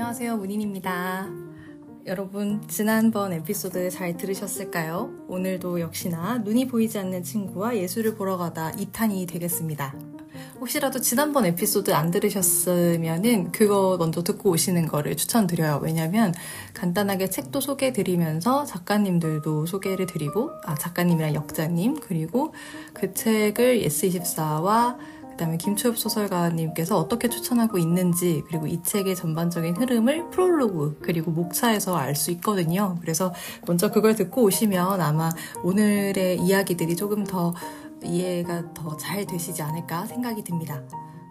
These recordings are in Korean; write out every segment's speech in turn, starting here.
안녕하세요, 문인입니다. 여러분, 지난번 에피소드 잘 들으셨을까요? 오늘도 역시나 눈이 보이지 않는 친구와 예술을 보러 가다 2탄이 되겠습니다. 혹시라도 지난번 에피소드 안 들으셨으면은 그거 먼저 듣고 오시는 거를 추천드려요. 왜냐면 간단하게 책도 소개해 드리면서 작가님들도 소개를 드리고, 아, 작가님이랑 역자님, 그리고 그 책을 예스24와 그다음에 김초엽 소설가님께서 어떻게 추천하고 있는지 그리고 이 책의 전반적인 흐름을 프롤로그 그리고 목차에서 알 수 있거든요. 그래서 먼저 그걸 듣고 오시면 아마 오늘의 이야기들이 조금 더 이해가 더 잘 되시지 않을까 생각이 듭니다.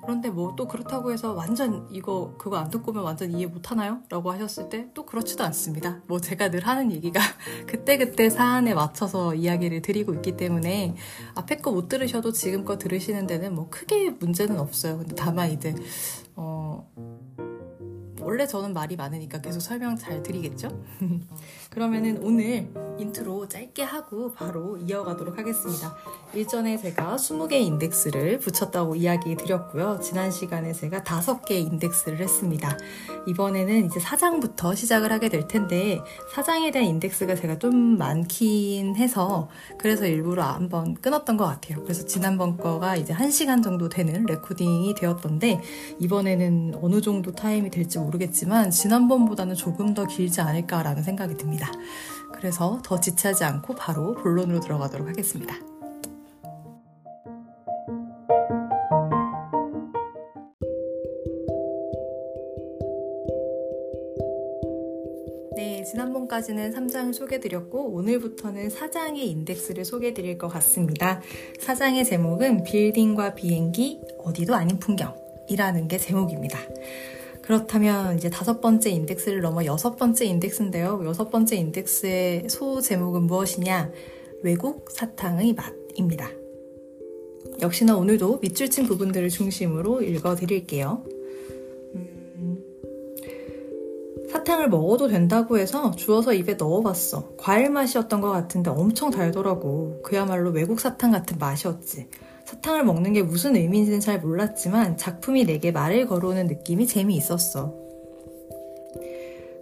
그런데 뭐 또 그렇다고 해서 완전 이거 그거 안 듣고 오면 완전 이해 못 하나요? 라고 하셨을 때 또 그렇지도 않습니다. 뭐 제가 늘 하는 얘기가 그때그때 사안에 맞춰서 이야기를 드리고 있기 때문에 앞에 거 못 들으셔도 지금 거 들으시는 데는 뭐 크게 문제는 없어요. 근데 다만 이제 어 원래 저는 말이 많으니까 계속 설명 잘 드리겠죠? 그러면은 오늘 인트로 짧게 하고 바로 이어가도록 하겠습니다. 일전에 제가 20개의 인덱스를 붙였다고 이야기 드렸고요. 지난 시간에 제가 5개의 인덱스를 했습니다. 이번에는 이제 사장부터 시작을 하게 될 텐데 사장에 대한 인덱스가 제가 좀 많긴 해서 그래서 일부러 한번 끊었던 것 같아요. 그래서 지난번 거가 이제 1시간 정도 되는 레코딩이 되었던데 이번에는 어느 정도 타임이 될지 모르겠지만 지난번보다는 조금 더 길지 않을까라는 생각이 듭니다. 그래서 더 지체하지 않고 바로 본론으로 들어가도록 하겠습니다. 네, 지난번까지는 3장을 소개드렸고 오늘부터는 4장의 인덱스를 소개드릴 것 같습니다. 4장의 제목은 빌딩과 비행기, 어디도 아닌 풍경이라는 게 제목입니다. 그렇다면 이제 다섯 번째 인덱스를 넘어 여섯 번째 인덱스인데요. 여섯 번째 인덱스의 소 제목은 무엇이냐? 외국 사탕의 맛입니다. 역시나 오늘도 밑줄 친 부분들을 중심으로 읽어 드릴게요. 음, 사탕을 먹어도 된다고 해서 주워서 입에 넣어봤어. 과일 맛이었던 것 같은데 엄청 달더라고. 그야말로 외국 사탕 같은 맛이었지. 사탕을 먹는 게 무슨 의미인지는 잘 몰랐지만 작품이 내게 말을 걸어오는 느낌이 재미있었어.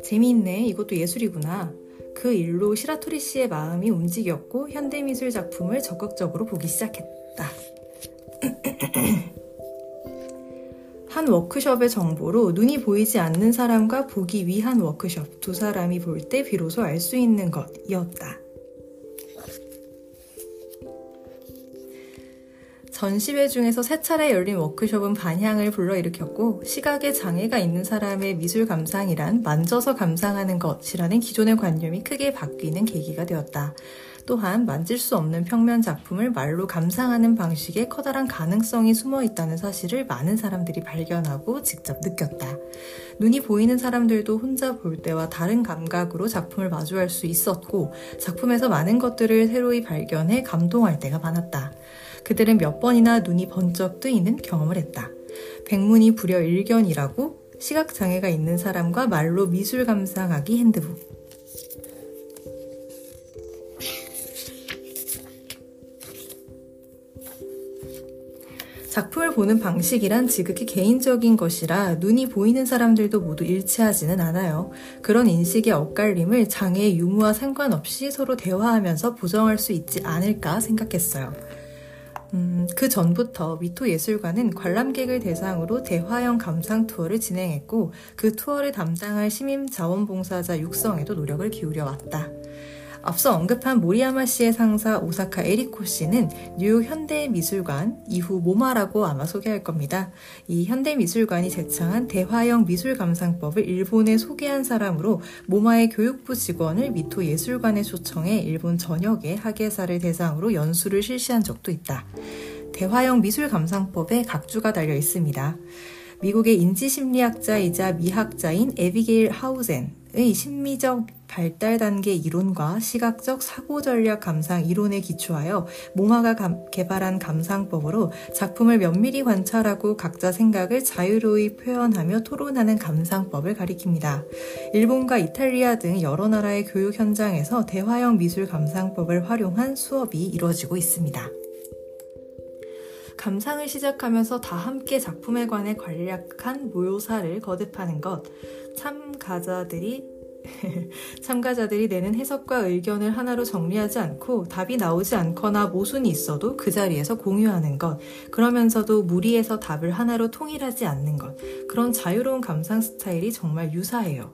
재미있네. 이것도 예술이구나. 그 일로 시라토리 씨의 마음이 움직였고 현대미술 작품을 적극적으로 보기 시작했다. 한 워크숍의 정보로 눈이 보이지 않는 사람과 보기 위한 워크숍 두 사람이 볼 때 비로소 알 수 있는 것이었다. 전시회 중에서 세 차례 열린 워크숍은 반향을 불러일으켰고 시각에 장애가 있는 사람의 미술 감상이란 만져서 감상하는 것이라는 기존의 관념이 크게 바뀌는 계기가 되었다. 또한 만질 수 없는 평면 작품을 말로 감상하는 방식에 커다란 가능성이 숨어 있다는 사실을 많은 사람들이 발견하고 직접 느꼈다. 눈이 보이는 사람들도 혼자 볼 때와 다른 감각으로 작품을 마주할 수 있었고 작품에서 많은 것들을 새로이 발견해 감동할 때가 많았다. 그들은 몇 번이나 눈이 번쩍 뜨이는 경험을 했다. 백문이 불여 일견이라고 시각장애가 있는 사람과 말로 미술 감상하기 핸드북. 작품을 보는 방식이란 지극히 개인적인 것이라 눈이 보이는 사람들도 모두 일치하지는 않아요. 그런 인식의 엇갈림을 장애의 유무와 상관없이 서로 대화하면서 보정할 수 있지 않을까 생각했어요. 음, 그 전부터 미토 예술관은 관람객을 대상으로 대화형 감상 투어를 진행했고 그 투어를 담당할 시민 자원봉사자 육성에도 노력을 기울여 왔다. 앞서 언급한 모리야마 씨의 상사 오사카 에리코 씨는 뉴욕 현대미술관 이후 모마라고 아마 소개할 겁니다. 이 현대미술관이 제창한 대화형 미술 감상법을 일본에 소개한 사람으로 모마의 교육부 직원을 미토 예술관에 초청해 일본 전역의 학예사를 대상으로 연수를 실시한 적도 있다. 대화형 미술 감상법에 각주가 달려 있습니다. 미국의 인지심리학자이자 미학자인 에비게일 하우젠의 심미적 발달 단계 이론과 시각적 사고 전략 감상 이론에 기초하여 모마가 감, 개발한 감상법으로 작품을 면밀히 관찰하고 각자 생각을 자유로이 표현하며 토론하는 감상법을 가리킵니다. 일본과 이탈리아 등 여러 나라의 교육 현장에서 대화형 미술 감상법을 활용한 수업이 이루어지고 있습니다. 감상을 시작하면서 다 함께 작품에 관해 간략한 묘사를 거듭하는 것, 참가자들이 참가자들이 내는 해석과 의견을 하나로 정리하지 않고 답이 나오지 않거나 모순이 있어도 그 자리에서 공유하는 것, 그러면서도 무리해서 답을 하나로 통일하지 않는 것, 그런 자유로운 감상 스타일이 정말 유사해요.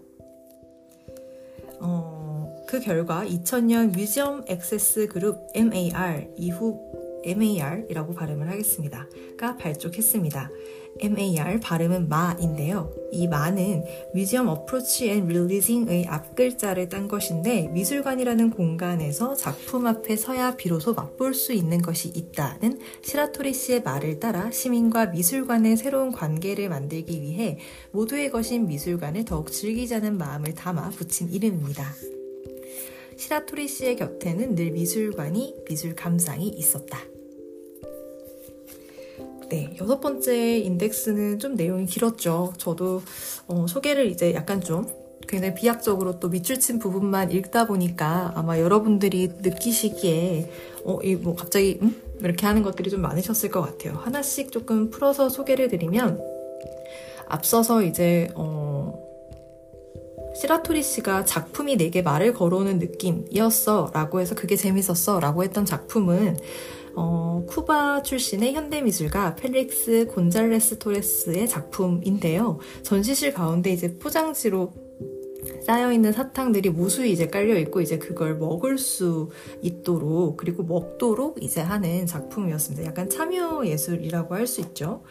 어, 그 결과 2000년 Museum Access Group MAR 이후 MAR이라고 발음을 하겠습니다.가 발족했습니다. MAR 발음은 마인데요. 이 마는 Museum Approach and Releasing의 앞글자를 딴 것인데 미술관이라는 공간에서 작품 앞에 서야 비로소 맛볼 수 있는 것이 있다는 시라토리 씨의 말을 따라 시민과 미술관의 새로운 관계를 만들기 위해 모두의 것인 미술관을 더욱 즐기자는 마음을 담아 붙인 이름입니다. 시라토리 씨의 곁에는 늘 미술관이 미술 감상이 있었다. 네, 여섯 번째 인덱스는 좀 내용이 길었죠. 저도 어, 소개를 이제 약간 좀 굉장히 비약적으로 또 밑줄 친 부분만 읽다 보니까 아마 여러분들이 느끼시기에 어, 이 뭐 갑자기 음? 이렇게 하는 것들이 좀 많으셨을 것 같아요. 하나씩 조금 풀어서 소개를 드리면 앞서서 이제 어, 시라토리 씨가 작품이 내게 말을 걸어오는 느낌이었어 라고 해서 그게 재밌었어 라고 했던 작품은 어, 쿠바 출신의 현대미술가 펠릭스 곤잘레스 토레스의 작품인데요. 전시실 가운데 이제 포장지로 쌓여있는 사탕들이 무수히 이제 깔려있고 이제 그걸 먹을 수 있도록 그리고 먹도록 이제 하는 작품이었습니다. 약간 참여 예술이라고 할 수 있죠.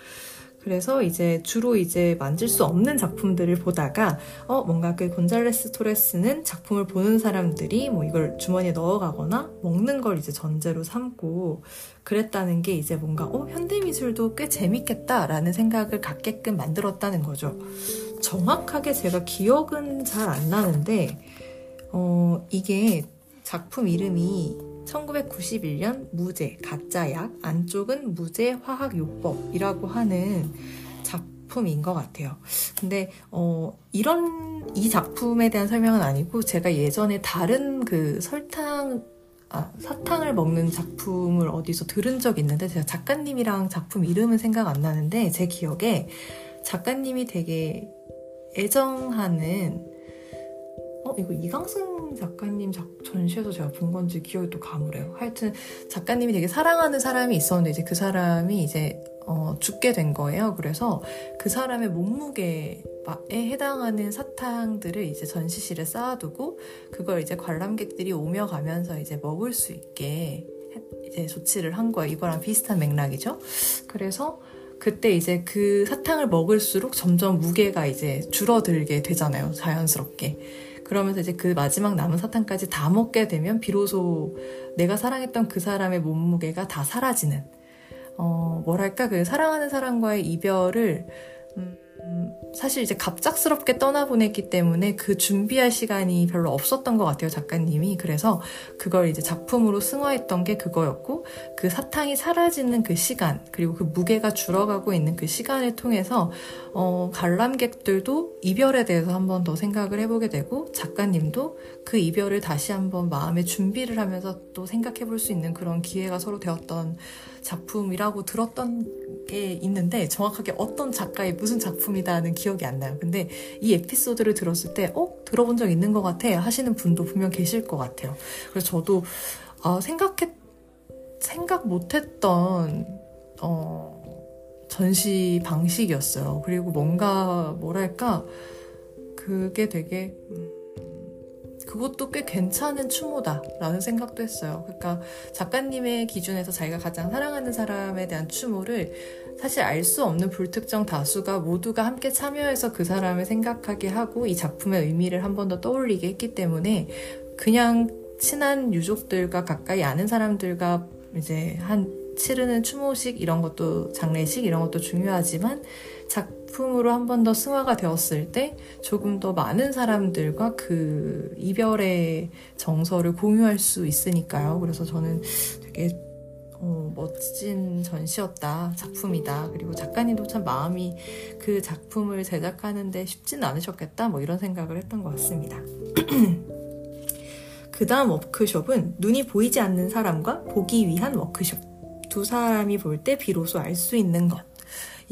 그래서 이제 주로 이제 만질 수 없는 작품들을 보다가 어 뭔가 그 곤잘레스 토레스는 작품을 보는 사람들이 뭐 이걸 주머니에 넣어가거나 먹는 걸 이제 전제로 삼고 그랬다는 게 이제 뭔가 어 현대 미술도 꽤 재밌겠다라는 생각을 갖게끔 만들었다는 거죠. 정확하게 제가 기억은 잘 안 나는데 어 이게 작품 이름이 1991년 무제, 가짜약, 안쪽은 무제 화학요법이라고 하는 작품인 것 같아요. 근데, 어, 이런, 이 작품에 대한 설명은 아니고, 제가 예전에 다른 그 설탕, 아, 사탕을 먹는 작품을 어디서 들은 적 있는데, 제가 작가님이랑 작품 이름은 생각 안 나는데, 제 기억에 작가님이 되게 애정하는 어, 이거 이강승 작가님 작, 전시에서 제가 본 건지 기억이 또 가물해요. 하여튼 작가님이 되게 사랑하는 사람이 있었는데 이제 그 사람이 이제 어, 죽게 된 거예요. 그래서 그 사람의 몸무게에 해당하는 사탕들을 이제 전시실에 쌓아두고 그걸 이제 관람객들이 오며 가면서 이제 먹을 수 있게 이제 조치를 한 거예요. 이거랑 비슷한 맥락이죠. 그래서 그때 이제 그 사탕을 먹을수록 점점 무게가 이제 줄어들게 되잖아요. 자연스럽게. 그러면서 이제 그 마지막 남은 사탕까지 다 먹게 되면 비로소 내가 사랑했던 그 사람의 몸무게가 다 사라지는 어 뭐랄까 그 사랑하는 사람과의 이별을 음, 사실 이제 갑작스럽게 떠나보냈기 때문에 그 준비할 시간이 별로 없었던 것 같아요, 작가님이. 그래서 그걸 이제 작품으로 승화했던 게 그거였고, 그 사탕이 사라지는 그 시간, 그리고 그 무게가 줄어가고 있는 그 시간을 통해서, 어, 관람객들도 이별에 대해서 한 번 더 생각을 해보게 되고, 작가님도 그 이별을 다시 한번 마음의 준비를 하면서 또 생각해 볼 수 있는 그런 기회가 서로 되었던 작품이라고 들었던 게 있는데 정확하게 어떤 작가의 무슨 작품이다는 기억이 안 나요. 근데 이 에피소드를 들었을 때, 어? 들어본 적 있는 것 같아 하시는 분도 분명 계실 것 같아요. 그래서 저도 어, 생각했, 생각 못했던, 어, 전시 방식이었어요. 그리고 뭔가, 뭐랄까, 그게 되게, 음, 그것도 꽤 괜찮은 추모다라는 생각도 했어요. 그러니까 작가님의 기준에서 자기가 가장 사랑하는 사람에 대한 추모를 사실 알 수 없는 불특정 다수가 모두가 함께 참여해서 그 사람을 생각하게 하고 이 작품의 의미를 한 번 더 떠올리게 했기 때문에 그냥 친한 유족들과 가까이 아는 사람들과 이제 한 치르는 추모식 이런 것도 장례식 이런 것도 중요하지만 작 품으로 한 번 더 승화가 되었을 때 조금 더 많은 사람들과 그 이별의 정서를 공유할 수 있으니까요. 그래서 저는 되게 어, 멋진 전시였다, 작품이다. 그리고 작가님도 참 마음이 그 작품을 제작하는데 쉽지는 않으셨겠다, 뭐 이런 생각을 했던 것 같습니다. 그 다음 워크숍은 눈이 보이지 않는 사람과 보기 위한 워크숍. 두 사람이 볼 때 비로소 알 수 있는 것.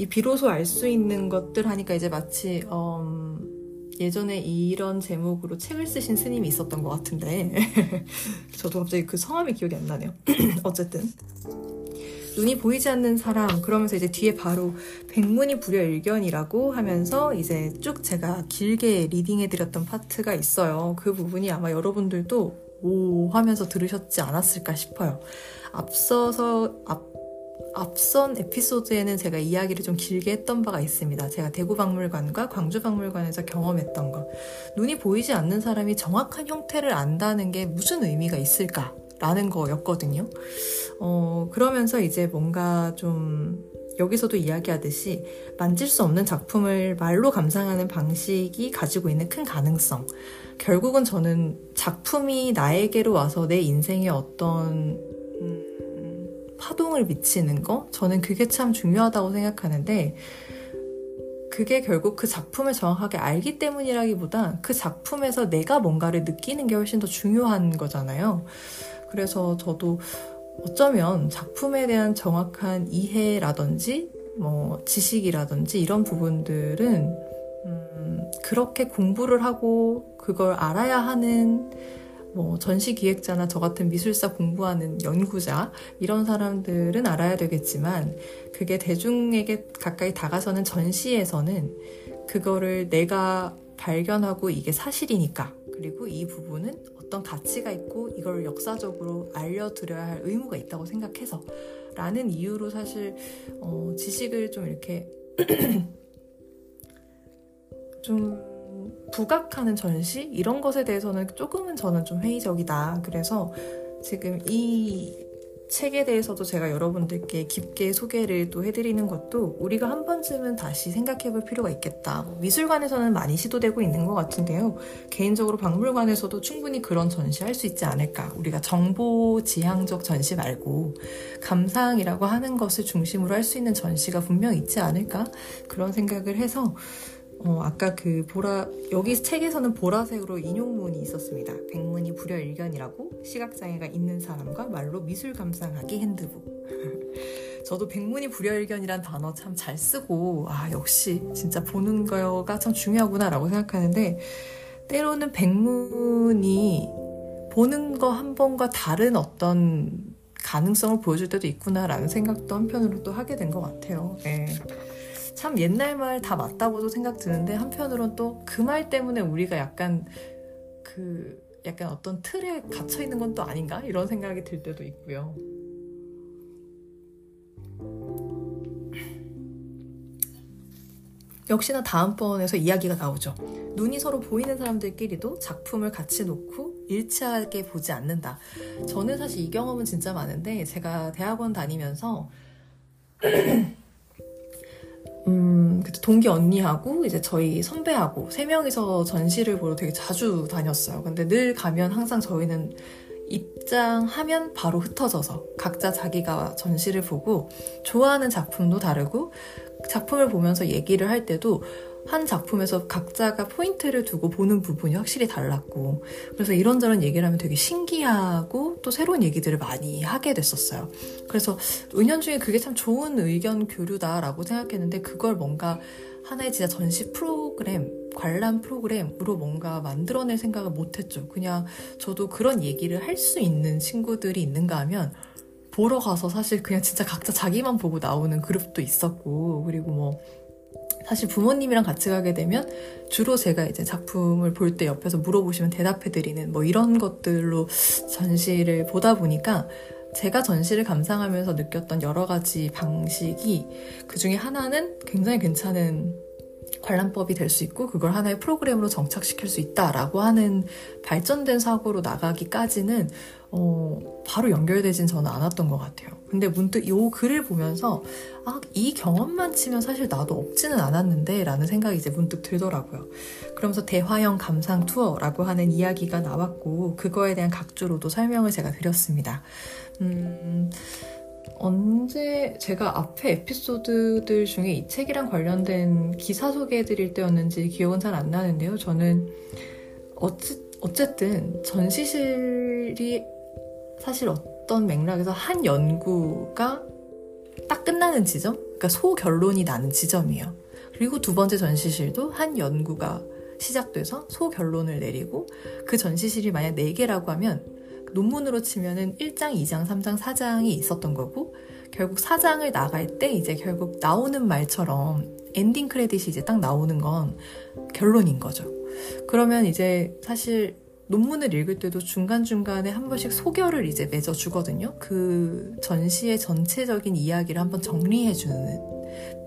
이 비로소 알 수 있는 것들 하니까 이제 마치 음, 예전에 이런 제목으로 책을 쓰신 스님이 있었던 것 같은데 저도 갑자기 그 성함이 기억이 안 나네요. 어쨌든 눈이 보이지 않는 사람 그러면서 이제 뒤에 바로 백문이 불여일견이라고 하면서 이제 쭉 제가 길게 리딩해드렸던 파트가 있어요. 그 부분이 아마 여러분들도 오 하면서 들으셨지 않았을까 싶어요. 앞서서 앞 앞선 에피소드에는 제가 이야기를 좀 길게 했던 바가 있습니다. 제가 대구 박물관과 광주 박물관에서 경험했던 것. 눈이 보이지 않는 사람이 정확한 형태를 안다는 게 무슨 의미가 있을까? 라는 거였거든요. 어, 그러면서 이제 뭔가 좀 여기서도 이야기하듯이 만질 수 없는 작품을 말로 감상하는 방식이 가지고 있는 큰 가능성. 결국은 저는 작품이 나에게로 와서 내 인생에 어떤 음, 파동을 미치는 거 저는 그게 참 중요하다고 생각하는데 그게 결국 그 작품을 정확하게 알기 때문이라기보다 그 작품에서 내가 뭔가를 느끼는 게 훨씬 더 중요한 거잖아요. 그래서 저도 어쩌면 작품에 대한 정확한 이해라든지 뭐 지식이라든지 이런 부분들은 음, 그렇게 공부를 하고 그걸 알아야 하는 뭐 전시 기획자나 저 같은 미술사 공부하는 연구자 이런 사람들은 알아야 되겠지만 그게 대중에게 가까이 다가서는 전시에서는 그거를 내가 발견하고 이게 사실이니까 그리고 이 부분은 어떤 가치가 있고 이걸 역사적으로 알려드려야 할 의무가 있다고 생각해서 라는 이유로 사실 어, 지식을 좀 이렇게 좀 부각하는 전시 이런 것에 대해서는 조금은 저는 좀 회의적이다. 그래서 지금 이 책에 대해서도 제가 여러분들께 깊게 소개를 또 해드리는 것도 우리가 한 번쯤은 다시 생각해 볼 필요가 있겠다. 미술관에서는 많이 시도되고 있는 것 같은데요. 개인적으로 박물관에서도 충분히 그런 전시할 수 있지 않을까. 우리가 정보 지향적 전시 말고 감상이라고 하는 것을 중심으로 할 수 있는 전시가 분명 있지 않을까. 그런 생각을 해서 어, 아까 그 보라, 여기 책에서는 보라색으로 인용문이 있었습니다. 백문이 불여일견이라고 시각장애가 있는 사람과 말로 미술 감상하기 핸드북. 저도 백문이 불여일견이란 단어 참 잘 쓰고, 아, 역시 진짜 보는 거가 참 중요하구나라고 생각하는데, 때로는 백문이 보는 거 한 번과 다른 어떤 가능성을 보여줄 때도 있구나라는 생각도 한편으로 또 하게 된 것 같아요. 네. 참 옛날 말 다 맞다고도 생각 드는데 한편으론 또 그 말 때문에 우리가 약간 그 약간 어떤 틀에 갇혀 있는 건 또 아닌가 이런 생각이 들 때도 있고요. 역시나 다음번에서 이야기가 나오죠. 눈이 서로 보이는 사람들끼리도 작품을 같이 놓고 일치하게 보지 않는다. 저는 사실 이 경험은 진짜 많은데 제가 대학원 다니면서 음, 동기 언니하고 이제 저희 선배하고 세 명이서 전시를 보러 되게 자주 다녔어요. 근데 늘 가면 항상 저희는 입장하면 바로 흩어져서 각자 자기가 전시를 보고 좋아하는 작품도 다르고 작품을 보면서 얘기를 할 때도 한 작품에서 각자가 포인트를 두고 보는 부분이 확실히 달랐고 그래서 이런저런 얘기를 하면 되게 신기하고 또 새로운 얘기들을 많이 하게 됐었어요. 그래서 은연 중에 그게 참 좋은 의견 교류다라고 생각했는데 그걸 뭔가 하나의 진짜 전시 프로그램, 관람 프로그램으로 뭔가 만들어낼 생각을 못했죠. 그냥 저도 그런 얘기를 할 수 있는 친구들이 있는가 하면 보러 가서 사실 그냥 진짜 각자 자기만 보고 나오는 그룹도 있었고 그리고 뭐 사실 부모님이랑 같이 가게 되면 주로 제가 이제 작품을 볼 때 옆에서 물어보시면 대답해드리는 뭐 이런 것들로 전시를 보다 보니까 제가 전시를 감상하면서 느꼈던 여러 가지 방식이 그 중에 하나는 굉장히 괜찮은 관람법이 될 수 있고 그걸 하나의 프로그램으로 정착시킬 수 있다라고 하는 발전된 사고로 나가기까지는 어, 바로 연결되진 저는 않았던 것 같아요. 근데 문득 이 글을 보면서 아, 이 경험만 치면 사실 나도 없지는 않았는데 라는 생각이 이제 문득 들더라고요. 그러면서 대화형 감상 투어라고 하는 이야기가 나왔고 그거에 대한 각주로도 설명을 제가 드렸습니다. 음, 언제 제가 앞에 에피소드들 중에 이 책이랑 관련된 기사 소개해 드릴 때였는지 기억은 잘 안 나는데요. 저는 어찌, 어쨌든 전시실이 사실 어떤 맥락에서 한 연구가 딱 끝나는 지점? 그러니까 소결론이 나는 지점이에요. 그리고 두 번째 전시실도 한 연구가 시작돼서 소결론을 내리고 그 전시실이 만약 4개라고 하면 논문으로 치면은 1장, 2장, 3장, 4장이 있었던 거고 결국 4장을 나갈 때 이제 결국 나오는 말처럼 엔딩 크레딧이 이제 딱 나오는 건 결론인 거죠. 그러면 이제 사실 논문을 읽을 때도 중간중간에 한 번씩 소결을 이제 맺어 주거든요. 그 전시의 전체적인 이야기를 한번 정리해 주는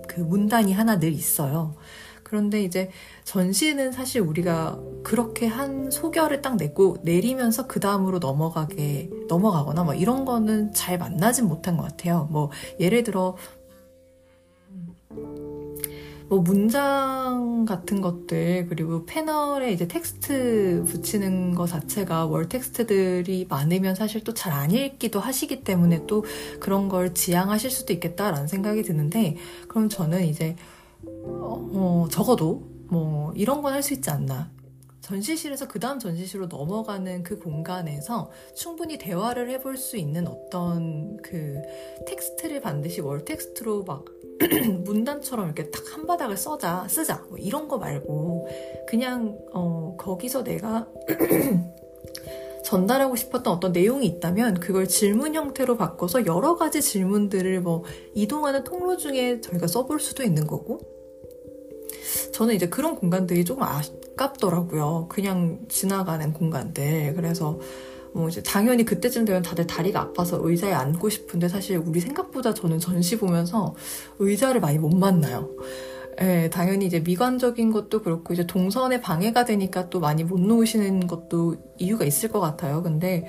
그 문단이 하나 늘 있어요. 그런데 이제 전시는 사실 우리가 그렇게 한 소결을 딱 내고 내리면서 그 다음으로 넘어가게 넘어가거나 뭐 이런 거는 잘 만나진 못한 것 같아요. 뭐 예를 들어 뭐 문장 같은 것들 그리고 패널에 이제 텍스트 붙이는 거 자체가 월 텍스트들이 많으면 사실 또 잘 안 읽기도 하시기 때문에 또 그런 걸 지향하실 수도 있겠다라는 생각이 드는데 그럼 저는 이제 어, 어 적어도 뭐 이런 건 할 수 있지 않나 전시실에서 그 다음 전시실로 넘어가는 그 공간에서 충분히 대화를 해볼 수 있는 어떤 그 텍스트를 반드시 월 텍스트로 막 문단처럼 이렇게 딱 한 바닥을 써자 쓰자 뭐 이런 거 말고 그냥 어 거기서 내가 전달하고 싶었던 어떤 내용이 있다면 그걸 질문 형태로 바꿔서 여러 가지 질문들을 뭐 이동하는 통로 중에 저희가 써볼 수도 있는 거고 저는 이제 그런 공간들이 조금 아깝더라고요. 그냥 지나가는 공간들. 그래서 뭐 이제 당연히 그때쯤 되면 다들 다리가 아파서 의자에 앉고 싶은데 사실 우리 생각보다 저는 전시 보면서 의자를 많이 못 만나요. 예, 당연히 이제 미관적인 것도 그렇고 이제 동선에 방해가 되니까 또 많이 못 놓으시는 것도 이유가 있을 것 같아요. 근데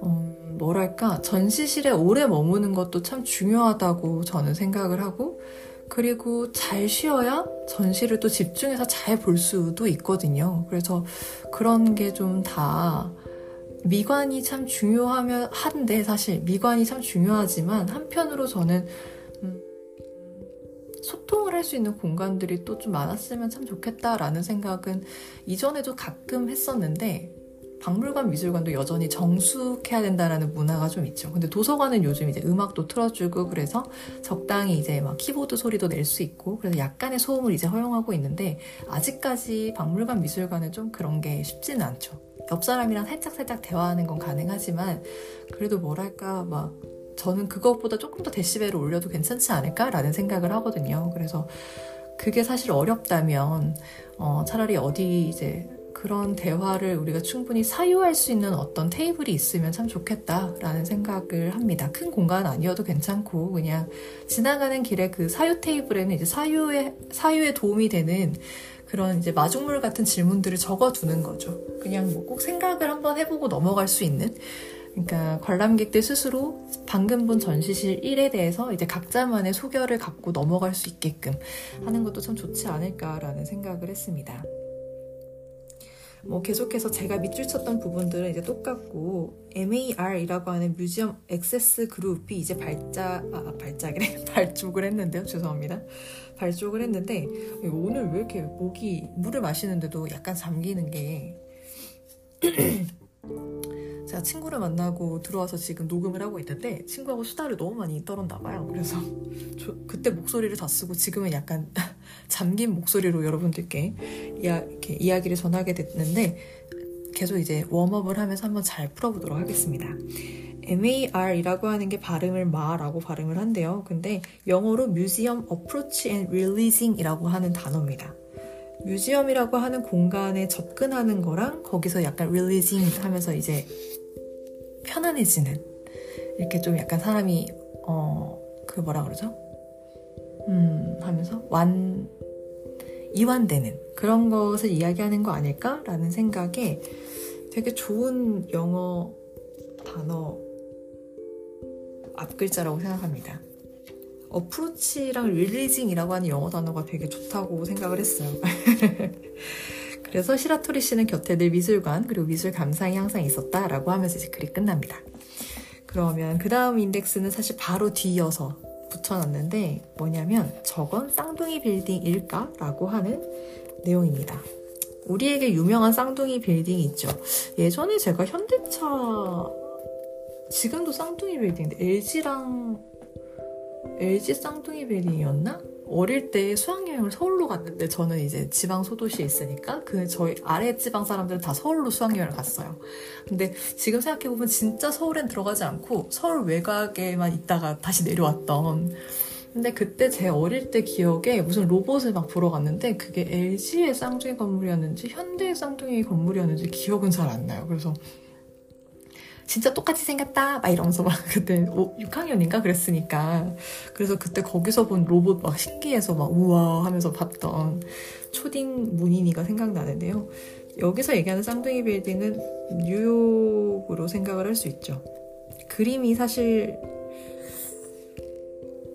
어, 뭐랄까 전시실에 오래 머무는 것도 참 중요하다고 저는 생각을 하고 그리고 잘 쉬어야 전시를 또 집중해서 잘 볼 수도 있거든요. 그래서 그런 게 좀 다 미관이 참 중요하면 한데 사실 미관이 참 중요하지만 한편으로 저는 음, 소통을 할 수 있는 공간들이 또 좀 많았으면 참 좋겠다라는 생각은 이전에도 가끔 했었는데 박물관, 미술관도 여전히 정숙해야 된다라는 문화가 좀 있죠. 근데 도서관은 요즘 이제 음악도 틀어주고 그래서 적당히 이제 막 키보드 소리도 낼 수 있고 그래서 약간의 소음을 이제 허용하고 있는데 아직까지 박물관, 미술관은 좀 그런 게 쉽지는 않죠. 옆 사람이랑 살짝살짝 대화하는 건 가능하지만 그래도 뭐랄까 막 저는 그것보다 조금 더 데시벨을 올려도 괜찮지 않을까라는 생각을 하거든요. 그래서 그게 사실 어렵다면 어, 차라리 어디 이제 그런 대화를 우리가 충분히 사유할 수 있는 어떤 테이블이 있으면 참 좋겠다라는 생각을 합니다. 큰 공간 아니어도 괜찮고 그냥 지나가는 길에 그 사유 테이블에는 이제 사유에 사유에 도움이 되는 그런 이제 마중물 같은 질문들을 적어두는 거죠. 그냥 뭐 꼭 생각을 한번 해보고 넘어갈 수 있는. 그러니까 관람객들 스스로 방금 본 전시실 1에 대해서 이제 각자만의 소결을 갖고 넘어갈 수 있게끔 하는 것도 참 좋지 않을까라는 생각을 했습니다. 뭐 계속해서 제가 밑줄 쳤던 부분들은 이제 똑같고 MAR이라고 하는 뮤지엄 액세스 그룹이 이제 발자 아 발작이래. 발족을 했는데요. 죄송합니다. 발족을 했는데 오늘 왜 이렇게 목이 물을 마시는데도 약간 잠기는 게 제가 친구를 만나고 들어와서 지금 녹음을 하고 있는데 친구하고 수다를 너무 많이 떨었나 봐요. 그래서 저, 그때 목소리를 다 쓰고 지금은 약간 잠긴 목소리로 여러분들께 이야, 이렇게 이야기를 전하게 됐는데 계속 이제 웜업을 하면서 한번 잘 풀어보도록 하겠습니다. MAR이라고 하는 게 발음을 마라고 발음을 한대요. 근데 영어로 Museum Approach and Releasing이라고 하는 단어입니다. 뮤지엄이라고 하는 공간에 접근하는 거랑 거기서 약간 releasing 하면서 이제 편안해지는 이렇게 좀 약간 사람이 어 그 뭐라 그러죠? 음 하면서 완 이완되는 그런 것을 이야기하는 거 아닐까라는 생각에 되게 좋은 영어 단어 앞글자라고 생각합니다. 어프로치랑 릴리징이라고 하는 영어 단어가 되게 좋다고 생각을 했어요. 그래서 시라토리 씨는 곁에 늘 미술관 그리고 미술 감상이 항상 있었다라고 하면서 이제 글이 끝납니다. 그러면 그 다음 인덱스는 사실 바로 뒤이어서 붙여놨는데 뭐냐면 저건 쌍둥이 빌딩일까? 라고 하는 내용입니다. 우리에게 유명한 쌍둥이 빌딩이 있죠. 예전에 제가 현대차 지금도 쌍둥이 빌딩인데 LG랑 LG 쌍둥이 빌딩이었나? 어릴 때 수학여행을 서울로 갔는데 저는 이제 지방 소도시에 있으니까 그 저희 아래 지방 사람들은 다 서울로 수학여행을 갔어요. 근데 지금 생각해보면 진짜 서울엔 들어가지 않고 서울 외곽에만 있다가 다시 내려왔던 근데 그때 제 어릴 때 기억에 무슨 로봇을 막 보러 갔는데 그게 LG의 쌍둥이 건물이었는지 현대의 쌍둥이 건물이었는지 기억은 잘 안 나요. 그래서 진짜 똑같이 생겼다 막 이러면서 막 그때 6학년인가 그랬으니까 그래서 그때 거기서 본 로봇 막 신기해서 막 우와 하면서 봤던 초딩 문인이가 생각나는데요. 여기서 얘기하는 쌍둥이 빌딩은 뉴욕으로 생각을 할 수 있죠. 그림이 사실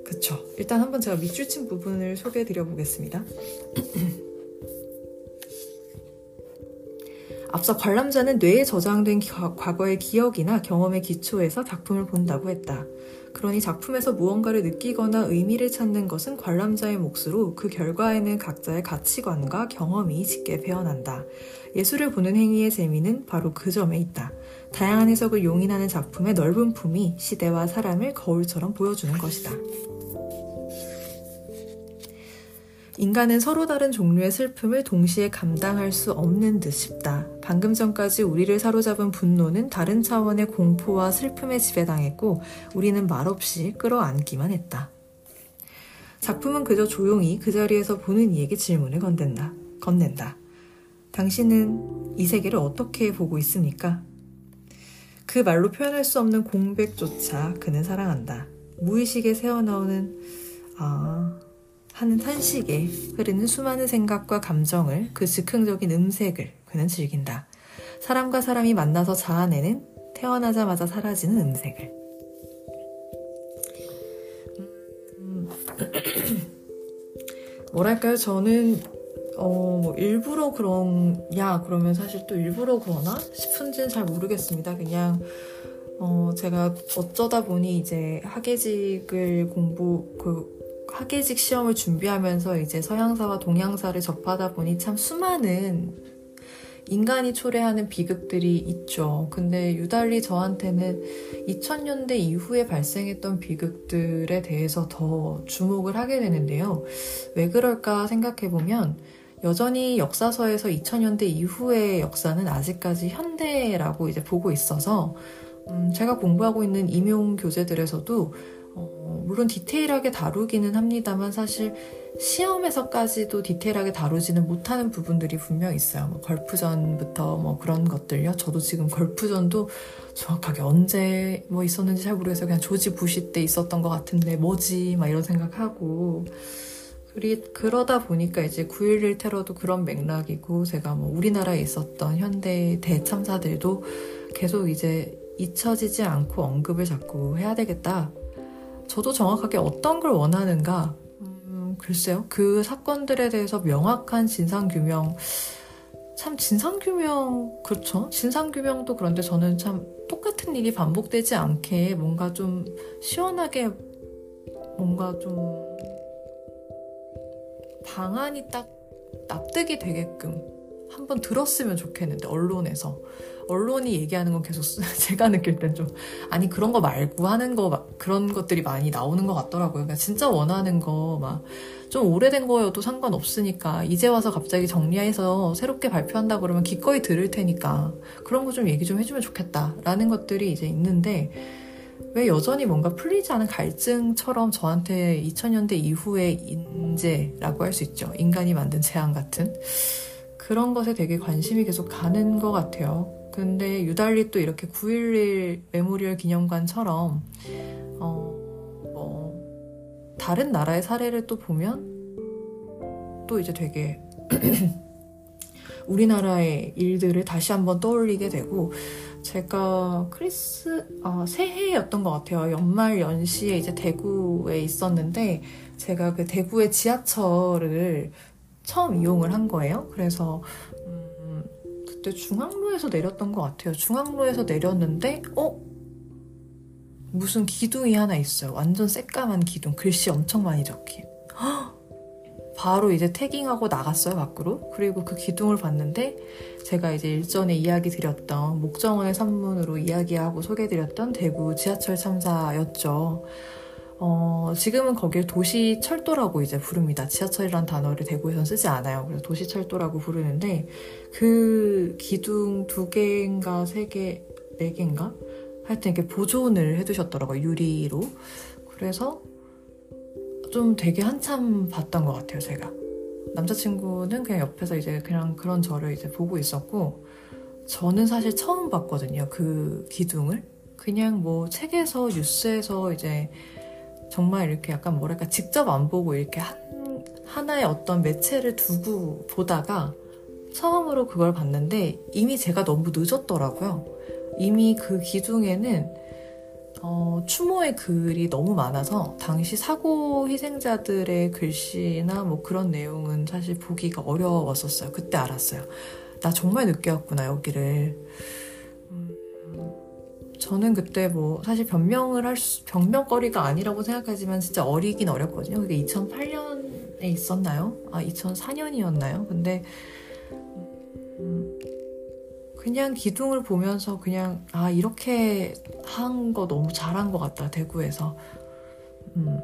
그쵸. 일단 한번 제가 밑줄 친 부분을 소개해 드려 보겠습니다. 앞서 관람자는 뇌에 저장된 과거의 기억이나 경험의 기초에서 작품을 본다고 했다. 그러니 작품에서 무언가를 느끼거나 의미를 찾는 것은 관람자의 몫으로 그 결과에는 각자의 가치관과 경험이 짙게 배어난다. 예술을 보는 행위의 재미는 바로 그 점에 있다. 다양한 해석을 용인하는 작품의 넓은 품이 시대와 사람을 거울처럼 보여주는 것이다. 인간은 서로 다른 종류의 슬픔을 동시에 감당할 수 없는 듯 싶다. 방금 전까지 우리를 사로잡은 분노는 다른 차원의 공포와 슬픔에 지배당했고 우리는 말없이 끌어안기만 했다. 작품은 그저 조용히 그 자리에서 보는 이에게 질문을 건넨다. 건넨다. 당신은 이 세계를 어떻게 보고 있습니까? 그 말로 표현할 수 없는 공백조차 그는 사랑한다. 무의식에 새어나오는 아 하는 탄식에 흐르는 수많은 생각과 감정을 그 즉흥적인 음색을 그는 즐긴다. 사람과 사람이 만나서 자아내는 태어나자마자 사라지는 음색을. 음, 뭐랄까요? 저는 어, 뭐 일부러 그런야 그러면 사실 또 일부러 그러나 싶은지는 잘 모르겠습니다. 그냥 어, 제가 어쩌다 보니 이제 학예직을 공부 그 학예직 시험을 준비하면서 이제 서양사와 동양사를 접하다 보니 참 수많은 인간이 초래하는 비극들이 있죠. 근데 유달리 저한테는 2000년대 이후에 발생했던 비극들에 대해서 더 주목을 하게 되는데요. 왜 그럴까 생각해보면 여전히 역사서에서 2000년대 이후의 역사는 아직까지 현대라고 이제 보고 있어서 음, 제가 공부하고 있는 임용 교재들에서도 어, 물론 디테일하게 다루기는 합니다만 사실 시험에서까지도 디테일하게 다루지는 못하는 부분들이 분명 있어요. 뭐 걸프전부터 뭐 그런 것들요. 저도 지금 걸프전도 정확하게 언제 뭐 있었는지 잘 모르겠어요. 그냥 조지 부시 때 있었던 것 같은데 뭐지 막 이런 생각하고 그리, 그러다 보니까 이제 9.11 테러도 그런 맥락이고 제가 뭐 우리나라에 있었던 현대 대참사들도 계속 이제 잊혀지지 않고 언급을 자꾸 해야 되겠다. 저도 정확하게 어떤 걸 원하는가, 음, 글쎄요. 그 사건들에 대해서 명확한 진상규명, 참 진상규명, 그렇죠. 진상규명도 그런데 저는 참 똑같은 일이 반복되지 않게 뭔가 좀 시원하게 뭔가 좀 방안이 딱 납득이 되게끔 한번 들었으면 좋겠는데, 언론에서. 언론이 얘기하는 건 계속 제가 느낄 땐 좀 아니 그런 거 말고 하는 거 그런 것들이 많이 나오는 것 같더라고요. 그러니까 진짜 원하는 거 막 좀 오래된 거여도 상관없으니까 이제 와서 갑자기 정리해서 새롭게 발표한다 그러면 기꺼이 들을 테니까 그런 거 좀 얘기 좀 해주면 좋겠다라는 것들이 이제 있는데 왜 여전히 뭔가 풀리지 않은 갈증처럼 저한테 2000년대 이후의 인재라고 할 수 있죠. 인간이 만든 재앙 같은 그런 것에 되게 관심이 계속 가는 것 같아요. 근데 유달리 또 이렇게 9.11 Memorial 기념관처럼 어, 뭐 다른 나라의 사례를 또 보면 또 이제 되게 우리나라의 일들을 다시 한번 떠올리게 되고 제가 크리스 아, 새해였던 것 같아요. 연말 연시에 이제 대구에 있었는데 제가 그 대구의 지하철을 처음 이용을 한 거예요. 그래서 그때 중앙로에서 내렸던 것 같아요. 중앙로에서 내렸는데, 어? 무슨 기둥이 하나 있어요. 완전 새까만 기둥. 글씨 엄청 많이 적힌. 바로 이제 태깅하고 나갔어요, 밖으로. 그리고 그 기둥을 봤는데, 제가 이제 일전에 이야기 드렸던 목정원의 산문으로 이야기하고 소개드렸던 대구 지하철 참사였죠. 어, 지금은 거길 도시 철도라고 이제 부릅니다. 지하철이란 단어를 대구에선 쓰지 않아요. 그래서 도시 철도라고 부르는데, 그 기둥 두 개인가 세 개, 네 개인가? 하여튼 이렇게 보존을 해두셨더라고요. 유리로. 그래서 좀 되게 한참 봤던 것 같아요, 제가. 남자친구는 그냥 옆에서 이제 그냥 그런 저를 이제 보고 있었고, 저는 사실 처음 봤거든요. 그 기둥을. 그냥 뭐 책에서, 뉴스에서 이제 정말 이렇게 약간 뭐랄까 직접 안 보고 이렇게 한, 하나의 어떤 매체를 두고 보다가 처음으로 그걸 봤는데 이미 제가 너무 늦었더라고요. 이미 그 기둥에는 어, 추모의 글이 너무 많아서 당시 사고 희생자들의 글씨나 뭐 그런 내용은 사실 보기가 어려웠었어요. 그때 알았어요. 나 정말 늦게 왔구나 여기를. 저는 그때 뭐 사실 변명을 할 수, 변명거리가 아니라고 생각하지만 진짜 어리긴 어렸거든요. 그게 2008년에 있었나요? 아, 2004년이었나요? 근데 음, 그냥 기둥을 보면서 그냥 아 이렇게 한 거 너무 잘한 것 같다 대구에서 음,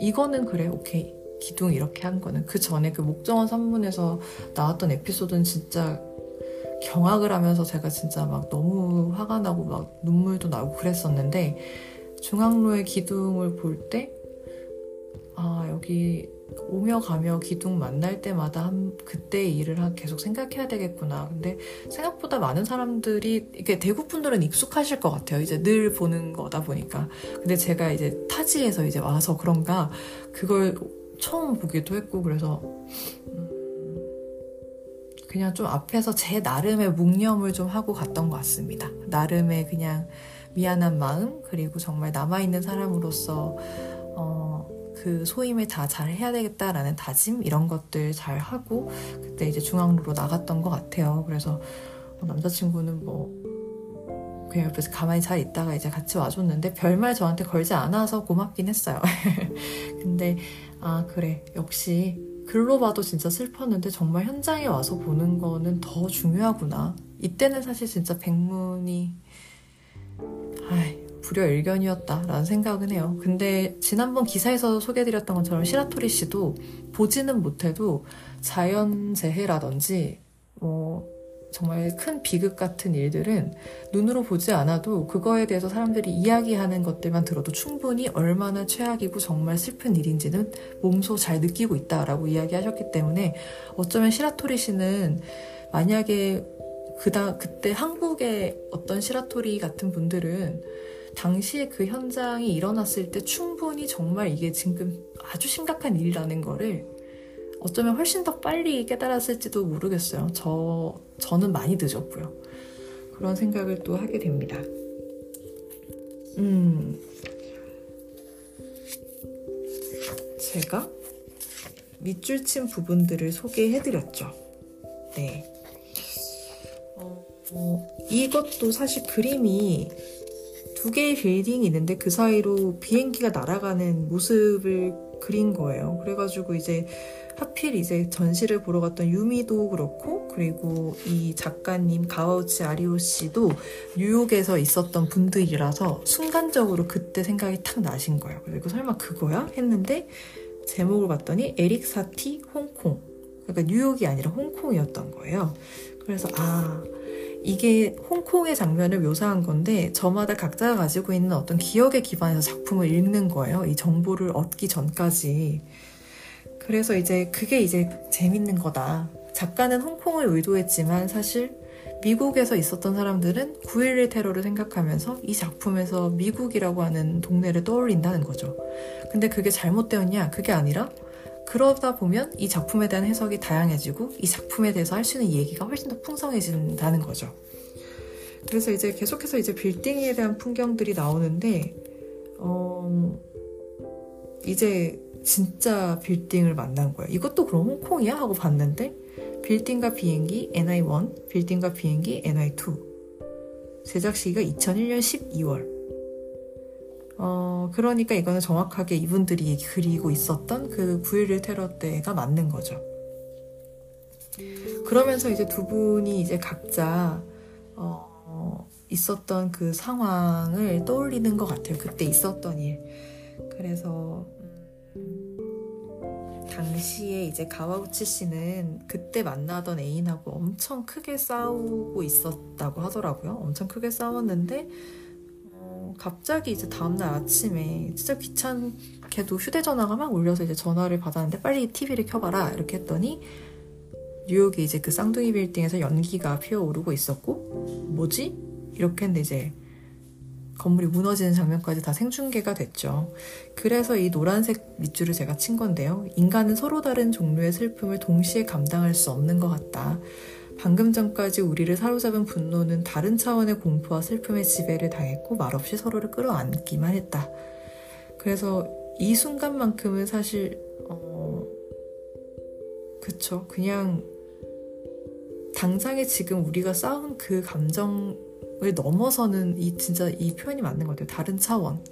이거는 그래 오케이 기둥 이렇게 한 거는 그 전에 그 목정원 산문에서 나왔던 에피소드는 진짜 경악을 하면서 제가 진짜 막 너무 화가 나고 막 눈물도 나고 그랬었는데 중앙로의 기둥을 볼 때 아 여기 오며 가며 기둥 만날 때마다 한 그때 일을 계속 생각해야 되겠구나. 근데 생각보다 많은 사람들이 이게 대구 분들은 익숙하실 것 같아요. 이제 늘 보는 거다 보니까. 근데 제가 이제 타지에서 이제 와서 그런가 그걸 처음 보기도 했고 그래서 그냥 좀 앞에서 제 나름의 묵념을 좀 하고 갔던 것 같습니다. 나름의 그냥 미안한 마음, 그리고 정말 남아있는 사람으로서, 어, 그 소임을 다 잘 해야 되겠다라는 다짐, 이런 것들 잘 하고, 그때 이제 중앙로로 나갔던 것 같아요. 그래서 남자친구는 뭐, 그냥 옆에서 가만히 잘 있다가 이제 같이 와줬는데 별말 저한테 걸지 않아서 고맙긴 했어요. 근데, 아, 그래. 역시 글로 봐도 진짜 슬펐는데 정말 현장에 와서 보는 거는 더 중요하구나. 이때는 사실 진짜 백문이 아이, 불여일견이었다라는 생각은 해요. 근데 지난번 기사에서 소개해드렸던 것처럼 시라토리 씨도 보지는 못해도 자연재해라든지 뭐 정말 큰 비극 같은 일들은 눈으로 보지 않아도 그거에 대해서 사람들이 이야기하는 것들만 들어도 충분히 얼마나 최악이고 정말 슬픈 일인지는 몸소 잘 느끼고 있다라고 이야기하셨기 때문에 어쩌면 시라토리 씨는 만약에 그다 그때 한국의 어떤 시라토리 같은 분들은 당시에 그 현장이 일어났을 때 충분히 정말 이게 지금 아주 심각한 일이라는 거를 어쩌면 훨씬 더 빨리 깨달았을지도 모르겠어요. 저, 저는 많이 늦었고요. 그런 생각을 또 하게 됩니다. 음. 제가 밑줄 친 부분들을 소개해드렸죠. 네. 어, 어, 이것도 사실 그림이 두 개의 빌딩이 있는데 그 사이로 비행기가 날아가는 모습을 그린 거예요. 그래가지고 이제 하필 이제 전시를 보러 갔던 유미도 그렇고 그리고 이 작가님 가우치 아리오 씨도 뉴욕에서 있었던 분들이라서 순간적으로 그때 생각이 탁 나신 거예요. 그리고 설마 그거야? 했는데 제목을 봤더니 에릭 사티 홍콩. 그러니까 뉴욕이 아니라 홍콩이었던 거예요. 그래서 아 이게 홍콩의 장면을 묘사한 건데 저마다 각자가 가지고 있는 어떤 기억에 기반해서 작품을 읽는 거예요. 이 정보를 얻기 전까지. 그래서 이제 그게 이제 재밌는 거다. 작가는 홍콩을 의도했지만 사실 미국에서 있었던 사람들은 9.11 테러를 생각하면서 이 작품에서 미국이라고 하는 동네를 떠올린다는 거죠. 근데 그게 잘못되었냐? 그게 아니라 그러다 보면 이 작품에 대한 해석이 다양해지고 이 작품에 대해서 할 수 있는 얘기가 훨씬 더 풍성해진다는 거죠. 그래서 이제 계속해서 이제 빌딩에 대한 풍경들이 나오는데, 어, 이제 진짜 빌딩을 만난 거예요. 이것도 그럼 홍콩이야? 하고 봤는데 빌딩과 비행기 NI1, 빌딩과 비행기 NI2 제작 시기가 2001년 12월 어, 그러니까 이거는 정확하게 이분들이 그리고 있었던 그 9.11 테러 때가 맞는 거죠. 그러면서 이제 두 분이 이제 각자 어, 있었던 그 상황을 떠올리는 것 같아요. 그때 있었던 일. 그래서 당시에 이제 가와우치 씨는 그때 만나던 애인하고 엄청 크게 싸우고 있었다고 하더라고요. 엄청 크게 싸웠는데 어, 갑자기 이제 다음날 아침에 진짜 귀찮게도 휴대전화가 막 울려서 이제 전화를 받았는데 빨리 TV를 켜봐라 이렇게 했더니 뉴욕에 이제 그 쌍둥이 빌딩에서 연기가 피어오르고 있었고 뭐지? 이렇게 했는데 이제 건물이 무너지는 장면까지 다 생중계가 됐죠. 그래서 이 노란색 밑줄을 제가 친 건데요. 인간은 서로 다른 종류의 슬픔을 동시에 감당할 수 없는 것 같다. 방금 전까지 우리를 사로잡은 분노는 다른 차원의 공포와 슬픔의 지배를 당했고 말없이 서로를 끌어안기만 했다. 그래서 이 순간만큼은 사실 어 그쵸 그냥 당장에 지금 우리가 싸운 그 감정 을 넘어서는 이 진짜 이 표현이 맞는 것 같아요. 다른 차원.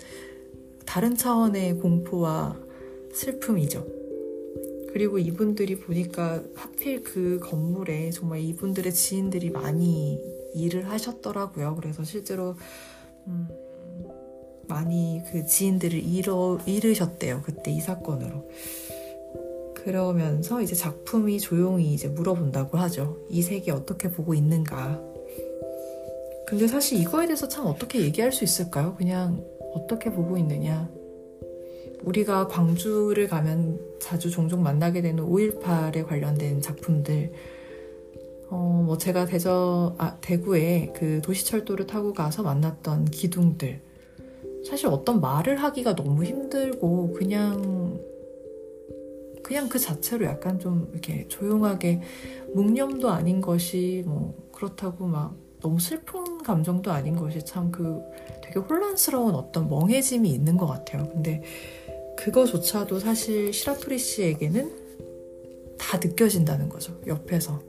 다른 차원의 공포와 슬픔이죠. 그리고 이분들이 보니까 하필 그 건물에 정말 이분들의 지인들이 많이 일을 하셨더라고요. 그래서 실제로 음, 많이 그 지인들을 잃어, 잃으셨대요. 그때 이 사건으로. 그러면서 이제 작품이 조용히 이제 물어본다고 하죠. 이 세계 어떻게 보고 있는가. 근데 사실 이거에 대해서 참 어떻게 얘기할 수 있을까요? 그냥 어떻게 보고 있느냐. 우리가 광주를 가면 자주 종종 만나게 되는 5.18에 관련된 작품들. 어, 뭐 제가 대저, 아, 대구에 그 도시철도를 타고 가서 만났던 기둥들. 사실 어떤 말을 하기가 너무 힘들고 그냥 그냥 그 자체로 약간 좀 이렇게 조용하게 묵념도 아닌 것이 뭐 그렇다고 막 너무 슬픈 감정도 아닌 것이 참 그 되게 혼란스러운 어떤 멍해짐이 있는 것 같아요. 근데 그거조차도 사실 시라토리 씨에게는 다 느껴진다는 거죠. 옆에서.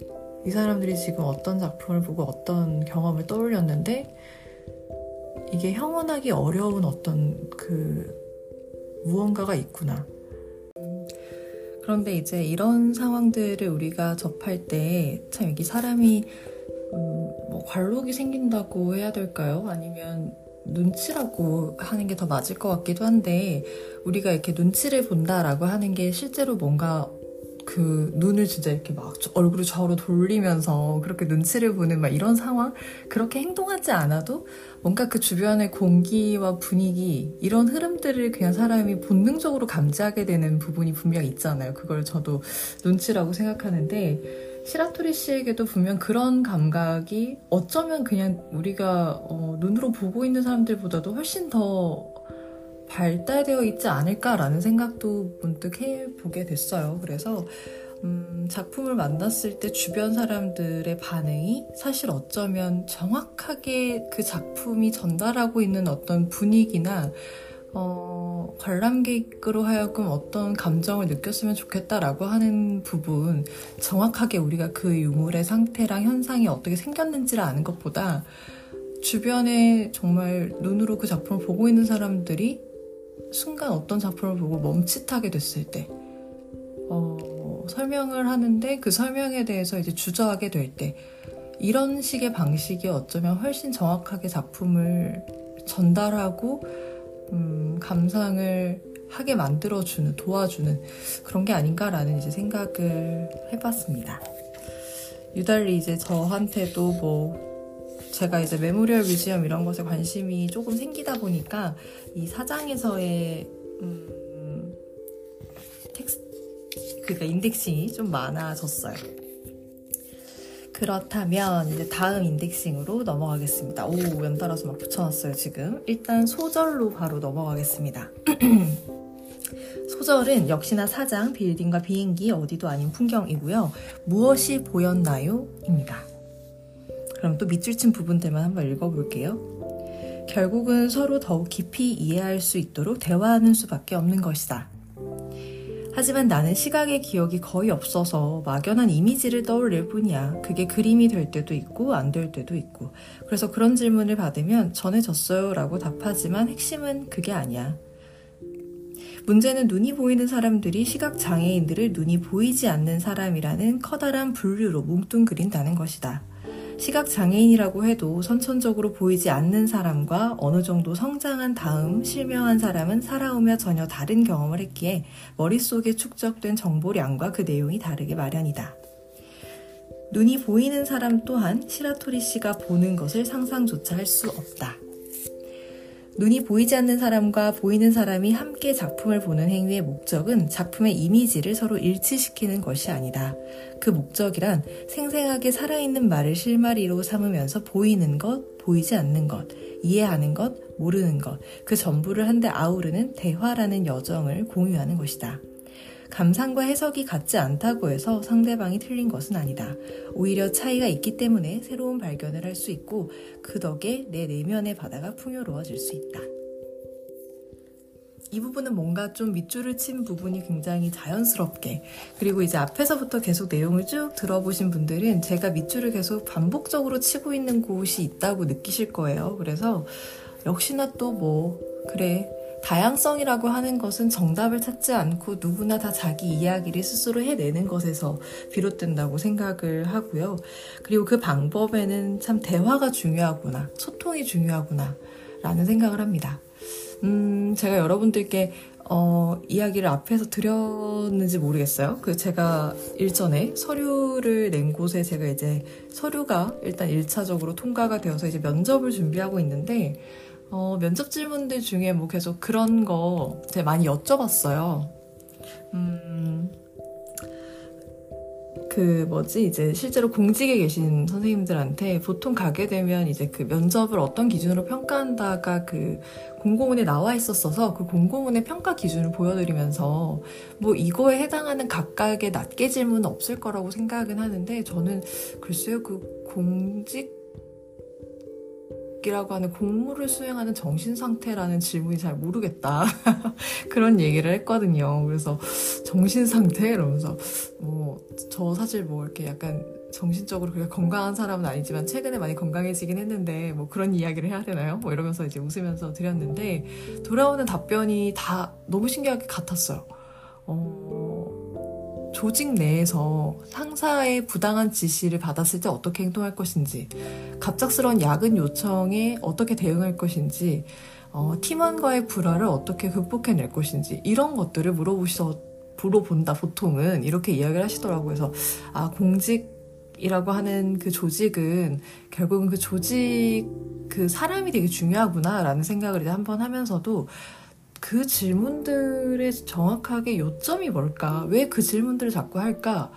이 사람들이 지금 어떤 작품을 보고 어떤 경험을 떠올렸는데 이게 형언하기 어려운 어떤 그 무언가가 있구나. 그런데 이제 이런 상황들을 우리가 접할 때 참 여기 사람이 음, 뭐 관록이 생긴다고 해야 될까요? 아니면 눈치라고 하는 게 더 맞을 것 같기도 한데 우리가 이렇게 눈치를 본다라고 하는 게 실제로 뭔가 그 눈을 진짜 이렇게 막 얼굴을 좌우로 돌리면서 그렇게 눈치를 보는 막 이런 상황 그렇게 행동하지 않아도 뭔가 그 주변의 공기와 분위기 이런 흐름들을 그냥 사람이 본능적으로 감지하게 되는 부분이 분명 있잖아요. 그걸 저도 눈치라고 생각하는데 시라토리 씨에게도 분명 그런 감각이 어쩌면 그냥 우리가 어, 눈으로 보고 있는 사람들보다도 훨씬 더 발달되어 있지 않을까라는 생각도 문득 해보게 됐어요. 그래서 음, 작품을 만났을 때 주변 사람들의 반응이 사실 어쩌면 정확하게 그 작품이 전달하고 있는 어떤 분위기나 어, 관람객으로 하여금 어떤 감정을 느꼈으면 좋겠다라고 하는 부분, 정확하게 우리가 그 유물의 상태랑 현상이 어떻게 생겼는지를 아는 것보다 주변에 정말 눈으로 그 작품을 보고 있는 사람들이 순간 어떤 작품을 보고 멈칫하게 됐을 때, 어, 설명을 하는데 그 설명에 대해서 이제 주저하게 될 때, 이런 식의 방식이 어쩌면 훨씬 정확하게 작품을 전달하고 음, 감상을 하게 만들어주는, 도와주는 그런 게 아닌가라는 이제 생각을 해봤습니다. 유달리 이제 저한테도 뭐 제가 이제 memorial museum 이런 것에 관심이 조금 생기다 보니까 이 사장에서의 음, 텍스 그러니까 indexing이 좀 많아졌어요. 그렇다면 다음 인덱싱으로 넘어가겠습니다. 오, 연달아서 막 붙여놨어요, 지금. 일단 소절로 바로 넘어가겠습니다. 소절은 역시나 사장, 빌딩과 비행기, 어디도 아닌 풍경이고요. 무엇이 보였나요? 입니다. 그럼 또 밑줄 친 부분들만 한번 읽어볼게요. 결국은 서로 더욱 깊이 이해할 수 있도록 대화하는 수밖에 없는 것이다. 하지만 나는 시각의 기억이 거의 없어서 막연한 이미지를 떠올릴 뿐이야. 그게 그림이 될 때도 있고 안 될 때도 있고. 그래서 그런 질문을 받으면 전해졌어요 라고 답하지만 핵심은 그게 아니야. 문제는 눈이 보이는 사람들이 시각 장애인들을 눈이 보이지 않는 사람이라는 커다란 분류로 뭉뚱그린다는 것이다. 시각장애인이라고 해도 선천적으로 보이지 않는 사람과 어느 정도 성장한 다음 실명한 사람은 살아오며 전혀 다른 경험을 했기에 머릿속에 축적된 정보량과 그 내용이 다르게 마련이다. 눈이 보이는 사람 또한 시라토리 씨가 보는 것을 상상조차 할 수 없다. 눈이 보이지 않는 사람과 보이는 사람이 함께 작품을 보는 행위의 목적은 작품의 이미지를 서로 일치시키는 것이 아니다. 그 목적이란 생생하게 살아있는 말을 실마리로 삼으면서 보이는 것, 보이지 않는 것, 이해하는 것, 모르는 것, 그 전부를 한데 아우르는 대화라는 여정을 공유하는 것이다. 감상과 해석이 같지 않다고 해서 상대방이 틀린 것은 아니다. 오히려 차이가 있기 때문에 새로운 발견을 할 수 있고 그 덕에 내 내면의 바다가 풍요로워질 수 있다. 이 부분은 뭔가 좀 밑줄을 친 부분이 굉장히 자연스럽게 그리고 이제 앞에서부터 계속 내용을 쭉 들어보신 분들은 제가 밑줄을 계속 반복적으로 치고 있는 곳이 있다고 느끼실 거예요. 그래서 역시나 또 뭐 그래 다양성이라고 하는 것은 정답을 찾지 않고 누구나 다 자기 이야기를 스스로 해내는 것에서 비롯된다고 생각을 하고요. 그리고 그 방법에는 참 대화가 중요하구나, 소통이 중요하구나, 라는 생각을 합니다. 음, 제가 여러분들께 어, 이야기를 앞에서 드렸는지 모르겠어요. 그 제가 일전에 서류를 낸 곳에 제가 이제 서류가 일단 1차적으로 통과가 되어서 이제 면접을 준비하고 있는데 어, 면접 질문들 중에 뭐 계속 그런 거 제가 많이 여쭤봤어요. 음, 그 뭐지 이제 실제로 공직에 계신 선생님들한테 보통 가게 되면 이제 그 면접을 어떤 기준으로 평가한다가 그 공고문에 나와 있었어서 그 공고문의 평가 기준을 보여드리면서 뭐 이거에 해당하는 각각의 낱개 질문은 없을 거라고 생각은 하는데 저는 글쎄요 그 공직 이라고 하는 공무를 수행하는 정신 상태라는 질문이 잘 모르겠다. 그런 얘기를 했거든요. 그래서 정신 상태 이러면서 뭐 저 사실 뭐 이렇게 약간 정신적으로 그렇게 건강한 사람은 아니지만 최근에 많이 건강해지긴 했는데 뭐 그런 이야기를 해야 되나요? 뭐 이러면서 이제 웃으면서 드렸는데 돌아오는 답변이 다 너무 신기하게 같았어요. 어, 조직 내에서 상사의 부당한 지시를 받았을 때 어떻게 행동할 것인지, 갑작스러운 야근 요청에 어떻게 대응할 것인지, 어, 팀원과의 불화를 어떻게 극복해낼 것인지, 이런 것들을 물어보셔, 물어본다, 보통은. 이렇게 이야기를 하시더라고요. 그래서, 아, 공직이라고 하는 그 조직은 결국은 그 조직, 그 사람이 되게 중요하구나라는 생각을 이제 한번 하면서도 그 질문들의 정확하게 요점이 뭘까? 왜 그 질문들을 자꾸 할까?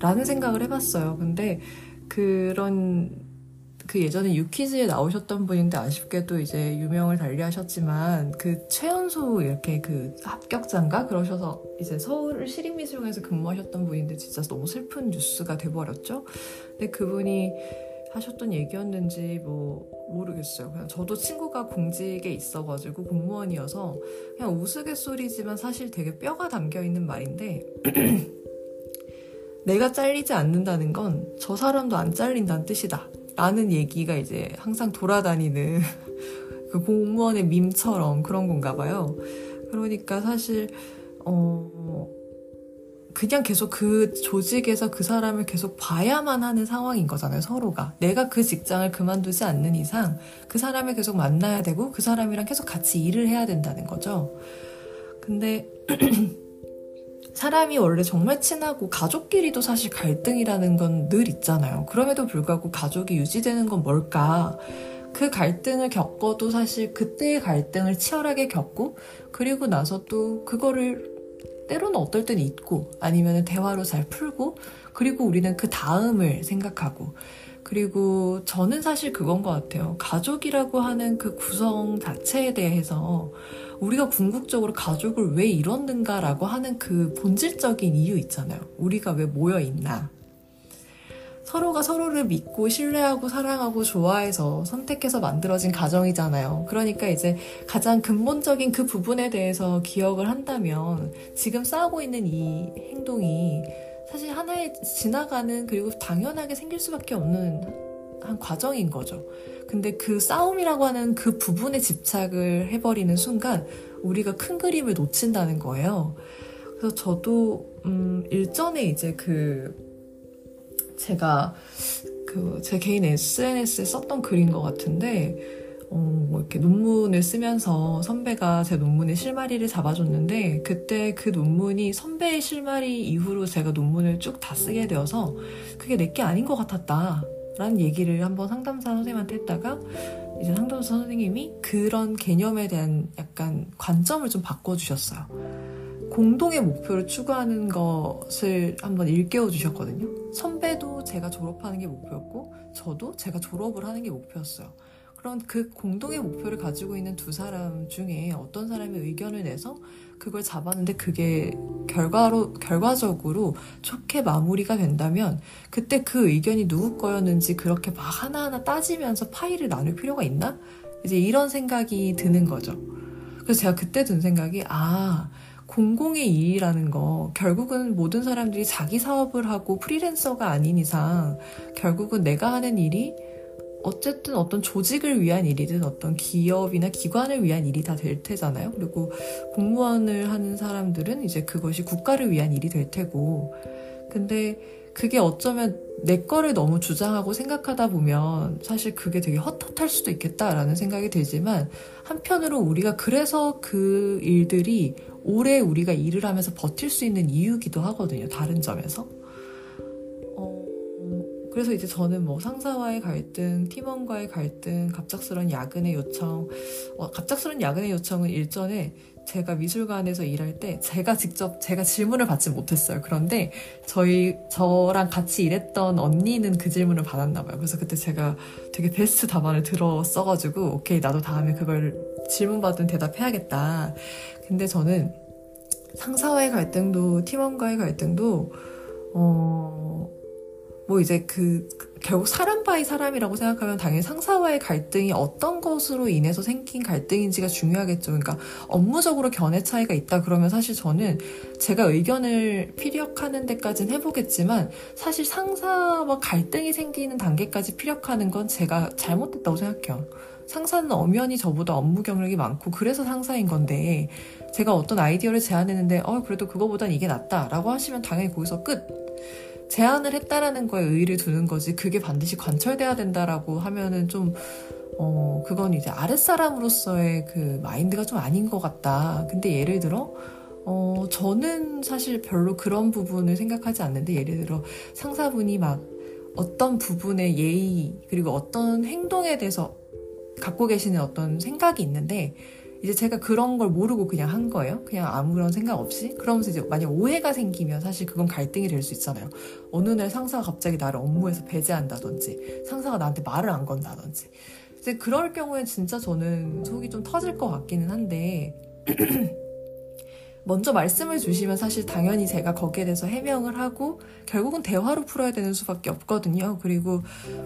라는 생각을 해봤어요. 근데 그런 그 예전에 유퀴즈에 나오셨던 분인데 아쉽게도 이제 유명을 달리하셨지만 그 최연소 이렇게 그 합격자인가 그러셔서 이제 서울 시립미술관에서 근무하셨던 분인데 진짜 너무 슬픈 뉴스가 돼버렸죠. 근데 그분이 하셨던 얘기였는지 뭐 모르겠어요. 그냥 저도 친구가 공직에 있어가지고 공무원이어서 그냥 우스갯소리지만 사실 되게 뼈가 담겨 있는 말인데 내가 잘리지 않는다는 건 저 사람도 안 잘린다는 뜻이다. 라는 얘기가 이제 항상 돌아다니는 그 공무원의 밈처럼 그런 건가 봐요. 그러니까 사실, 어, 그냥 계속 그 조직에서 그 사람을 계속 봐야만 하는 상황인 거잖아요, 서로가. 내가 그 직장을 그만두지 않는 이상 그 사람을 계속 만나야 되고 그 사람이랑 계속 같이 일을 해야 된다는 거죠. 근데 사람이 원래 정말 친하고 가족끼리도 사실 갈등이라는 건 늘 있잖아요. 그럼에도 불구하고 가족이 유지되는 건 뭘까? 그 갈등을 겪어도 사실 그때의 갈등을 치열하게 겪고 그리고 나서 또 그거를 때로는 어떨 때는 잊고 아니면 대화로 잘 풀고 그리고 우리는 그 다음을 생각하고 그리고 저는 사실 그건 것 같아요. 가족이라고 하는 그 구성 자체에 대해서 우리가 궁극적으로 가족을 왜 이뤘는가라고 하는 그 본질적인 이유 있잖아요. 우리가 왜 모여 있나. 서로가 서로를 믿고 신뢰하고 사랑하고 좋아해서 선택해서 만들어진 가정이잖아요. 그러니까 이제 가장 근본적인 그 부분에 대해서 기억을 한다면 지금 싸우고 있는 이 행동이 사실 하나의 지나가는 그리고 당연하게 생길 수밖에 없는 한 과정인 거죠. 근데 그 싸움이라고 하는 그 부분에 집착을 해버리는 순간 우리가 큰 그림을 놓친다는 거예요. 그래서 저도 음 일전에 이제 그 제가 그그제 개인 SNS에 썼던 글인 것 같은데 어, 뭐 이렇게 논문을 쓰면서 선배가 제 논문의 실마리를 잡아줬는데 그때 그 논문이 선배의 실마리 이후로 제가 논문을 쭉 다 쓰게 되어서 그게 내게 아닌 것 같았다. 라는 얘기를 한번 상담사 선생님한테 했다가 이제 상담사 선생님이 그런 개념에 대한 약간 관점을 좀 바꿔주셨어요. 공동의 목표를 추구하는 것을 한번 일깨워 주셨거든요. 선배도 제가 졸업하는 게 목표였고, 저도 제가 졸업을 하는 게 목표였어요. 그런 그 공동의 목표를 가지고 있는 두 사람 중에 어떤 사람이 의견을 내서 그걸 잡았는데 그게 결과로 결과적으로 좋게 마무리가 된다면 그때 그 의견이 누구 거였는지 그렇게 막 하나하나 따지면서 파일을 나눌 필요가 있나? 이제 이런 생각이 드는 거죠. 그래서 제가 그때 든 생각이 아 공공의 일이라는 거 결국은 모든 사람들이 자기 사업을 하고 프리랜서가 아닌 이상 결국은 내가 하는 일이 어쨌든 어떤 조직을 위한 일이든 어떤 기업이나 기관을 위한 일이 다 될 테잖아요. 그리고 공무원을 하는 사람들은 이제 그것이 국가를 위한 일이 될 테고. 근데 그게 어쩌면 내 거를 너무 주장하고 생각하다 보면 사실 그게 되게 헛헛할 수도 있겠다라는 생각이 들지만 한편으로 우리가 그래서 그 일들이 오래 우리가 일을 하면서 버틸 수 있는 이유기도 하거든요. 다른 점에서. 그래서 이제 저는 뭐 상사와의 갈등, 팀원과의 갈등, 갑작스런 야근의 요청, 어, 갑작스런 야근의 요청은 일전에 제가 미술관에서 일할 때 제가 직접 제가 질문을 받지 못했어요. 그런데 저희 저랑 같이 일했던 언니는 그 질문을 받았나 봐요. 그래서 그때 제가 되게 베스트 답안을 들었어가지고 오케이 나도 다음에 그걸 질문 받은 대답해야겠다. 근데 저는 상사와의 갈등도 팀원과의 갈등도 어. 뭐 이제 그 결국 사람 by 사람이라고 생각하면 당연히 상사와의 갈등이 어떤 것으로 인해서 생긴 갈등인지가 중요하겠죠. 그러니까 업무적으로 견해 차이가 있다 그러면 사실 저는 제가 의견을 피력하는 데까지는 해보겠지만 사실 상사와 갈등이 생기는 단계까지 피력하는 건 제가 잘못됐다고 생각해요. 상사는 엄연히 저보다 업무 경력이 많고 그래서 상사인 건데 제가 어떤 아이디어를 제안했는데 어 그래도 그거보단 이게 낫다라고 하시면 당연히 거기서 끝. 제안을 했다라는 거에 의의를 두는 거지 그게 반드시 관철돼야 된다라고 하면은 좀 어, 그건 이제 아랫사람으로서의 그 마인드가 좀 아닌 것 같다. 근데 예를 들어, 어, 저는 사실 별로 그런 부분을 생각하지 않는데, 예를 들어 상사분이 막 어떤 부분의 예의, 그리고 어떤 행동에 대해서 갖고 계시는 어떤 생각이 있는데, 이제 제가 그런 걸 모르고 그냥 한 거예요. 그냥 아무런 생각 없이. 그러면서 이제 만약 오해가 생기면 사실 그건 갈등이 될 수 있잖아요. 어느 날 상사가 갑자기 나를 업무에서 배제한다든지, 상사가 나한테 말을 안 건다든지. 이제 그럴 경우에 진짜 저는 속이 좀 터질 것 같기는 한데, 먼저 말씀을 주시면 사실 당연히 제가 거기에 대해서 해명을 하고 결국은 대화로 풀어야 되는 수밖에 없거든요. 그리고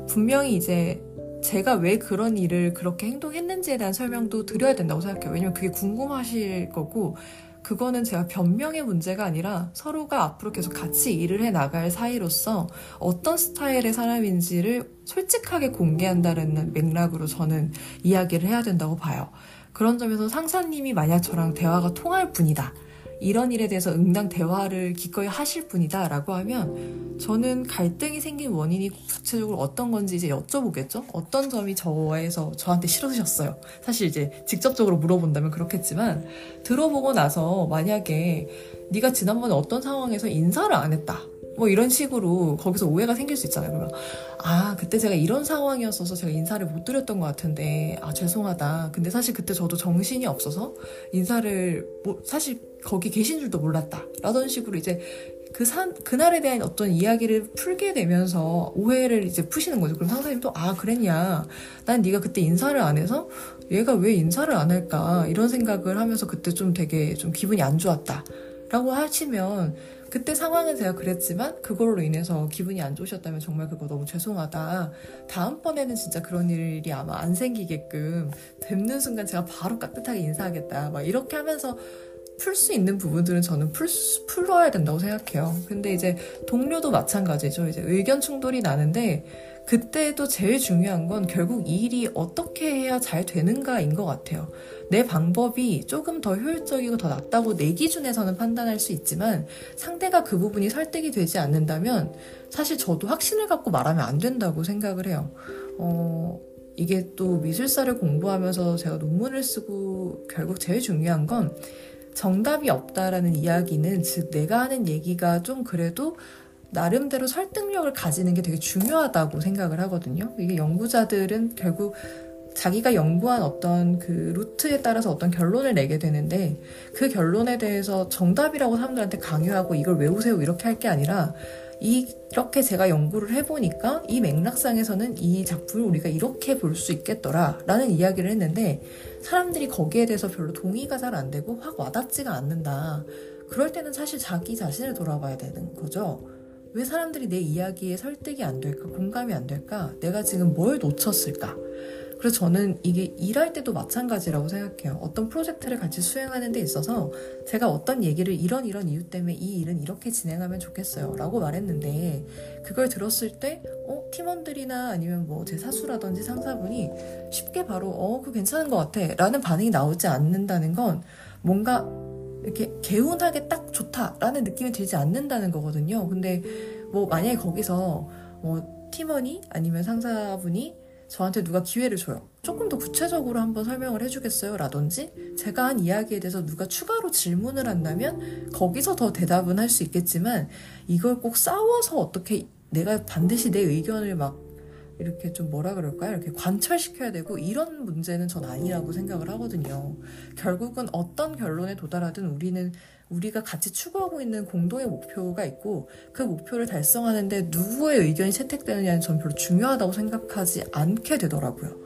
분명히 이제 제가 왜 그런 일을 그렇게 행동했는지에 대한 설명도 드려야 된다고 생각해요. 왜냐면 그게 궁금하실 거고, 그거는 제가 변명의 문제가 아니라 서로가 앞으로 계속 같이 일을 해 나갈 사이로서 어떤 스타일의 사람인지를 솔직하게 공개한다는 맥락으로 저는 이야기를 해야 된다고 봐요. 그런 점에서 상사님이 만약 저랑 대화가 통할 분이다. 이런 일에 대해서 응당 대화를 기꺼이 하실 분이다 라고 하면 저는 갈등이 생긴 원인이 구체적으로 어떤 건지 이제 여쭤보겠죠? 어떤 점이 저에서 저한테 싫으셨어요? 사실 이제 직접적으로 물어본다면 그렇겠지만 들어보고 나서 만약에 네가 지난번에 어떤 상황에서 인사를 안 했다. 뭐 이런 식으로 거기서 오해가 생길 수 있잖아요. 그러면 아 그때 제가 이런 상황이었어서 제가 인사를 못 드렸던 것 같은데 아 죄송하다. 근데 사실 그때 저도 정신이 없어서 인사를 뭐 사실 거기 계신 줄도 몰랐다. 라던 식으로 이제 그 산, 그날에 대한 어떤 이야기를 풀게 되면서 오해를 이제 푸시는 거죠. 그럼 상사님도, 아, 그랬냐. 난 네가 그때 인사를 안 해서 얘가 왜 인사를 안 할까. 이런 생각을 하면서 그때 좀 되게 좀 기분이 안 좋았다. 라고 하시면 그때 상황은 제가 그랬지만 그걸로 인해서 기분이 안 좋으셨다면 정말 그거 너무 죄송하다. 다음번에는 진짜 그런 일이 아마 안 생기게끔 뵙는 순간 제가 바로 깍듯하게 인사하겠다. 막 이렇게 하면서 풀 수 있는 부분들은 저는 풀, 풀어야 된다고 생각해요. 근데 이제 동료도 마찬가지죠. 이제 의견 충돌이 나는데 그때도 제일 중요한 건 결국 이 일이 어떻게 해야 잘 되는가인 것 같아요. 내 방법이 조금 더 효율적이고 더 낫다고 내 기준에서는 판단할 수 있지만 상대가 그 부분이 설득이 되지 않는다면 사실 저도 확신을 갖고 말하면 안 된다고 생각을 해요. 어, 이게 또 미술사를 공부하면서 제가 논문을 쓰고 결국 제일 중요한 건 정답이 없다라는 이야기는 즉 내가 하는 얘기가 좀 그래도 나름대로 설득력을 가지는 게 되게 중요하다고 생각을 하거든요. 이게 연구자들은 결국 자기가 연구한 어떤 그 루트에 따라서 어떤 결론을 내게 되는데 그 결론에 대해서 정답이라고 사람들한테 강요하고 이걸 외우세요 이렇게 할 게 아니라 이렇게 제가 연구를 해보니까 이 맥락상에서는 이 작품을 우리가 이렇게 볼 수 있겠더라 라는 이야기를 했는데 사람들이 거기에 대해서 별로 동의가 잘 안 되고 확 와닿지가 않는다. 그럴 때는 사실 자기 자신을 돌아봐야 되는 거죠. 왜 사람들이 내 이야기에 설득이 안 될까? 공감이 안 될까? 내가 지금 뭘 놓쳤을까? 그래서 저는 이게 일할 때도 마찬가지라고 생각해요. 어떤 프로젝트를 같이 수행하는 데 있어서 제가 어떤 얘기를 이런 이런 이유 때문에 이 일은 이렇게 진행하면 좋겠어요. 라고 말했는데 그걸 들었을 때 어, 팀원들이나 아니면 뭐 제 사수라든지 상사분이 쉽게 바로 어, 그거 괜찮은 것 같아. 라는 반응이 나오지 않는다는 건 뭔가 이렇게 개운하게 딱 좋다라는 느낌이 들지 않는다는 거거든요. 근데 뭐 만약에 거기서 뭐 팀원이 아니면 상사분이 저한테 누가 기회를 줘요. 조금 더 구체적으로 한번 설명을 해주겠어요? 라든지 제가 한 이야기에 대해서 누가 추가로 질문을 한다면 거기서 더 대답은 할 수 있겠지만 이걸 꼭 싸워서 어떻게 내가 반드시 내 의견을 막 이렇게 좀 뭐라 그럴까요? 이렇게 관철시켜야 되고 이런 문제는 전 아니라고 생각을 하거든요. 결국은 어떤 결론에 도달하든 우리는 우리가 같이 추구하고 있는 공동의 목표가 있고 그 목표를 달성하는데 누구의 의견이 채택되느냐는 전 별로 중요하다고 생각하지 않게 되더라고요.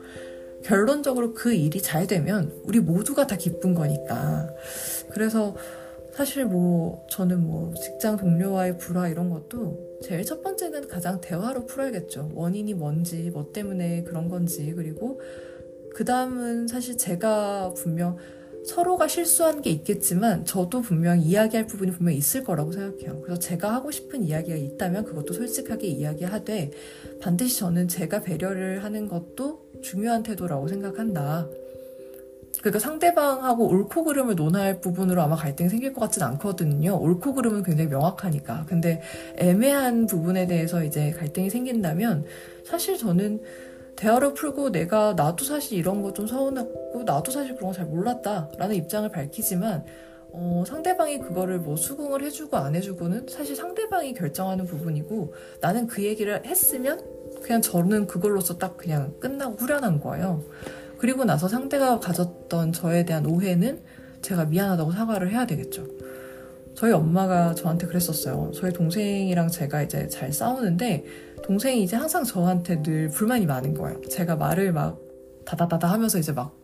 결론적으로 그 일이 잘 되면 우리 모두가 다 기쁜 거니까. 그래서 사실 뭐 저는 뭐 직장 동료와의 불화 이런 것도 제일 첫 번째는 가장 대화로 풀어야겠죠. 원인이 뭔지, 뭐 때문에 그런 건지, 그리고 그 다음은 사실 제가 분명 서로가 실수한 게 있겠지만 저도 분명 이야기할 부분이 분명 있을 거라고 생각해요. 그래서 제가 하고 싶은 이야기가 있다면 그것도 솔직하게 이야기하되 반드시 저는 제가 배려를 하는 것도 중요한 태도라고 생각한다. 그러니까 상대방하고 옳고 그름을 논할 부분으로 아마 갈등이 생길 것 같진 않거든요. 옳고 그름은 굉장히 명확하니까. 근데 애매한 부분에 대해서 이제 갈등이 생긴다면 사실 저는 대화를 풀고 내가 나도 사실 이런 거 좀 서운했고 나도 사실 그런 거 잘 몰랐다라는 입장을 밝히지만 어, 상대방이 그거를 뭐 수긍을 해주고 안 해주고는 사실 상대방이 결정하는 부분이고 나는 그 얘기를 했으면 그냥 저는 그걸로서 딱 그냥 끝나고 후련한 거예요. 그리고 나서 상대가 가졌던 저에 대한 오해는 제가 미안하다고 사과를 해야 되겠죠. 저희 엄마가 저한테 그랬었어요. 저희 동생이랑 제가 이제 잘 싸우는데 동생이 이제 항상 저한테 늘 불만이 많은 거예요. 제가 말을 막 다다다다 하면서 이제 막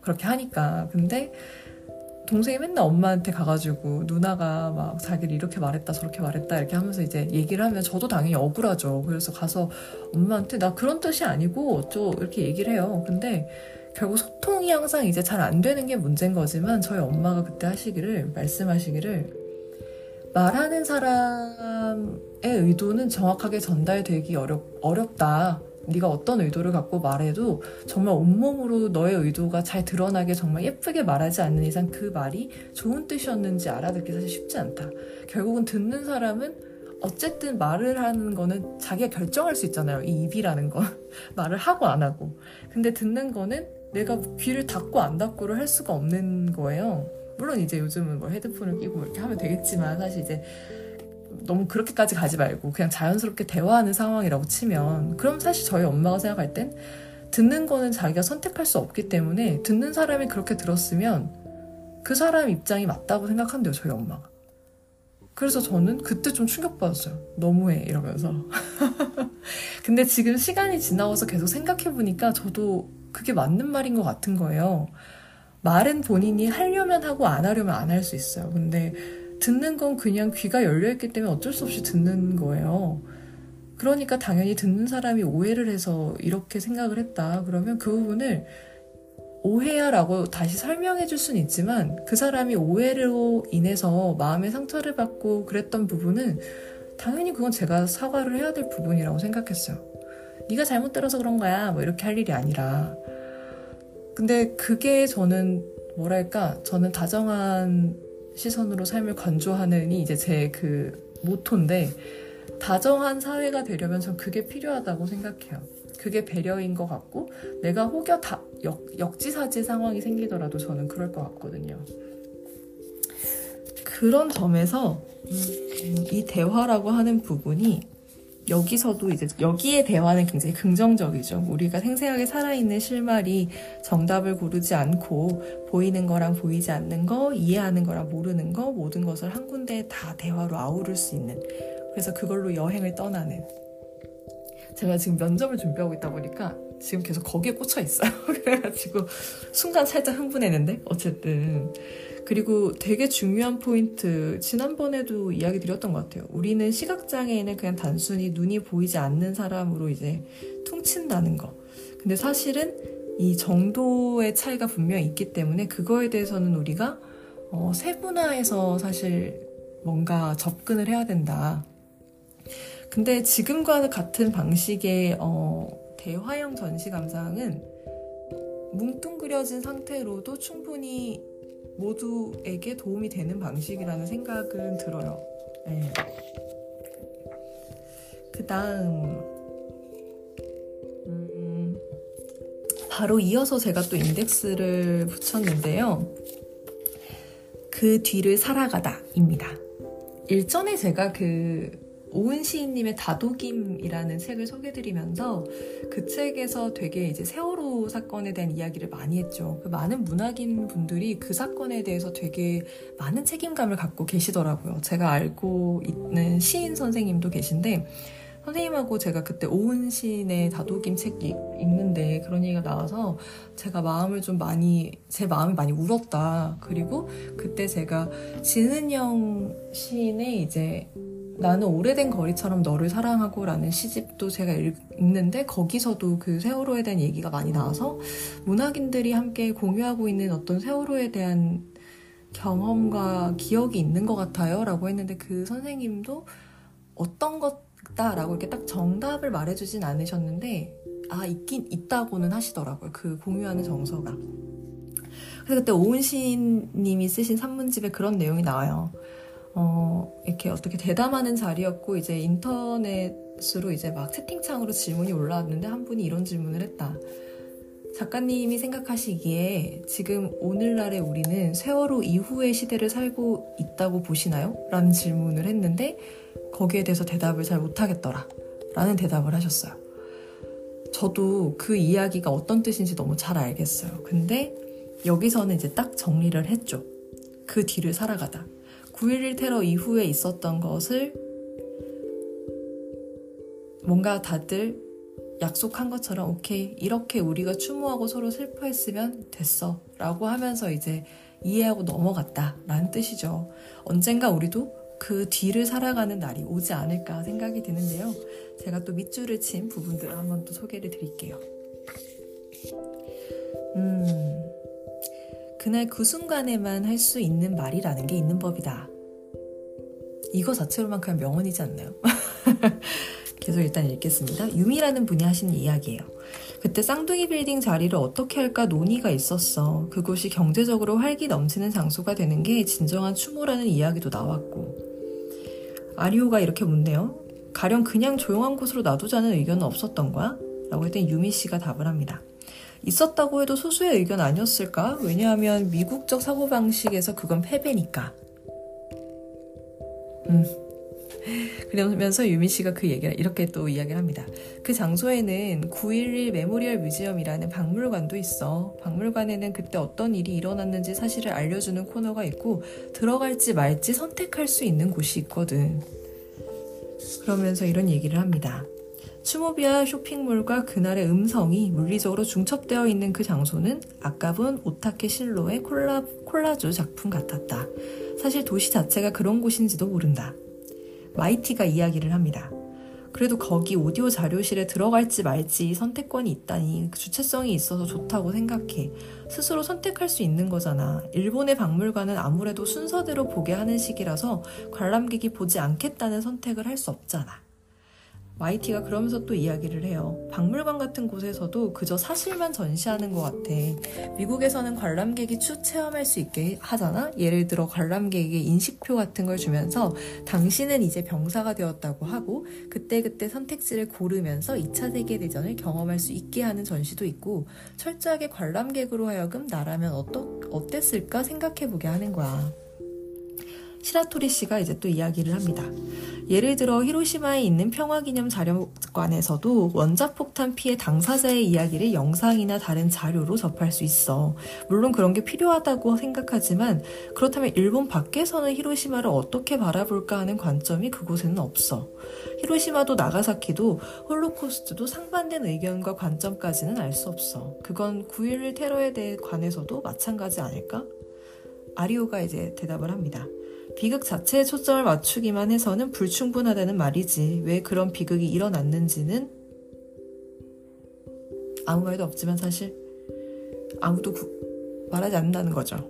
그렇게 하니까. 근데 동생이 맨날 엄마한테 가가지고 누나가 막 자기를 이렇게 말했다 저렇게 말했다 이렇게 하면서 이제 얘기를 하면 저도 당연히 억울하죠. 그래서 가서 엄마한테 나 그런 뜻이 아니고 어쩌 이렇게 얘기를 해요. 근데 결국 소통이 항상 이제 잘 안 되는 게 문제인 거지만 저희 엄마가 그때 하시기를 말씀하시기를 말하는 사람의 의도는 정확하게 전달되기 어렵, 어렵다. 네가 어떤 의도를 갖고 말해도 정말 온몸으로 너의 의도가 잘 드러나게 정말 예쁘게 말하지 않는 이상 그 말이 좋은 뜻이었는지 알아듣기 사실 쉽지 않다. 결국은 듣는 사람은 어쨌든 말을 하는 거는 자기가 결정할 수 있잖아요. 이 입이라는 건. 말을 하고 안 하고. 근데 듣는 거는 내가 귀를 닫고 안 닫고를 할 수가 없는 거예요. 물론 이제 요즘은 뭐 헤드폰을 끼고 이렇게 하면 되겠지만 사실 이제 너무 그렇게까지 가지 말고 그냥 자연스럽게 대화하는 상황이라고 치면 그럼 사실 저희 엄마가 생각할 땐 듣는 거는 자기가 선택할 수 없기 때문에 듣는 사람이 그렇게 들었으면 그 사람 입장이 맞다고 생각한대요 저희 엄마가. 그래서 저는 그때 좀 충격받았어요. 너무해 이러면서. 근데 지금 시간이 지나서 계속 생각해보니까 저도 그게 맞는 말인 것 같은 거예요 말은 본인이 하려면 하고 안 하려면 안 할 수 있어요. 근데 듣는 건 그냥 귀가 열려있기 때문에 어쩔 수 없이 듣는 거예요. 그러니까 당연히 듣는 사람이 오해를 해서 이렇게 생각을 했다. 그러면 그 부분을 오해야 라고 다시 설명해 줄 수는 있지만 그 사람이 오해로 인해서 마음의 상처를 받고 그랬던 부분은 당연히 그건 제가 사과를 해야 될 부분이라고 생각했어요. 네가 잘못 들어서 그런 거야. 뭐 이렇게 할 일이 아니라. 근데 그게 저는 뭐랄까 저는 다정한 시선으로 삶을 건조하는이 이제 제 그 모토인데 다정한 사회가 되려면 전 그게 필요하다고 생각해요. 그게 배려인 것 같고 내가 혹여 다 역, 역지사지 상황이 생기더라도 저는 그럴 것 같거든요. 그런 점에서 음, 이 대화라고 하는 부분이 여기서도 이제 여기에 대화는 굉장히 긍정적이죠. 우리가 생생하게 살아있는 실말이 정답을 고르지 않고 보이는 거랑 보이지 않는 거, 이해하는 거랑 모르는 거, 모든 것을 한 군데에 다 대화로 아우를 수 있는. 그래서 그걸로 여행을 떠나는. 제가 지금 면접을 준비하고 있다 보니까 지금 계속 거기에 꽂혀 있어요. 그래가지고 순간 살짝 흥분했는데 어쨌든 그리고 되게 중요한 포인트 지난번에도 이야기 드렸던 것 같아요. 우리는 시각장애인을 그냥 단순히 눈이 보이지 않는 사람으로 이제 퉁친다는 거. 근데 사실은 이 정도의 차이가 분명히 있기 때문에 그거에 대해서는 우리가 어, 세분화해서 사실 뭔가 접근을 해야 된다. 근데 지금과 같은 방식의 어, 대화형 전시 감상은 뭉뚱그려진 상태로도 충분히 모두에게 도움이 되는 방식이라는 생각은 들어요. 네. 그 다음, 음, 바로 이어서 제가 또 인덱스를 붙였는데요. 그 뒤를 살아가다입니다. 일전에 제가 그 오은 시인님의 다독임이라는 책을 소개드리면서 그 책에서 되게 이제 세월 호 사건에 대한 이야기를 많이 했죠. 그 많은 문학인 분들이 그 사건에 대해서 되게 많은 책임감을 갖고 계시더라고요. 제가 알고 있는 시인 선생님도 계신데 선생님하고 제가 그때 오은 시인의 다독임 책 읽는데 그런 얘기가 나와서 제가 마음을 좀 많이 제 마음이 많이 울었다. 그리고 그때 제가 진은영 시인의 이제 나는 오래된 거리처럼 너를 사랑하고 라는 시집도 제가 읽는데 거기서도 그 세월호에 대한 얘기가 많이 나와서 문학인들이 함께 공유하고 있는 어떤 세월호에 대한 경험과 기억이 있는 것 같아요 라고 했는데 그 선생님도 어떤 것다 라고 이렇게 딱 정답을 말해주진 않으셨는데 아 있긴 있다고는 하시더라고요 그 공유하는 정서가. 그래서 그때 오은 시인님이 쓰신 산문집에 그런 내용이 나와요 어, 이렇게 어떻게 대담하는 자리였고, 이제 인터넷으로 이제 막 채팅창으로 질문이 올라왔는데 한 분이 이런 질문을 했다. 작가님이 생각하시기에 지금 오늘날의 우리는 세월호 이후의 시대를 살고 있다고 보시나요? 라는 질문을 했는데 거기에 대해서 대답을 잘 못하겠더라. 라는 대답을 하셨어요. 저도 그 이야기가 어떤 뜻인지 너무 잘 알겠어요. 근데 여기서는 이제 딱 정리를 했죠. 그 뒤를 살아가다. 9.11 테러 이후에 있었던 것을 뭔가 다들 약속한 것처럼 오케이 이렇게 우리가 추모하고 서로 슬퍼했으면 됐어 라고 하면서 이제 이해하고 넘어갔다 라는 뜻이죠. 언젠가 우리도 그 뒤를 살아가는 날이 오지 않을까 생각이 드는데요. 제가 또 밑줄을 친 부분들을 한번 또 소개를 드릴게요. 음 그날 그 순간에만 할 수 있는 말이라는 게 있는 법이다. 이거 자체로만 그냥 명언이지 않나요? 계속 일단 읽겠습니다. 유미라는 분이 하신 이야기예요. 그때 쌍둥이 빌딩 자리를 어떻게 할까 논의가 있었어. 그곳이 경제적으로 활기 넘치는 장소가 되는 게 진정한 추모라는 이야기도 나왔고. 아리오가 이렇게 묻네요. 가령 그냥 조용한 곳으로 놔두자는 의견은 없었던 거야? 라고 했더니 유미 씨가 답을 합니다. 있었다고 해도 소수의 의견 아니었을까? 왜냐하면 미국적 사고방식에서 그건 패배니까. 음. 그러면서 유미 씨가 그 얘기를 이렇게 또 이야기를 합니다. 그 장소에는 9.11 Memorial Museum이라는 박물관도 있어. 박물관에는 그때 어떤 일이 일어났는지 사실을 알려주는 코너가 있고 들어갈지 말지 선택할 수 있는 곳이 있거든. 그러면서 이런 얘기를 합니다. 추모비아 쇼핑몰과 그날의 음성이 물리적으로 중첩되어 있는 그 장소는 아까 본 오타케 실로의 콜라, 콜라주 작품 같았다. 사실 도시 자체가 그런 곳인지도 모른다. 마이티가 이야기를 합니다. 그래도 거기 오디오 자료실에 들어갈지 말지 선택권이 있다니 그 주체성이 있어서 좋다고 생각해. 스스로 선택할 수 있는 거잖아. 일본의 박물관은 아무래도 순서대로 보게 하는 식이라서 관람객이 보지 않겠다는 선택을 할 수 없잖아. YT가 그러면서 또 이야기를 해요. 박물관 같은 곳에서도 그저 사실만 전시하는 것 같아. 미국에서는 관람객이 추 체험할 수 있게 하잖아? 예를 들어 관람객에게 인식표 같은 걸 주면서 당신은 이제 병사가 되었다고 하고 그때그때 선택지를 고르면서 2차 세계대전을 경험할 수 있게 하는 전시도 있고 철저하게 관람객으로 하여금 나라면 어떠, 어땠을까 생각해보게 하는 거야. 시라토리 씨가 이제 또 이야기를 합니다. 예를 들어 히로시마에 있는 평화기념 자료관에서도 원자폭탄 피해 당사자의 이야기를 영상이나 다른 자료로 접할 수 있어. 물론 그런 게 필요하다고 생각하지만 그렇다면 일본 밖에서는 히로시마를 어떻게 바라볼까 하는 관점이 그곳에는 없어. 히로시마도 나가사키도 홀로코스트도 상반된 의견과 관점까지는 알 수 없어. 그건 9.11 테러에 대해 관해서도 마찬가지 아닐까? 아리오가 이제 대답을 합니다. 비극 자체에 초점을 맞추기만 해서는 불충분하다는 말이지. 왜 그런 비극이 일어났는지는 아무 말도 없지만 사실 아무도 구, 말하지 않는다는 거죠.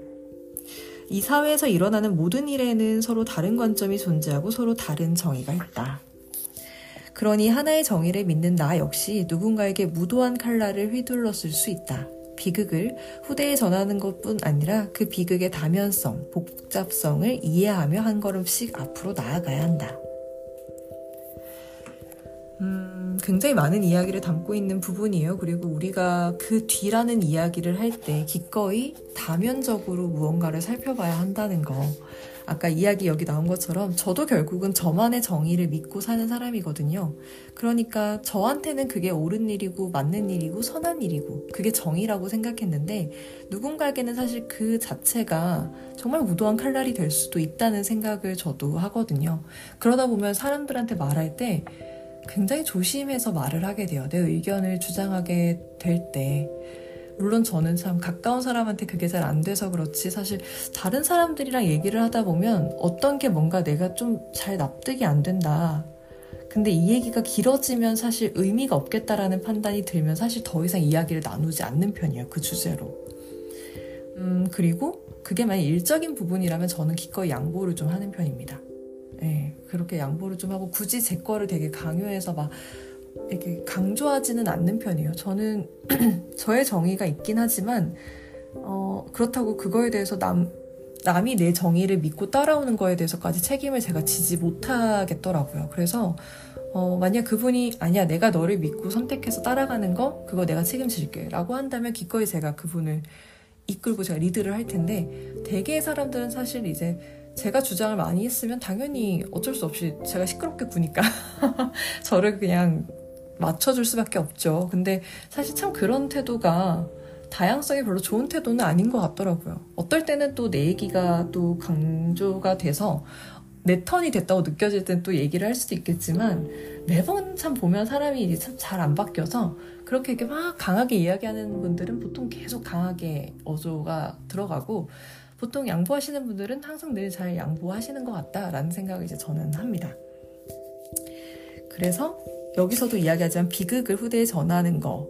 이 사회에서 일어나는 모든 일에는 서로 다른 관점이 존재하고 서로 다른 정의가 있다. 그러니 하나의 정의를 믿는 나 역시 누군가에게 무도한 칼날을 휘둘렀을 수 있다. 비극을 후대에 전하는 것뿐 아니라 그 비극의 다면성, 복잡성을 이해하며 한 걸음씩 앞으로 나아가야 한다. 음, 굉장히 많은 이야기를 담고 있는 부분이에요. 그리고 우리가 그 뒤라는 이야기를 할 때 기꺼이 다면적으로 무언가를 살펴봐야 한다는 거. 아까 이야기 여기 나온 것처럼 저도 결국은 저만의 정의를 믿고 사는 사람이거든요. 그러니까 저한테는 그게 옳은 일이고 맞는 일이고 선한 일이고 그게 정의라고 생각했는데 누군가에게는 사실 그 자체가 정말 무도한 칼날이 될 수도 있다는 생각을 저도 하거든요. 그러다 보면 사람들한테 말할 때 굉장히 조심해서 말을 하게 돼요. 내 의견을 주장하게 될 때. 물론 저는 참 가까운 사람한테 그게 잘 안 돼서 그렇지 사실 다른 사람들이랑 얘기를 하다 보면 어떤 게 뭔가 내가 좀 잘 납득이 안 된다. 근데 이 얘기가 길어지면 사실 의미가 없겠다라는 판단이 들면 사실 더 이상 이야기를 나누지 않는 편이에요. 그 주제로. 음, 그리고 그게 만약 일적인 부분이라면 저는 기꺼이 양보를 좀 하는 편입니다. 네, 그렇게 양보를 좀 하고 굳이 제 거를 되게 강요해서 막 이렇게 강조하지는 않는 편이에요. 저는 저의 정의가 있긴 하지만 어, 그렇다고 그거에 대해서 남 남이 내 정의를 믿고 따라오는 거에 대해서까지 책임을 제가 지지 못하겠더라고요. 그래서 어, 만약 그분이 아니야 내가 너를 믿고 선택해서 따라가는 거 그거 내가 책임질게 라고 한다면 기꺼이 제가 그분을 이끌고 제가 리드를 할 텐데 대개의 사람들은 사실 이제 제가 주장을 많이 했으면 당연히 어쩔 수 없이 제가 시끄럽게 구니까 저를 그냥 맞춰줄 수밖에 없죠. 근데 사실 참 그런 태도가 다양성이 별로 좋은 태도는 아닌 것 같더라고요. 어떨 때는 또 내 얘기가 또 강조가 돼서 내 턴이 됐다고 느껴질 땐 또 얘기를 할 수도 있겠지만 매번 참 보면 사람이 참 잘 안 바뀌어서 그렇게 이렇게 막 강하게 이야기하는 분들은 보통 계속 강하게 어조가 들어가고 보통 양보하시는 분들은 항상 늘 잘 양보하시는 것 같다라는 생각을 이제 저는 합니다. 그래서 여기서도 이야기하지만 비극을 후대에 전하는 거,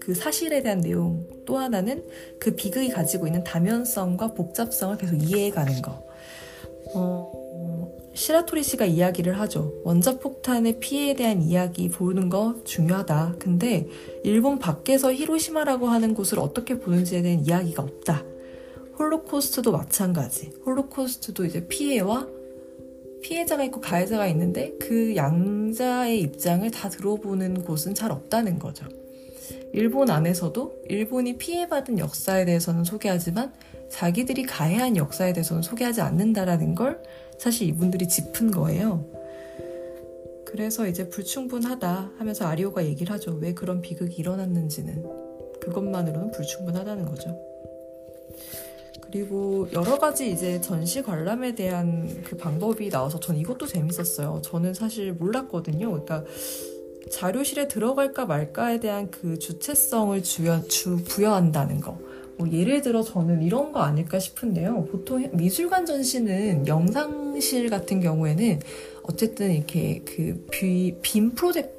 그 사실에 대한 내용 또 하나는 그 비극이 가지고 있는 다면성과 복잡성을 계속 이해해가는 거. 어, 시라토리 씨가 이야기를 하죠. 원자폭탄의 피해에 대한 이야기 보는 거 중요하다. 근데 일본 밖에서 히로시마라고 하는 곳을 어떻게 보는지에 대한 이야기가 없다. 홀로코스트도 마찬가지. 홀로코스트도 이제 피해와 피해자가 있고 가해자가 있는데 그 양자의 입장을 다 들어보는 곳은 잘 없다는 거죠. 일본 안에서도 일본이 피해받은 역사에 대해서는 소개하지만 자기들이 가해한 역사에 대해서는 소개하지 않는다라는 걸 사실 이분들이 짚은 거예요. 그래서 이제 불충분하다 하면서 아리오가 얘기를 하죠. 왜 그런 비극이 일어났는지는 그것만으로는 불충분하다는 거죠. 그리고 여러 가지 이제 전시 관람에 대한 그 방법이 나와서 전 이것도 재밌었어요. 저는 사실 몰랐거든요. 그러니까 자료실에 들어갈까 말까에 대한 그 주체성을 주여, 주, 부여한다는 거. 뭐 예를 들어 저는 이런 거 아닐까 싶은데요. 보통 미술관 전시는 영상실 같은 경우에는 어쨌든 이렇게 그 빔 프로젝터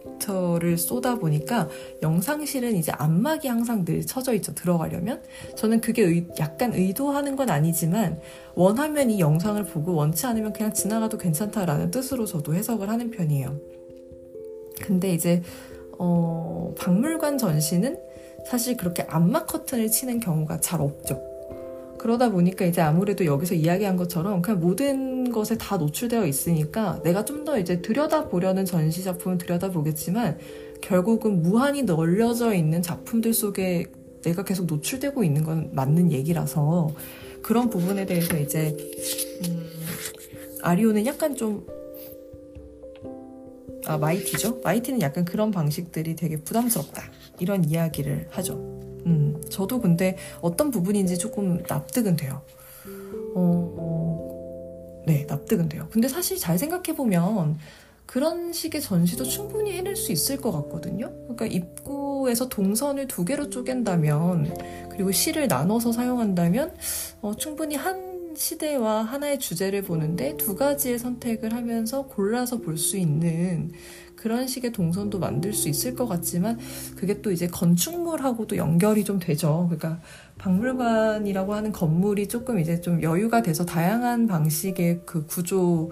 를 쏘다 보니까 영상실은 이제 안막이 항상 늘 쳐져 있죠. 들어가려면. 저는 그게 의, 약간 의도하는 건 아니지만 원하면 이 영상을 보고 원치 않으면 그냥 지나가도 괜찮다라는 뜻으로 저도 해석을 하는 편이에요. 근데 이제 어, 박물관 전시는 사실 그렇게 안막 커튼을 치는 경우가 잘 없죠. 그러다 보니까 이제 아무래도 여기서 이야기한 것처럼 그냥 모든 것에 다 노출되어 있으니까 내가 좀 더 이제 들여다보려는 전시 작품을 들여다보겠지만 결국은 무한히 널려져 있는 작품들 속에 내가 계속 노출되고 있는 건 맞는 얘기라서 그런 부분에 대해서 이제 음, 아리오는 약간 좀 아, 마이티죠. 마이티는 약간 그런 방식들이 되게 부담스럽다. 이런 이야기를 하죠. 음, 저도 근데 어떤 부분인지 조금 납득은 돼요. 어, 어, 네, 납득은 돼요. 근데 사실 잘 생각해보면 그런 식의 전시도 충분히 해낼 수 있을 것 같거든요. 그러니까 입구에서 동선을 두 개로 쪼갠다면, 그리고 시를 나눠서 사용한다면, 어, 충분히 한 시대와 하나의 주제를 보는데 두 가지의 선택을 하면서 골라서 볼 수 있는 그런 식의 동선도 만들 수 있을 것 같지만 그게 또 이제 건축물하고도 연결이 좀 되죠. 그러니까 박물관이라고 하는 건물이 조금 이제 좀 여유가 돼서 다양한 방식의 그 구조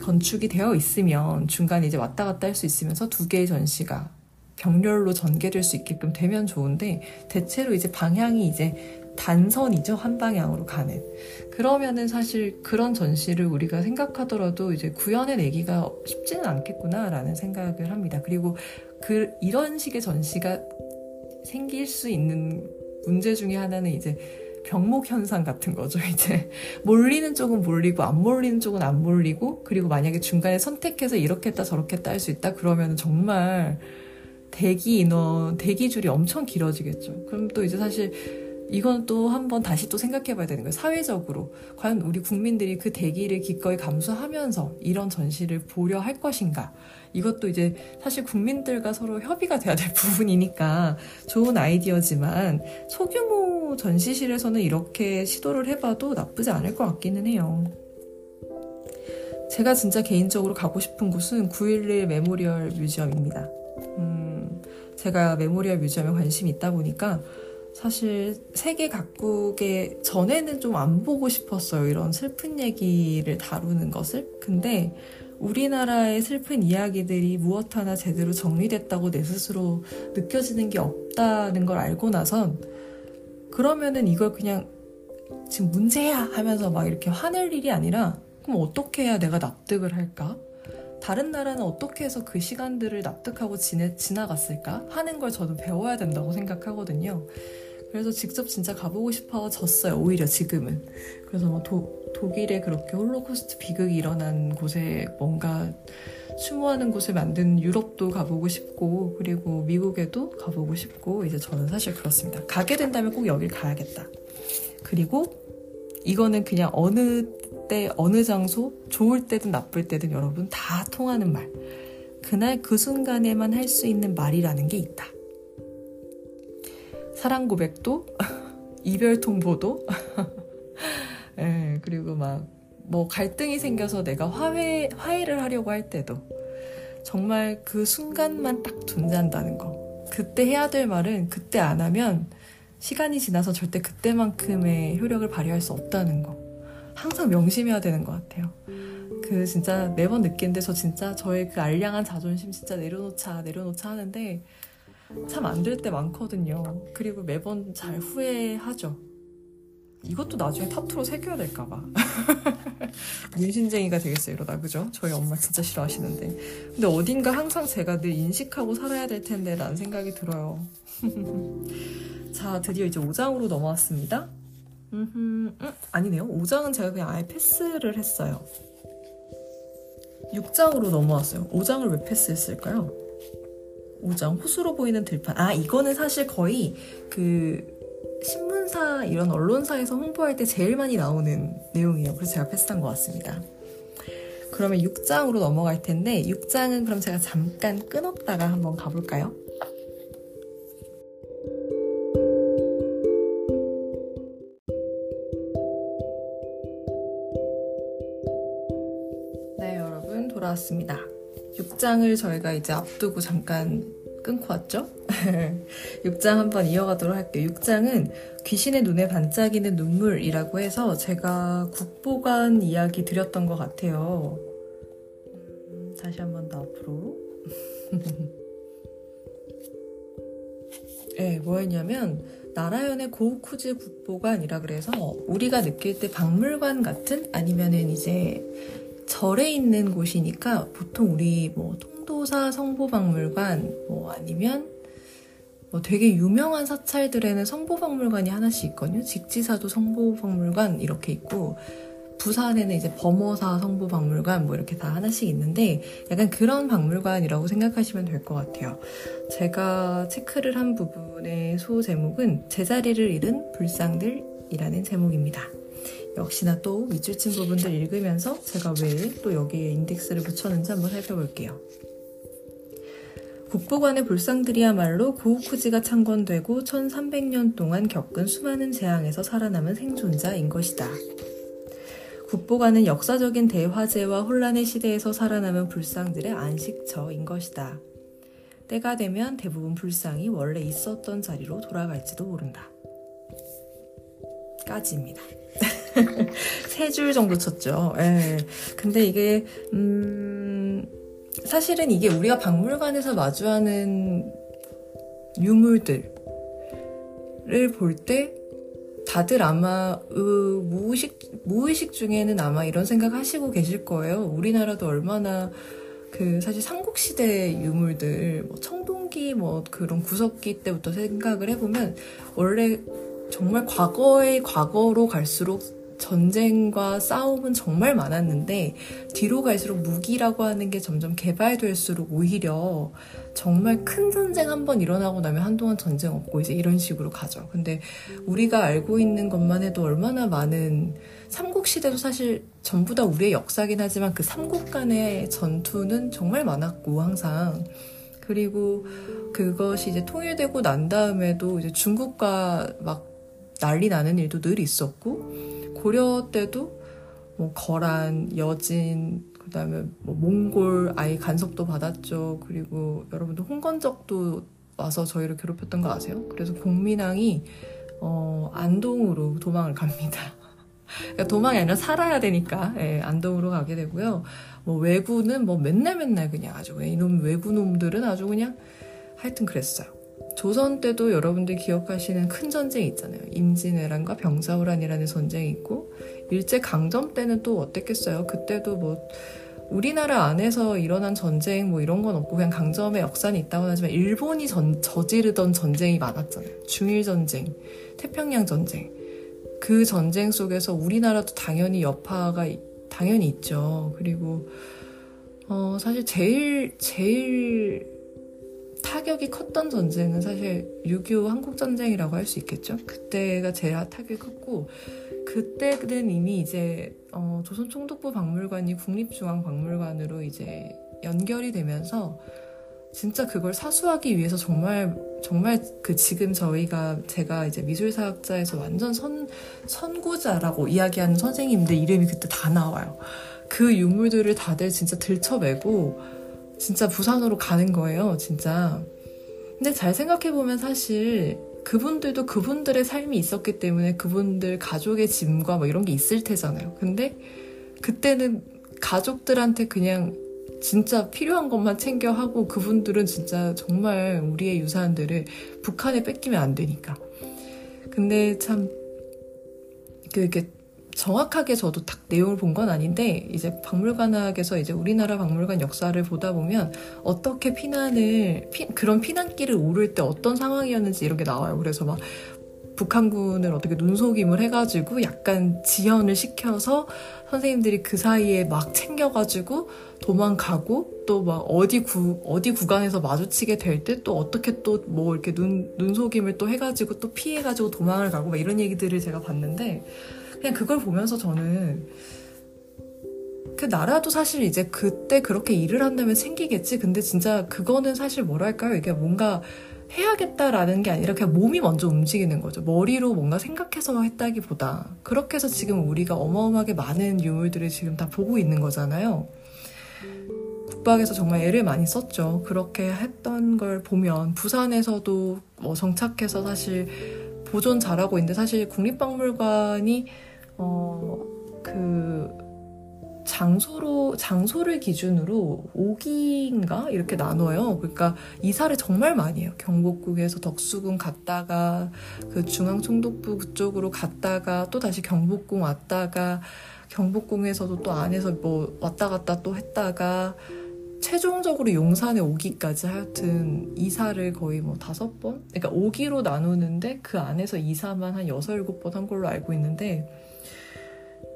건축이 되어 있으면 중간에 이제 왔다 갔다 할 수 있으면서 두 개의 전시가 병렬로 전개될 수 있게끔 되면 좋은데 대체로 이제 방향이 이제 단선이죠. 한 방향으로 가는. 그러면은 사실 그런 전시를 우리가 생각하더라도 이제 구현해내기가 쉽지는 않겠구나라는 생각을 합니다. 그리고 그, 이런 식의 전시가 생길 수 있는 문제 중에 하나는 이제 병목 현상 같은 거죠. 이제 몰리는 쪽은 몰리고 안 몰리는 쪽은 안 몰리고 그리고 만약에 중간에 선택해서 이렇게 했다 저렇게 했다 할 수 있다 그러면 정말 대기 인원 대기 줄이 엄청 길어지겠죠. 그럼 또 이제 사실 이건 또 한번 다시 또 생각해 봐야 되는 거예요. 사회적으로. 과연 우리 국민들이 그 대기를 기꺼이 감수하면서 이런 전시를 보려 할 것인가. 이것도 이제 사실 국민들과 서로 협의가 돼야 될 부분이니까 좋은 아이디어지만 소규모 전시실에서는 이렇게 시도를 해봐도 나쁘지 않을 것 같기는 해요. 제가 진짜 개인적으로 가고 싶은 곳은 9.11 Memorial Museum입니다. 음, 제가 memorial museum에 관심이 있다 보니까 사실 세계 각국에 전에는 좀 안 보고 싶었어요. 이런 슬픈 얘기를 다루는 것을. 근데 우리나라의 슬픈 이야기들이 무엇 하나 제대로 정리됐다고 내 스스로 느껴지는 게 없다는 걸 알고 나선 그러면은 이걸 그냥 지금 문제야 하면서 막 이렇게 화낼 일이 아니라 그럼 어떻게 해야 내가 납득을 할까? 다른 나라는 어떻게 해서 그 시간들을 납득하고 지내, 지나갔을까 하는 걸 저도 배워야 된다고 생각하거든요. 그래서 직접 진짜 가보고 싶어졌어요. 오히려 지금은. 그래서 뭐 도, 독일에 그렇게 홀로코스트 비극이 일어난 곳에 뭔가 추모하는 곳을 만든 유럽도 가보고 싶고 그리고 미국에도 가보고 싶고 이제 저는 사실 그렇습니다. 가게 된다면 꼭 여길 가야겠다. 그리고 이거는 그냥 어느 때 어느 장소 좋을 때든 나쁠 때든 여러분 다 통하는 말. 그날 그 순간에만 할 수 있는 말이라는 게 있다. 사랑 고백도 이별 통보도 예, 그리고 막 뭐 갈등이 생겨서 내가 화해 화해를 하려고 할 때도 정말 그 순간만 딱 존재한다는 거. 그때 해야 될 말은 그때 안 하면 시간이 지나서 절대 그때만큼의 효력을 발휘할 수 없다는 거. 항상 명심해야 되는 것 같아요. 그 진짜 매번 느끼는데 저 진짜 저의 그 알량한 자존심 진짜 내려놓자 내려놓자 하는데 참 안 될 때 많거든요. 그리고 매번 잘 후회하죠. 이것도 나중에 타투로 새겨야 될까봐. 문신쟁이가 되겠어요, 이러다, 그죠? 저희 엄마 진짜 싫어하시는데. 근데 어딘가 항상 제가 늘 인식하고 살아야 될 텐데, 라는 생각이 들어요. 자, 드디어 이제 5장으로 넘어왔습니다. 음, 아니네요. 5장은 제가 그냥 아예 패스를 했어요. 6장으로 넘어왔어요. 5장을 왜 패스했을까요? 5장 호수로 보이는 들판. 아, 이거는 사실 거의 그 신문사 이런 언론사에서 홍보할 때 제일 많이 나오는 내용이에요. 그래서 제가 패스한 것 같습니다. 그러면 6장으로 넘어갈 텐데 6장은 그럼 제가 잠깐 끊었다가 한번 가볼까요? 돌아왔습니다. 6장을 저희가 이제 앞두고 잠깐 끊고 왔죠? 6장 한번 이어가도록 할게요. 6장은 귀신의 눈에 반짝이는 눈물이라고 해서 제가 국보관 이야기 드렸던 것 같아요. 음, 다시 한번 더 앞으로. 네, 뭐였냐면 나라연의 고우쿠즈 국보관이라 그래서 우리가 느낄 때 박물관 같은 아니면은 이제 절에 있는 곳이니까 보통 우리 뭐 통도사 성보박물관 뭐 아니면 뭐 되게 유명한 사찰들에는 성보박물관이 하나씩 있거든요. 직지사도 성보박물관 이렇게 있고 부산에는 이제 범어사 성보박물관 뭐 이렇게 다 하나씩 있는데 약간 그런 박물관이라고 생각하시면 될 것 같아요. 제가 체크를 한 부분의 소 제목은 제자리를 잃은 불상들이라는 제목입니다. 역시나 또 밑줄 친 부분들 읽으면서 제가 왜 또 여기에 인덱스를 붙였는지 한번 살펴볼게요. 국보관의 불상들이야말로 고우쿠지가 창건되고 1300년 동안 겪은 수많은 재앙에서 살아남은 생존자인 것이다. 국보관은 역사적인 대화재와 혼란의 시대에서 살아남은 불상들의 안식처인 것이다. 때가 되면 대부분 불상이 원래 있었던 자리로 돌아갈지도 모른다. 까지입니다. 세 줄 정도 쳤죠. 예. 근데 이게, 음, 사실은 이게 우리가 박물관에서 마주하는 유물들을 볼 때 다들 아마 그 무의식 무의식 중에는 아마 이런 생각 하시고 계실 거예요. 우리나라도 얼마나 그 사실 삼국 시대 유물들 뭐 청동기 뭐 그런 구석기 때부터 생각을 해보면 원래 정말 과거의 과거로 갈수록 전쟁과 싸움은 정말 많았는데 뒤로 갈수록 무기라고 하는 게 점점 개발될수록 오히려 정말 큰 전쟁 한 번 일어나고 나면 한동안 전쟁 없고 이제 이런 식으로 가죠. 근데 우리가 알고 있는 것만 해도 얼마나 많은 삼국 시대도 사실 전부 다 우리의 역사긴 하지만 그 삼국 간의 전투는 정말 많았고 항상 그리고 그것이 이제 통일되고 난 다음에도 이제 중국과 막 난리 나는 일도 늘 있었고 고려 때도 뭐 거란, 여진, 그다음에 뭐 몽골 아이 간섭도 받았죠. 그리고 여러분들 홍건적도 와서 저희를 괴롭혔던 거 아세요? 그래서 공민왕이 어, 안동으로 도망을 갑니다. 그러니까 도망이 아니라 살아야 되니까 예, 안동으로 가게 되고요. 뭐 외구는 뭐 맨날 맨날 그냥 아주 그냥 이놈 외구 놈들은 아주 그냥 하여튼 그랬어요. 조선 때도 여러분들 기억하시는 큰 전쟁이 있잖아요. 임진왜란과 병사호란이라는 전쟁이 있고 일제 강점 때는 또 어땠겠어요? 그때도 뭐 우리나라 안에서 일어난 전쟁 뭐 이런 건 없고 그냥 강점의 역사는 있다고 하지만 일본이 전, 저지르던 전쟁이 많았잖아요. 중일 전쟁, 태평양 전쟁. 그 전쟁 속에서 우리나라도 당연히 여파가 당연히 있죠. 그리고 어 사실 제일 제일 타격이 컸던 전쟁은 사실 6.25 한국전쟁이라고 할 수 있겠죠. 그때가 제일 타격이 컸고, 그때는 이미 이제, 어, 조선총독부 박물관이 국립중앙박물관으로 이제 연결이 되면서, 진짜 그걸 사수하기 위해서 정말, 정말 그 지금 저희가, 제가 이제 미술사학자에서 완전 선, 선구자라고 이야기하는 선생님들 이름이 그때 다 나와요. 그 유물들을 다들 진짜 들춰매고, 진짜 부산으로 가는 거예요, 진짜. 근데 잘 생각해보면 사실 그분들도 그분들의 삶이 있었기 때문에 그분들 가족의 짐과 뭐 이런 게 있을 테잖아요. 근데 그때는 가족들한테 그냥 진짜 필요한 것만 챙겨 하고 그분들은 진짜 정말 우리의 유산들을 북한에 뺏기면 안 되니까. 근데 참, 그, 이렇게 정확하게 저도 딱 내용을 본 건 아닌데 이제 박물관학에서 이제 우리나라 박물관 역사를 보다 보면 어떻게 피난을 피, 그런 피난길을 오를 때 어떤 상황이었는지 이런 게 나와요. 그래서 막 북한군을 어떻게 눈속임을 해가지고 약간 지연을 시켜서 선생님들이 그 사이에 막 챙겨가지고 도망가고 또 막 어디 구 어디 구간에서 마주치게 될 때 또 어떻게 또 뭐 이렇게 눈 눈속임을 또 해가지고 또 피해가지고 도망을 가고 막 이런 얘기들을 제가 봤는데 그냥 그걸 보면서 저는 그 나라도 사실 이제 그때 그렇게 일을 한다면 생기겠지. 근데 진짜 그거는 사실 뭐랄까요? 이게 뭔가 해야겠다라는 게 아니라 그냥 몸이 먼저 움직이는 거죠. 머리로 뭔가 생각해서 했다기보다. 그렇게 해서 지금 우리가 어마어마하게 많은 유물들을 지금 다 보고 있는 거잖아요. 북박에서 정말 애를 많이 썼죠. 그렇게 했던 걸 보면 부산에서도 뭐 정착해서 사실 보존 잘하고 있는데 사실 국립박물관이 어 그 장소로 장소를 기준으로 5기인가 이렇게 나눠요. 그러니까 이사를 정말 많이 해요. 경복궁에서 덕수궁 갔다가 그 중앙총독부 그쪽으로 갔다가 또 다시 경복궁 왔다가 경복궁에서도 또 안에서 뭐 왔다 갔다 또 했다가 최종적으로 용산에 오기까지 하여튼 이사를 거의 뭐 다섯 번? 그러니까 오기로 나누는데 그 안에서 이사만 한 여섯 일곱 번 한 걸로 알고 있는데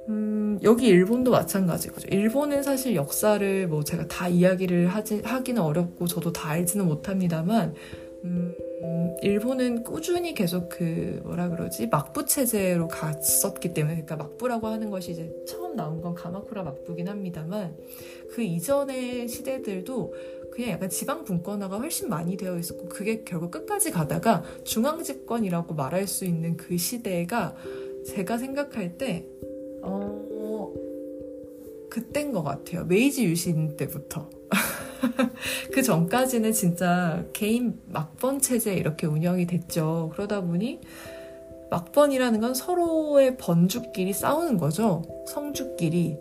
음, 여기 일본도 마찬가지고 일본은 사실 역사를 뭐 제가 다 이야기를 하지, 하기는 어렵고 저도 다 알지는 못합니다만, 음, 일본은 꾸준히 계속 그 뭐라 그러지? 막부 체제로 갔었기 때문에 그러니까 막부라고 하는 것이 이제 처음 나온 건 가마쿠라 막부긴 합니다만 그 이전의 시대들도 그냥 약간 지방 분권화가 훨씬 많이 되어 있었고 그게 결국 끝까지 가다가 중앙 집권이라고 말할 수 있는 그 시대가 제가 생각할 때 어, 그땐 것 같아요. 메이지 유신 때부터. 그 전까지는 진짜 개인 막번 체제 이렇게 운영이 됐죠. 그러다 보니 막번이라는 건 서로의 번주끼리 싸우는 거죠. 성주끼리.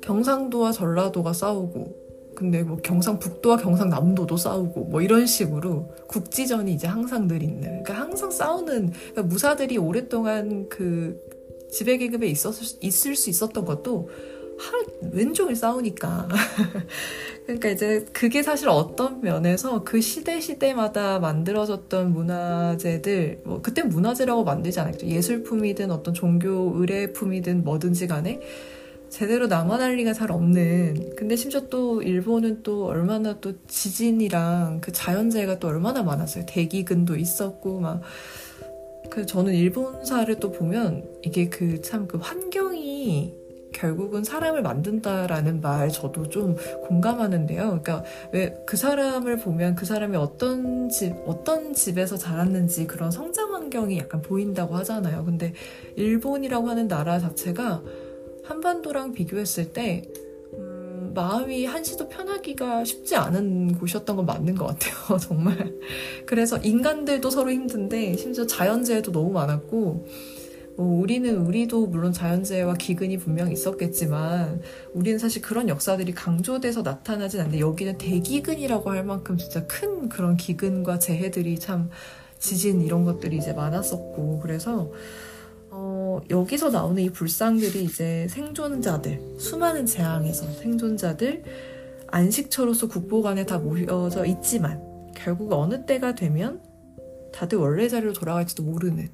경상도와 전라도가 싸우고, 근데 뭐 경상북도와 경상남도도 싸우고, 뭐 이런 식으로 국지전이 이제 항상 늘 있는. 그러니까 항상 싸우는, 그러니까 무사들이 오랫동안 그 지배계급에 있었, 있을 수 있었던 것도 하, 왼종일 싸우니까. 그러니까 이제 그게 사실 어떤 면에서 그 시대 시대마다 만들어졌던 문화재들, 뭐 그때 문화재라고 만들지 않았죠. 예술품이든 어떤 종교 의례품이든 뭐든지 간에 제대로 남아날 리가 잘 없는. 근데 심지어 또 일본은 또 얼마나 또 지진이랑 그 자연재해가 또 얼마나 많았어요. 대기근도 있었고 막. 그 저는 일본사를 또 보면 이게 그 참그 그 환경이 결국은 사람을 만든다라는 말 저도 좀 공감하는데요. 그러니까 왜 그 사람을 보면 그 사람이 어떤 집, 어떤 집에서 자랐는지 그런 성장 환경이 약간 보인다고 하잖아요. 근데 일본이라고 하는 나라 자체가 한반도랑 비교했을 때 마음이 한시도 편하기가 쉽지 않은 곳이었던 건 맞는 것 같아요. 정말. 그래서 인간들도 서로 힘든데 심지어 자연재해도 너무 많았고 뭐 우리는 우리도 물론 자연재해와 기근이 분명 있었겠지만 우리는 사실 그런 역사들이 강조돼서 나타나진 않는데 여기는 대기근이라고 할 만큼 진짜 큰 그런 기근과 재해들이 참 지진 이런 것들이 이제 많았었고 그래서 어, 여기서 나오는 이 불상들이 이제 생존자들, 수많은 재앙에서 생존자들, 안식처로서 국보관에 다 모여져 있지만, 결국 어느 때가 되면 다들 원래 자리로 돌아갈지도 모르는.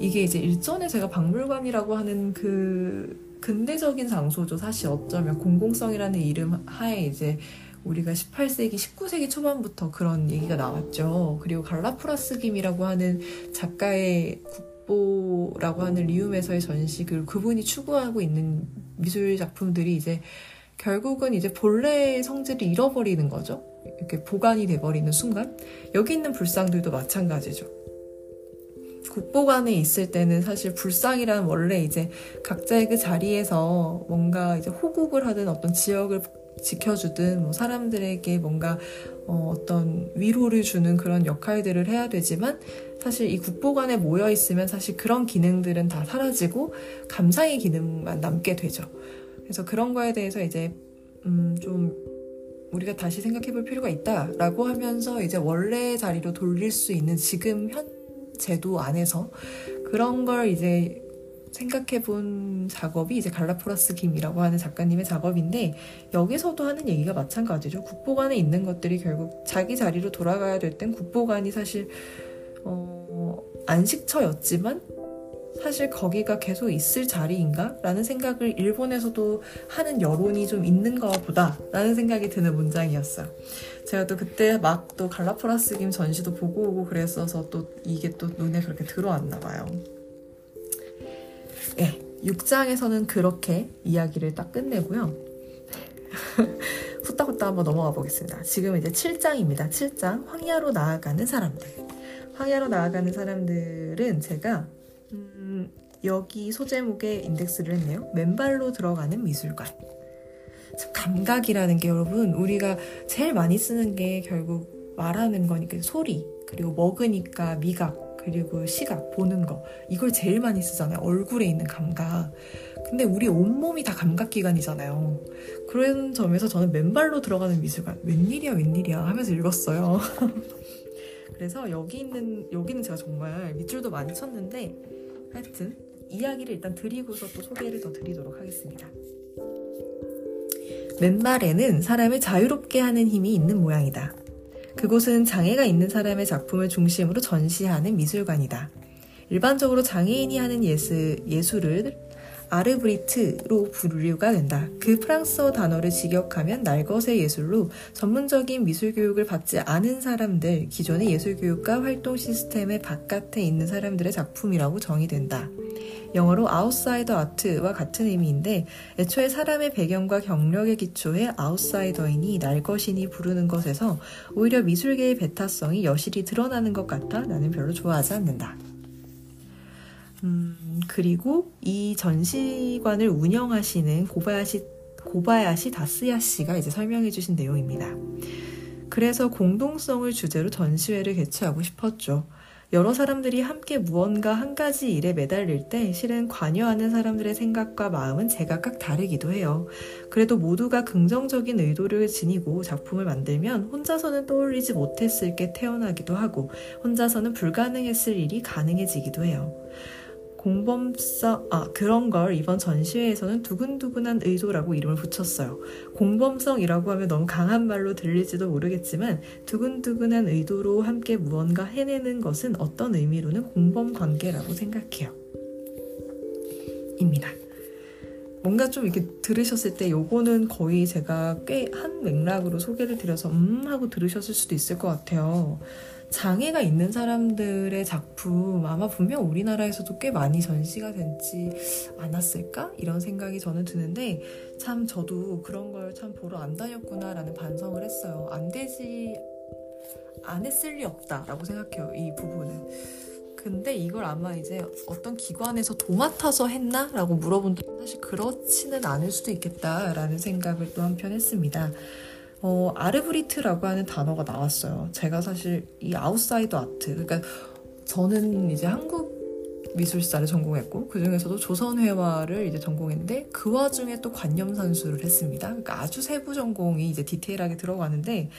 이게 이제 일전에 제가 박물관이라고 하는 그 근대적인 장소죠. 사실 어쩌면 공공성이라는 이름 하에 이제 우리가 18세기, 19세기 초반부터 그런 얘기가 나왔죠. 그리고 갈라프라스 김이라고 하는 작가의 박보라고 하는 리움에서의 전시 그 그분이 추구하고 있는 미술 작품들이 이제 결국은 이제 본래의 성질을 잃어버리는 거죠. 이렇게 보관이 돼버리는 순간 여기 있는 불상들도 마찬가지죠. 국보관에 있을 때는 사실 불상이란 원래 이제 각자의 그 자리에서 뭔가 이제 호국을 하든 어떤 지역을 지켜주든 뭐 사람들에게 뭔가 어, 어떤 위로를 주는 그런 역할들을 해야 되지만 사실 이 국보관에 모여 있으면 사실 그런 기능들은 다 사라지고 감상의 기능만 남게 되죠. 그래서 그런 거에 대해서 이제 음, 좀 우리가 다시 생각해 볼 필요가 있다라고 하면서 이제 원래 자리로 돌릴 수 있는 지금 현 제도 안에서 그런 걸 이제 생각해 본 작업이 이제 갈라포라스 김이라고 하는 작가님의 작업인데 여기서도 하는 얘기가 마찬가지죠. 국보관에 있는 것들이 결국 자기 자리로 돌아가야 될 땐 국보관이 사실 어, 안식처였지만 사실 거기가 계속 있을 자리인가? 라는 생각을 일본에서도 하는 여론이 좀 있는 가 보다 라는 생각이 드는 문장이었어요. 제가 또 그때 막 또 갈라포라스 김 전시도 보고 오고 그랬어서 또 이게 또 눈에 그렇게 들어왔나 봐요. 네, 6장에서는 그렇게 이야기를 딱 끝내고요. 후딱후딱 한번 넘어가 보겠습니다. 지금 이제 7장입니다. 7장 황야로 나아가는 사람들. 황야로 나아가는 사람들은 제가 음, 여기 소제목에 인덱스를 했네요. 맨발로 들어가는 미술관. 감각이라는 게 여러분 우리가 제일 많이 쓰는 게 결국 말하는 거니까 소리 그리고 먹으니까 미각 그리고 시각 보는 거. 이걸 제일 많이 쓰잖아요. 얼굴에 있는 감각. 근데 우리 온몸이 다 감각기관이잖아요. 그런 점에서 저는 맨발로 들어가는 미술관 웬일이야 웬일이야 하면서 읽었어요. 그래서 여기 있는 여기는 제가 정말 밑줄도 많이 쳤는데 하여튼 이야기를 일단 드리고서 또 소개를 더 드리도록 하겠습니다. 맨발에는 사람을 자유롭게 하는 힘이 있는 모양이다. 그곳은 장애가 있는 사람의 작품을 중심으로 전시하는 미술관이다. 일반적으로 장애인이 하는 예수, 예술을 아르브리트로 분류가 된다. 그 프랑스어 단어를 직역하면 날것의 예술로 전문적인 미술 교육을 받지 않은 사람들, 기존의 예술 교육과 활동 시스템의 바깥에 있는 사람들의 작품이라고 정의된다. 영어로 아웃사이더 아트와 같은 의미인데 애초에 사람의 배경과 경력에 기초해 아웃사이더인이 날것이니 부르는 것에서 오히려 미술계의 배타성이 여실히 드러나는 것 같아 나는 별로 좋아하지 않는다. 음, 그리고 이 전시관을 운영하시는 고바야시, 고바야시 다스야 씨가 이제 설명해 주신 내용입니다. 그래서 공동성을 주제로 전시회를 개최하고 싶었죠. 여러 사람들이 함께 무언가 한 가지 일에 매달릴 때 실은 관여하는 사람들의 생각과 마음은 제각각 다르기도 해요. 그래도 모두가 긍정적인 의도를 지니고 작품을 만들면 혼자서는 떠올리지 못했을 게 태어나기도 하고 혼자서는 불가능했을 일이 가능해지기도 해요. 공범성, 아, 그런 걸 이번 전시회에서는 두근두근한 의도라고 이름을 붙였어요. 공범성이라고 하면 너무 강한 말로 들릴지도 모르겠지만, 두근두근한 의도로 함께 무언가 해내는 것은 어떤 의미로는 공범 관계라고 생각해요. 입니다. 뭔가 좀 이렇게 들으셨을 때 요거는 거의 제가 꽤 한 맥락으로 소개를 드려서 음 하고 들으셨을 수도 있을 것 같아요. 장애가 있는 사람들의 작품 아마 분명 우리나라에서도 꽤 많이 전시가 되지 않았을까? 이런 생각이 저는 드는데 참 저도 그런 걸 참 보러 안 다녔구나라는 반성을 했어요. 안 되지, 안 했을 리 없다라고 생각해요. 이 부분은. 근데 이걸 아마 이제 어떤 기관에서 도맡아서 했나? 라고 물어본다면 사실 그렇지는 않을 수도 있겠다라는 생각을 또 한편 했습니다. 어, art brut라고 하는 단어가 나왔어요. 제가 사실 이 outsider art, 그러니까 저는 이제 한국 미술사를 전공했고 그 중에서도 조선회화를 이제 전공했는데 그 와중에 또 관념산수를 했습니다. 그러니까 아주 세부 전공이 이제 디테일하게 들어가는데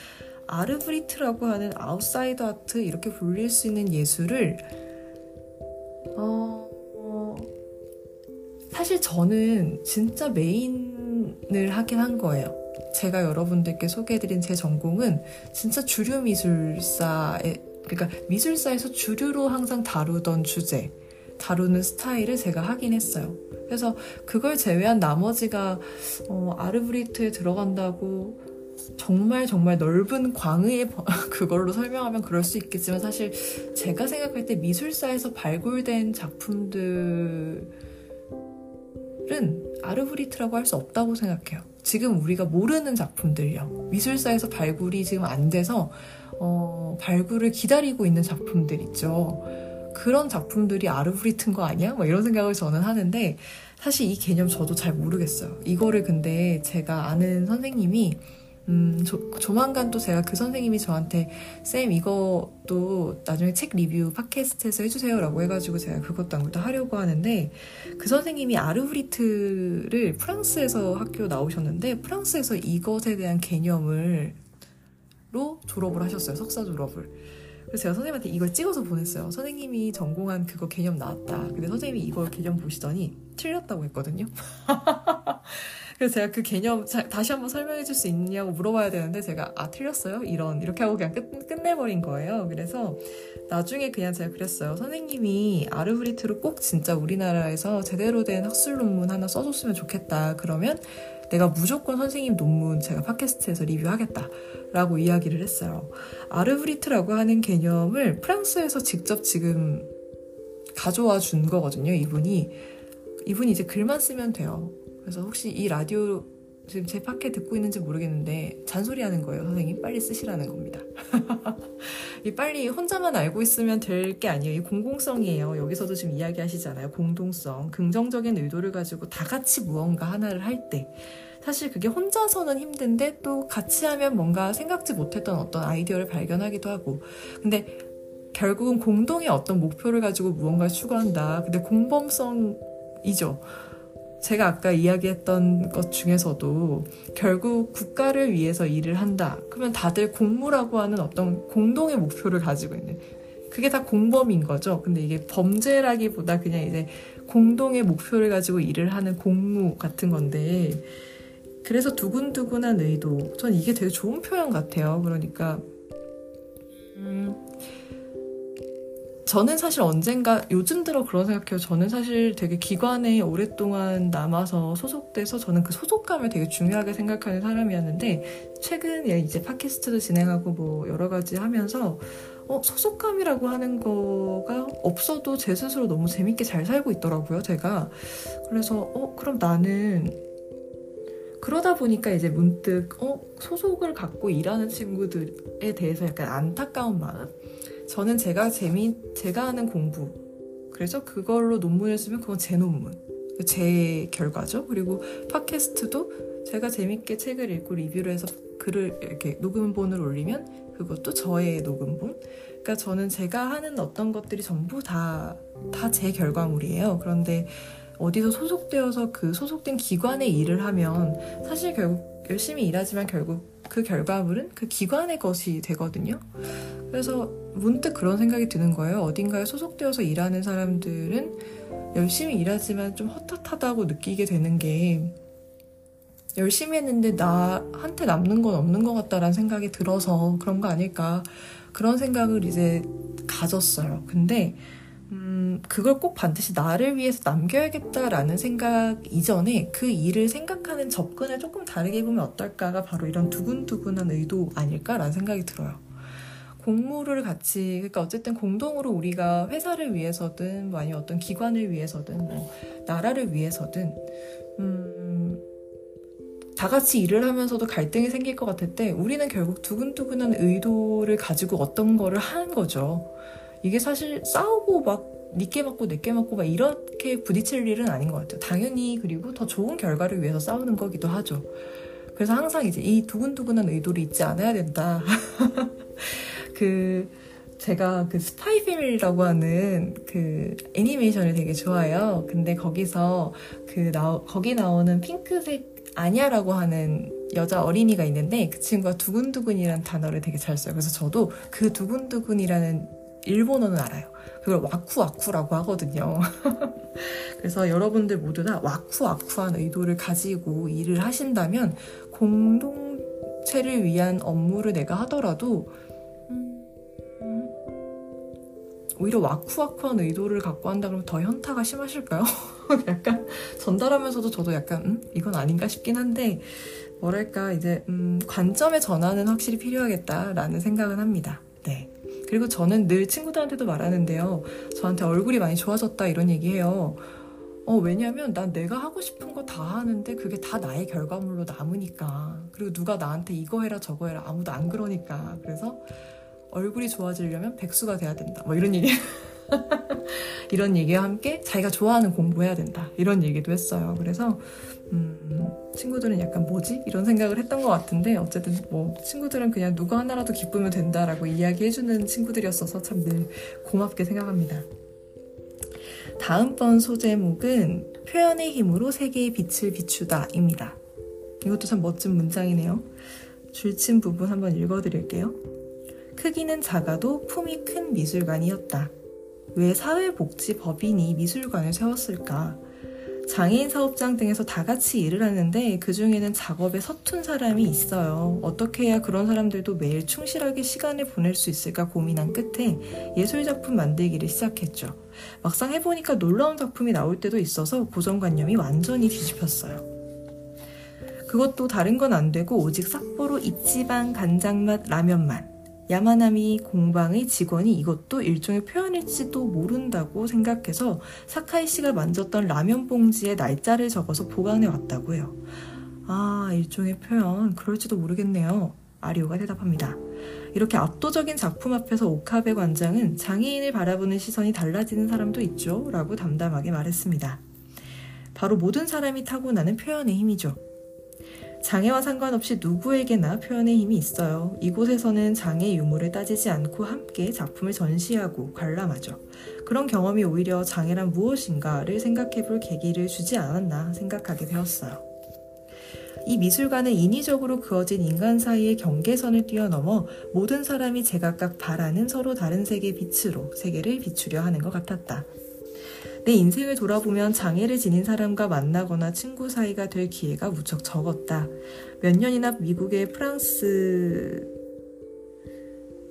아르브리트라고 하는 아웃사이더 아트 이렇게 불릴 수 있는 예술을 어, 어 사실 저는 진짜 메인을 하긴 한 거예요. 제가 여러분들께 소개해드린 제 전공은 진짜 주류 미술사에 그러니까 미술사에서 주류로 항상 다루던 주제, 다루는 스타일을 제가 하긴 했어요. 그래서 그걸 제외한 나머지가 어, 아르브리트에 들어간다고 정말 정말 넓은 광의의 그걸로 설명하면 그럴 수 있겠지만 사실 제가 생각할 때 미술사에서 발굴된 작품들 은 아르브리트라고 할 수 없다고 생각해요. 지금 우리가 모르는 작품들요. 미술사에서 발굴이 지금 안 돼서 어, 발굴을 기다리고 있는 작품들 있죠. 그런 작품들이 아르브리트인 거 아니야? 뭐 이런 생각을 저는 하는데 사실 이 개념 저도 잘 모르겠어요. 이거를 근데 제가 아는 선생님이 음, 조, 조만간 또 제가 그 선생님이 저한테 쌤 이것도 나중에 책 리뷰 팟캐스트에서 해주세요라고 해가지고 제가 그것도 아무것도 하려고 하는데 그 선생님이 아르브리트를 프랑스에서 학교 나오셨는데 프랑스에서 이것에 대한 개념을 로 졸업을 하셨어요 석사 졸업을. 그래서 제가 선생님한테 이걸 찍어서 보냈어요. 선생님이 전공한 그거 개념 나왔다. 근데 선생님이 이걸 개념 보시더니 틀렸다고 했거든요 그래서 제가 그 개념 다시 한번 설명해 줄 수 있냐고 물어봐야 되는데 제가 아 틀렸어요? 이런 이렇게 하고 그냥 끝, 끝내버린 거예요. 그래서 나중에 그냥 제가 그랬어요. 선생님이 아르브리트로 꼭 진짜 우리나라에서 제대로 된 학술 논문 하나 써줬으면 좋겠다. 그러면 내가 무조건 선생님 논문 제가 팟캐스트에서 리뷰하겠다. 라고 이야기를 했어요. 아르브리트라고 하는 개념을 프랑스에서 직접 지금 가져와 준 거거든요 이분이. 이분이 이제 글만 쓰면 돼요 그래서 혹시 이 라디오 지금 제 팟캐 듣고 있는지 모르겠는데 잔소리 하는 거예요, 선생님. 빨리 쓰시라는 겁니다. 이 빨리 혼자만 알고 있으면 될 게 아니에요. 이 공공성이에요. 여기서도 지금 이야기하시잖아요. 공동성. 긍정적인 의도를 가지고 다 같이 무언가 하나를 할 때. 사실 그게 혼자서는 힘든데 또 같이 하면 뭔가 생각지 못했던 어떤 아이디어를 발견하기도 하고 근데 결국은 공동의 어떤 목표를 가지고 무언가를 추구한다. 근데 공범성이죠. 제가 아까 이야기했던 것 중에서도 결국 국가를 위해서 일을 한다. 그러면 다들 공무라고 하는 어떤 공동의 목표를 가지고 있는. 그게 다 공범인 거죠. 근데 이게 범죄라기보다 그냥 이제 공동의 목표를 가지고 일을 하는 공무 같은 건데, 그래서 두근두근한 의도. 전 이게 되게 좋은 표현 같아요. 그러니까, 음, 저는 사실 언젠가 요즘 들어 그런 생각해요. 저는 사실 되게 기관에 오랫동안 남아서 소속돼서 저는 그 소속감을 되게 중요하게 생각하는 사람이었는데 최근에 이제 팟캐스트도 진행하고 뭐 여러 가지 하면서 어, 소속감이라고 하는 거가 없어도 제 스스로 너무 재밌게 잘 살고 있더라고요, 제가. 그래서, 어, 그럼 나는 그러다 보니까 이제 문득, 어, 소속을 갖고 일하는 친구들에 대해서 약간 안타까운 마음. 저는 제가 재미, 제가 하는 공부. 그래서 그걸로 논문을 쓰면 그건 제 논문. 제 결과죠. 그리고 팟캐스트도 제가 재밌게 책을 읽고 리뷰를 해서 글을 이렇게 녹음본을 올리면 그것도 저의 녹음본. 그러니까 저는 제가 하는 어떤 것들이 전부 다, 다 제 결과물이에요. 그런데 어디서 소속되어서 그 소속된 기관에 일을 하면 사실 결국 열심히 일하지만 결국 그 결과물은 그 기관의 것이 되거든요. 그래서 문득 그런 생각이 드는 거예요. 어딘가에 소속되어서 일하는 사람들은 열심히 일하지만 좀 헛헛하다고 느끼게 되는 게 열심히 했는데 나한테 남는 건 없는 것 같다라는 생각이 들어서 그런 거 아닐까 그런 생각을 이제 가졌어요. 근데 음, 그걸 꼭 반드시 나를 위해서 남겨야겠다라는 생각 이전에 그 일을 생각하는 접근을 조금 다르게 보면 어떨까가 바로 이런 두근두근한 의도 아닐까라는 생각이 들어요. 공모를 같이, 그러니까 어쨌든 공동으로 우리가 회사를 위해서든, 뭐 아니면 어떤 기관을 위해서든, 뭐, 나라를 위해서든, 음, 다 같이 일을 하면서도 갈등이 생길 것 같을 때, 우리는 결국 두근두근한 의도를 가지고 어떤 거를 하는 거죠. 이게 사실 싸우고 막 니께 맞고 내께 맞고 막 이렇게 부딪힐 일은 아닌 것 같아요. 당연히 그리고 더 좋은 결과를 위해서 싸우는 거기도 하죠. 그래서 항상 이제 이 두근두근한 의도를 잊지 않아야 된다. 그 제가 그 스파이 패밀리라고 하는 그 애니메이션을 되게 좋아해요. 근데 거기서 그 나, 거기 나오는 핑크색 아냐라고 하는 여자 어린이가 있는데 그 친구가 두근두근이라는 단어를 되게 잘 써요. 그래서 저도 그 두근두근이라는 일본어는 알아요. 그걸 와쿠와쿠라고 하거든요. 그래서 여러분들 모두 다 와쿠와쿠한 의도를 가지고 일을 하신다면 공동체를 위한 업무를 내가 하더라도 음, 오히려 와쿠와쿠한 의도를 갖고 한다 그러면 더 현타가 심하실까요? 약간 전달하면서도 저도 약간 음? 이건 아닌가 싶긴 한데 뭐랄까 이제 음, 관점의 전환은 확실히 필요하겠다라는 생각은 합니다. 네. 그리고 저는 늘 친구들한테도 말하는데요. 저한테 얼굴이 많이 좋아졌다 이런 얘기해요. 어, 왜냐면 난 내가 하고 싶은 거 다 하는데 그게 다 나의 결과물로 남으니까. 그리고 누가 나한테 이거 해라 저거 해라 아무도 안 그러니까. 그래서 얼굴이 좋아지려면 백수가 돼야 된다. 뭐 이런 얘기. 이런 얘기와 함께 자기가 좋아하는 공부해야 된다. 이런 얘기도 했어요. 그래서 음, 친구들은 약간 뭐지? 이런 생각을 했던 것 같은데 어쨌든 뭐 친구들은 그냥 누구 하나라도 기쁘면 된다라고 이야기해주는 친구들이었어서 참 늘 고맙게 생각합니다. 다음번 소제목은 표현의 힘으로 세계의 빛을 비추다입니다. 이것도 참 멋진 문장이네요. 줄친 부분 한번 읽어드릴게요. 크기는 작아도 품이 큰 미술관이었다. 왜 사회복지법인이 미술관을 세웠을까? 장애인 사업장 등에서 다 같이 일을 하는데 그 중에는 작업에 서툰 사람이 있어요. 어떻게 해야 그런 사람들도 매일 충실하게 시간을 보낼 수 있을까 고민한 끝에 예술 작품 만들기를 시작했죠. 막상 해보니까 놀라운 작품이 나올 때도 있어서 고정관념이 완전히 뒤집혔어요. 그것도 다른 건 안 되고 오직 삿포로 입지방 간장맛 라면만 야마나미 공방의 직원이 이것도 일종의 표현일지도 모른다고 생각해서 사카이 씨가 만졌던 라면 봉지에 날짜를 적어서 보관해 왔다고 해요. 아, 일종의 표현. 그럴지도 모르겠네요. 아리오가 대답합니다. 이렇게 압도적인 작품 앞에서 오카베 관장은 장애인을 바라보는 시선이 달라지는 사람도 있죠. 라고 담담하게 말했습니다. 바로 모든 사람이 타고나는 표현의 힘이죠. 장애와 상관없이 누구에게나 표현의 힘이 있어요. 이곳에서는 장애 유무를 따지지 않고 함께 작품을 전시하고 관람하죠. 그런 경험이 오히려 장애란 무엇인가를 생각해 볼 계기를 주지 않았나 생각하게 되었어요. 이 미술관은 인위적으로 그어진 인간 사이의 경계선을 뛰어넘어 모든 사람이 제각각 바라는 서로 다른 색의 빛으로 세계를 비추려 하는 것 같았다. 내 인생을 돌아보면 장애를 지닌 사람과 만나거나 친구 사이가 될 기회가 무척 적었다. 몇 년이나 미국의 프랑스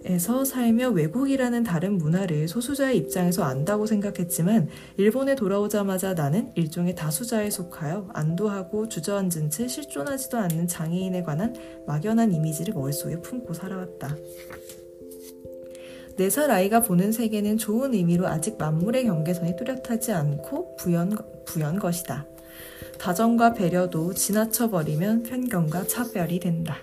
에서 살며 외국이라는 다른 문화를 소수자의 입장에서 안다고 생각했지만 일본에 돌아오자마자 나는 일종의 다수자에 속하여 안도하고 주저앉은 채 실존하지도 않는 장애인에 관한 막연한 이미지를 머릿속에 품고 살아왔다. 4살 아이가 보는 세계는 좋은 의미로 아직 만물의 경계선이 뚜렷하지 않고 부연, 부연 것이다. 다정과 배려도 지나쳐버리면 편견과 차별이 된다.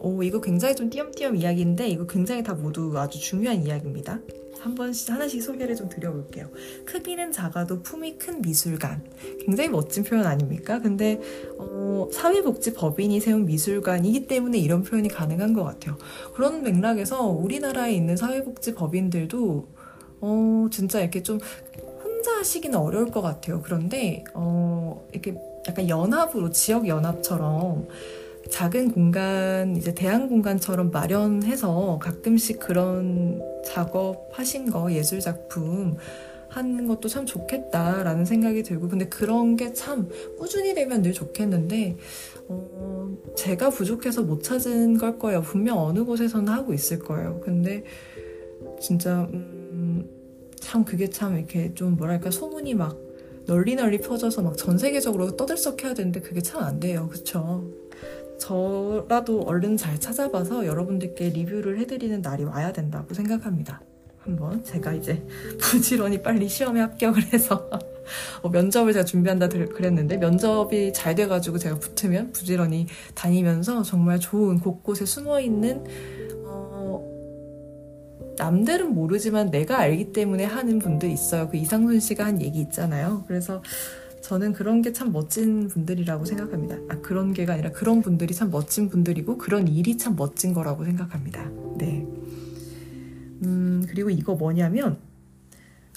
오, 이거 굉장히 좀 띄엄띄엄 이야기인데 이거 굉장히 다 모두 아주 중요한 이야기입니다. 한 번씩 하나씩 소개를 좀 드려볼게요. 크기는 작아도 품이 큰 미술관. 굉장히 멋진 표현 아닙니까? 근데 어, 사회복지법인이 세운 미술관이기 때문에 이런 표현이 가능한 것 같아요. 그런 맥락에서 우리나라에 있는 사회복지법인들도 어, 진짜 이렇게 좀 혼자 하시기는 어려울 것 같아요. 그런데 어, 이렇게 약간 연합으로 지역 연합처럼 작은 공간, 이제 대안 공간처럼 마련해서 가끔씩 그런 작업하신 거, 예술 작품 하는 것도 참 좋겠다라는 생각이 들고, 근데 그런 게 참 꾸준히 되면 늘 좋겠는데, 어, 제가 부족해서 못 찾은 걸 거예요. 분명 어느 곳에서는 하고 있을 거예요. 근데 진짜, 음, 참 그게 참 이렇게 좀 뭐랄까 소문이 막 널리 널리 퍼져서 막 전 세계적으로 떠들썩해야 되는데 그게 참 안 돼요. 그쵸? 저라도 얼른 잘 찾아봐서 여러분들께 리뷰를 해드리는 날이 와야 된다고 생각합니다. 한번 제가 이제 부지런히 빨리 시험에 합격을 해서 어, 면접을 제가 준비한다 그랬는데 면접이 잘 돼가지고 제가 붙으면 부지런히 다니면서 정말 좋은 곳곳에 숨어 있는 어, 남들은 모르지만 내가 알기 때문에 하는 분들 있어요. 그 이상순 씨가 한 얘기 있잖아요. 그래서 저는 그런 게 참 멋진 분들이라고 생각합니다. 아, 그런 게가 아니라 그런 분들이 참 멋진 분들이고 그런 일이 참 멋진 거라고 생각합니다. 네. 음, 그리고 이거 뭐냐면,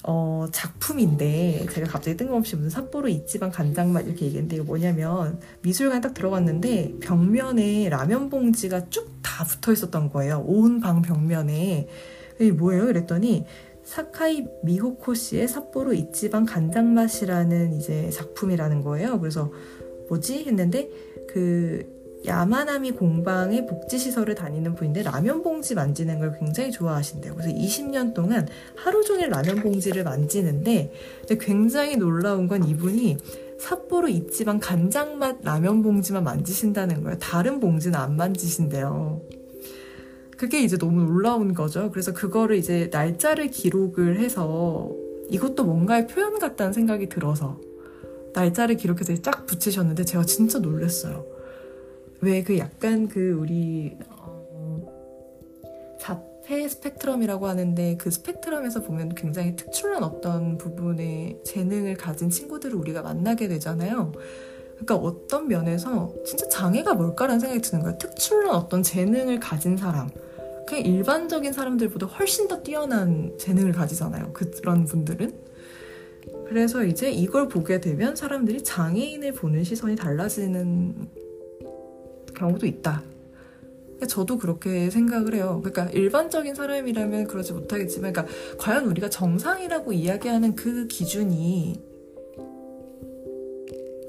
어, 작품인데, 제가 갑자기 뜬금없이 무슨 삿포로 이지방 간장맛 이렇게 얘기했는데, 이거 뭐냐면, 미술관에 딱 들어갔는데, 벽면에 라면 봉지가 쭉 다 붙어 있었던 거예요. 온 방 벽면에. 이게 뭐예요? 그랬더니, 사카이 미호코 씨의 삿포로 이치방 간장맛이라는 이제 작품이라는 거예요. 그래서 뭐지 했는데 그 야마나미 공방의 복지시설을 다니는 분인데 라면 봉지 만지는 걸 굉장히 좋아하신대요. 그래서 20년 동안 하루 종일 라면 봉지를 만지는데 굉장히 놀라운 건 이분이 삿포로 이치방 간장맛 라면 봉지만 만지신다는 거예요. 다른 봉지는 안 만지신대요. 그게 이제 너무 놀라운 거죠. 그래서 그거를 이제 날짜를 기록을 해서 이것도 뭔가의 표현 같다는 생각이 들어서 날짜를 기록해서 쫙 붙이셨는데 제가 진짜 놀랐어요. 왜 그 약간 그 우리 어, 자폐 스펙트럼이라고 하는데 그 스펙트럼에서 보면 굉장히 특출난 어떤 부분의 재능을 가진 친구들을 우리가 만나게 되잖아요. 그러니까 어떤 면에서 진짜 장애가 뭘까라는 생각이 드는 거예요. 특출난 어떤 재능을 가진 사람. 그냥 일반적인 사람들보다 훨씬 더 뛰어난 재능을 가지잖아요. 그런 분들은. 그래서 이제 이걸 보게 되면 사람들이 장애인을 보는 시선이 달라지는 경우도 있다. 그러니까 저도 그렇게 생각을 해요. 그러니까 일반적인 사람이라면 그러지 못하겠지만, 그러니까 과연 우리가 정상이라고 이야기하는 그 기준이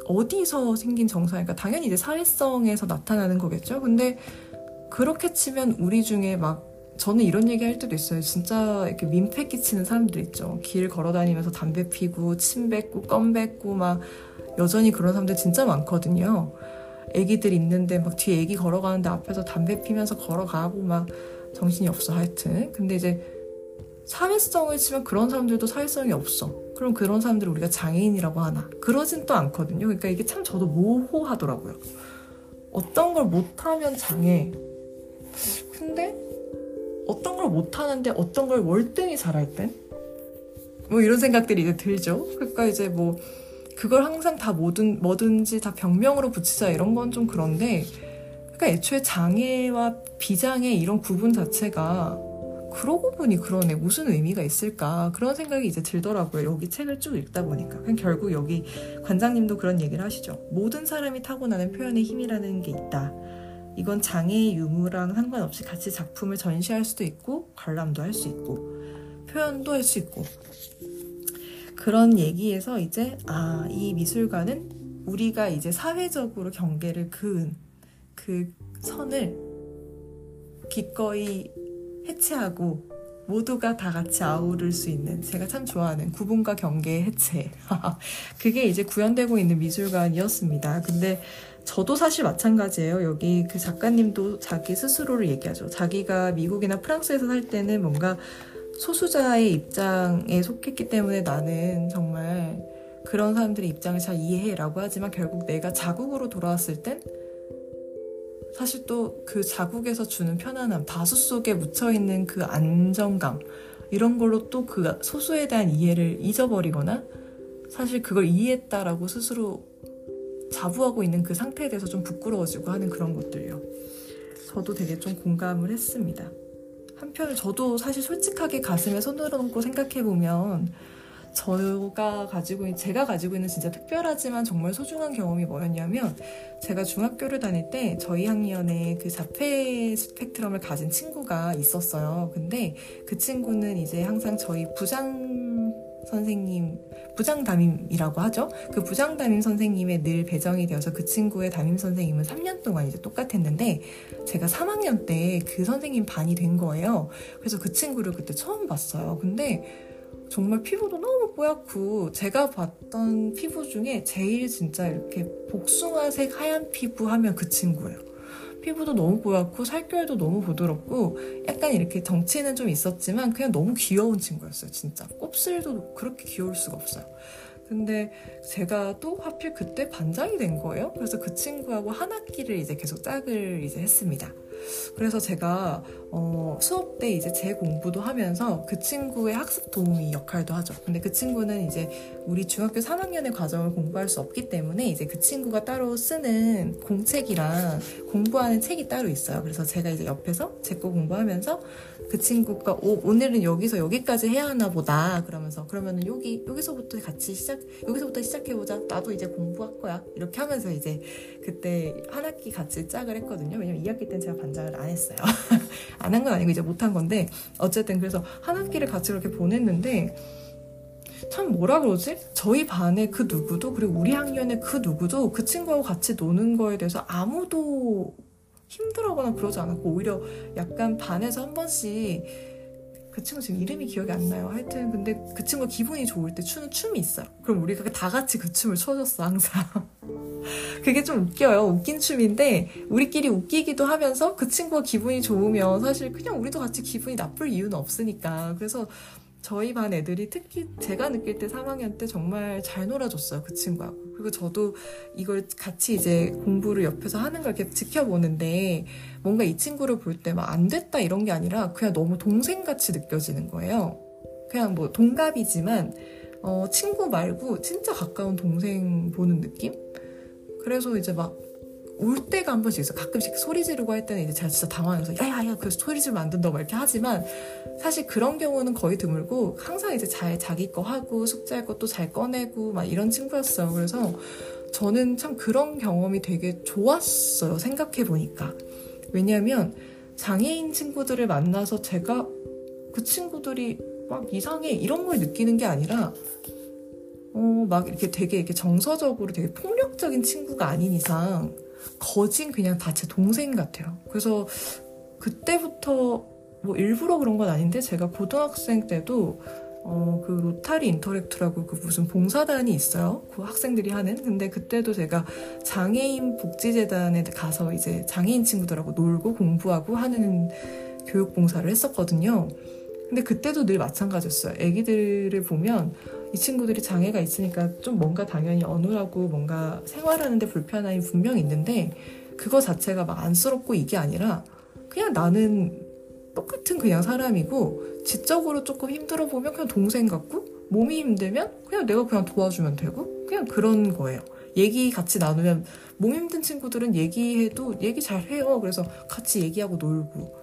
어디서 생긴 정상일까? 당연히 이제 사회성에서 나타나는 거겠죠. 근데 그렇게 치면 우리 중에 막 저는 이런 얘기 할 때도 있어요. 진짜 이렇게 민폐 끼치는 사람들 있죠. 길 걸어 다니면서 담배 피고, 침 뱉고, 껌 뱉고, 막 여전히 그런 사람들 진짜 많거든요. 애기들 있는데 막 뒤에 애기 걸어가는데 앞에서 담배 피면서 걸어가고 막 정신이 없어 하여튼. 근데 이제 사회성을 치면 그런 사람들도 사회성이 없어. 그럼 그런 사람들을 우리가 장애인이라고 하나? 그러진 또 않거든요. 그러니까 이게 참 저도 모호하더라고요. 어떤 걸 못하면 장애, 근데 어떤 걸 못하는데 어떤 걸 월등히 잘할 땐? 뭐 이런 생각들이 이제 들죠. 그러니까 이제 뭐 그걸 항상 다 뭐든 뭐든지 다 병명으로 붙이자 이런 건 좀 그런데 그러니까 애초에 장애와 비장애 이런 구분 자체가 그러고 보니 그러네. 무슨 의미가 있을까? 그런 생각이 이제 들더라고요. 여기 책을 쭉 읽다 보니까. 결국 여기 관장님도 그런 얘기를 하시죠. 모든 사람이 타고나는 표현의 힘이라는 게 있다 이건 장애의 유무랑 상관없이 같이 작품을 전시할 수도 있고 관람도 할 수 있고 표현도 할 수 있고 그런 얘기에서 이제 아 이 미술관은 우리가 이제 사회적으로 경계를 그은 그 선을 기꺼이 해체하고 모두가 다 같이 아우를 수 있는 제가 참 좋아하는 구분과 경계의 해체 그게 이제 구현되고 있는 미술관이었습니다. 근데 저도 사실 마찬가지예요. 여기 그 작가님도 자기 스스로를 얘기하죠. 자기가 미국이나 프랑스에서 살 때는 뭔가 소수자의 입장에 속했기 때문에 나는 정말 그런 사람들의 입장을 잘 이해해라고 하지만 결국 내가 자국으로 돌아왔을 땐 사실 또 그 자국에서 주는 편안함, 다수 속에 묻혀있는 그 안정감, 이런 걸로 또 그 소수에 대한 이해를 잊어버리거나 사실 그걸 이해했다라고 스스로 자부하고 있는 그 상태에 대해서 좀 부끄러워지고 하는 그런 것들요. 저도 되게 좀 공감을 했습니다. 한편 저도 사실 솔직하게 가슴에 손을 얹고 생각해보면 저가 가지고 제가 가지고 있는 진짜 특별하지만 정말 소중한 경험이 뭐였냐면 제가 중학교를 다닐 때 저희 학년에 그 자폐 스펙트럼을 가진 친구가 있었어요. 근데 그 친구는 이제 항상 저희 부장 선생님 부장 담임이라고 하죠. 그 부장 담임 선생님의 늘 배정이 되어서 그 친구의 담임 선생님은 3년 동안 이제 똑같았는데 제가 3학년 때 그 선생님 반이 된 거예요. 그래서 그 친구를 그때 처음 봤어요. 근데 정말 피부도 너무 뽀얗고 제가 봤던 피부 중에 제일 진짜 이렇게 복숭아색 하얀 피부 하면 그 친구예요. 피부도 너무 뽀얗고 살결도 너무 부드럽고 약간 이렇게 덩치는 좀 있었지만 그냥 너무 귀여운 친구였어요. 진짜 곱슬도 그렇게 귀여울 수가 없어요. 근데 제가 또 하필 그때 반장이 된 거예요. 그래서 그 친구하고 한 학기를 이제 계속 짝을 이제 했습니다. 그래서 제가 어, 수업 때 이제 제 공부도 하면서 그 친구의 학습 도우미 역할도 하죠. 근데 그 친구는 이제 우리 중학교 3학년의 과정을 공부할 수 없기 때문에 이제 그 친구가 따로 쓰는 공책이랑 공부하는 책이 따로 있어요. 그래서 제가 이제 옆에서 제 거 공부하면서 그 친구가 오, 오늘은 여기서 여기까지 해야 하나 보다 그러면서 그러면은 여기 여기서부터 같이 시작 여기서부터 시작해 보자. 나도 이제 공부할 거야. 이렇게 하면서 이제 그때 한 학기 같이 짝을 했거든요. 왜냐면 2학기 때는 제가 반장을 안 했어요. 안 한 건 아니고 이제 못한 건데 어쨌든 그래서 한 학기를 같이 이렇게 보냈는데 참 뭐라 그러지? 저희 반에 그 누구도 그리고 우리 학년에 그 누구도 그 친구하고 같이 노는 거에 대해서 아무도 힘들어하거나 그러지 않았고 오히려 약간 반에서 한 번씩 그 친구 지금 이름이 기억이 안 나요. 하여튼 근데 그 친구 기분이 좋을 때 추는 춤이 있어요. 그럼 우리가 다 같이 그 춤을 춰줬어 항상. 그게 좀 웃겨요. 웃긴 춤인데 우리끼리 웃기기도 하면서 그 친구가 기분이 좋으면 사실 그냥 우리도 같이 기분이 나쁠 이유는 없으니까. 그래서 저희 반 애들이 특히 제가 느낄 때 3학년 때 정말 잘 놀아줬어요 그 친구하고 그리고 저도 이걸 같이 이제 공부를 옆에서 하는 걸 이렇게 지켜보는데 뭔가 이 친구를 볼 때 막 안 됐다 이런 게 아니라 그냥 너무 동생같이 느껴지는 거예요 그냥 뭐 동갑이지만 어, 친구 말고 진짜 가까운 동생 보는 느낌? 그래서 이제 막 울 때가 한 번씩 있어. 가끔씩 소리 지르고 할 때는 이제 제가 진짜 당황해서 야야야 그 소리 지르면 안 된다고 이렇게 하지만 사실 그런 경우는 거의 드물고 항상 이제 잘 자기 거 하고 숙제할 것도 잘 꺼내고 막 이런 친구였어요. 그래서 저는 참 그런 경험이 되게 좋았어요. 생각해 보니까. 왜냐하면 장애인 친구들을 만나서 제가 그 친구들이 막 이상해 이런 걸 느끼는 게 아니라 어, 막 이렇게 되게 이렇게 정서적으로 되게 폭력적인 친구가 아닌 이상 거진 그냥 다 제 동생 같아요. 그래서 그때부터 뭐 일부러 그런 건 아닌데 제가 고등학생 때도 어, 그 로타리 인터랙트라고 그 무슨 봉사단이 있어요. 그 학생들이 하는. 근데 그때도 제가 장애인 복지재단에 가서 이제 장애인 친구들하고 놀고 공부하고 하는 교육 봉사를 했었거든요. 근데 그때도 늘 마찬가지였어요. 애기들을 보면 이 친구들이 장애가 있으니까 좀 뭔가 당연히 어눌하고 뭔가 생활하는데 불편함이 분명히 있는데 그거 자체가 막 안쓰럽고 이게 아니라 그냥 나는 똑같은 그냥 사람이고 지적으로 조금 힘들어 보면 그냥 동생 같고 몸이 힘들면 그냥 내가 그냥 도와주면 되고 그냥 그런 거예요. 얘기 같이 나누면 몸 힘든 친구들은 얘기해도 얘기 잘 해요. 그래서 같이 얘기하고 놀고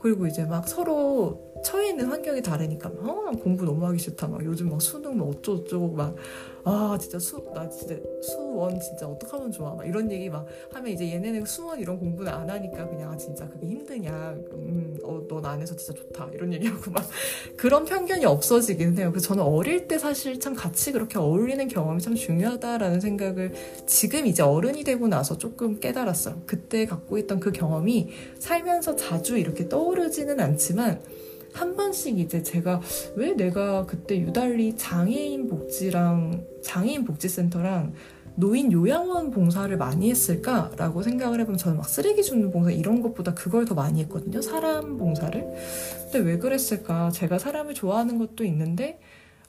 그리고 이제 막 서로 처해 있는 환경이 다르니까 막 어, 공부 너무 하기 싫다. 막 요즘 막 수능 뭐 어쩌고저쩌고 막 아 진짜 수 나 진짜 수원 진짜 어떡하면 좋아. 막 이런 얘기 막 하면 이제 얘네는 수원 이런 공부는 안 하니까 그냥 아, 진짜 그게 힘드냐. 음어넌 안 해서 진짜 좋다. 이런 얘기하고 막 그런 편견이 없어지긴 해요. 그래서 저는 어릴 때 사실 참 같이 그렇게 어울리는 경험이 참 중요하다라는 생각을 지금 이제 어른이 되고 나서 조금 깨달았어요. 그때 갖고 있던 그 경험이 살면서 자주 이렇게 떠오르지는 않지만 한 번씩 이제 제가 왜 내가 그때 유달리 장애인 복지랑 장애인 복지센터랑 노인 요양원 봉사를 많이 했을까라고 생각을 해보면 저는 막 쓰레기 줍는 봉사 이런 것보다 그걸 더 많이 했거든요. 사람 봉사를. 근데 왜 그랬을까? 제가 사람을 좋아하는 것도 있는데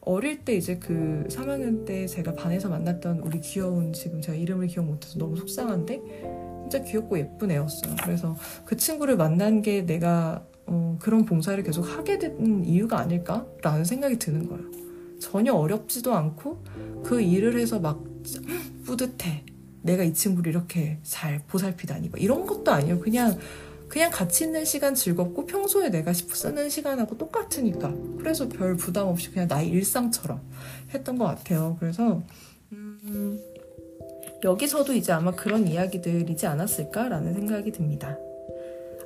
어릴 때 이제 그 3학년 때 제가 반에서 만났던 우리 귀여운 지금 제가 이름을 기억 못해서 너무 속상한데 진짜 귀엽고 예쁜 애였어요. 그래서 그 친구를 만난 게 내가 어, 그런 봉사를 계속 하게 된 이유가 아닐까라는 생각이 드는 거예요. 전혀 어렵지도 않고 그 일을 해서 막 뿌듯해. 내가 이 친구를 이렇게 잘 보살피다니. 뭐 이런 것도 아니에요. 그냥 그냥 같이 있는 시간 즐겁고 평소에 내가 쓰는 시간하고 똑같으니까. 그래서 별 부담 없이 그냥 나의 일상처럼 했던 것 같아요. 그래서 음, 여기서도 이제 아마 그런 이야기들이지 않았을까라는 생각이 듭니다.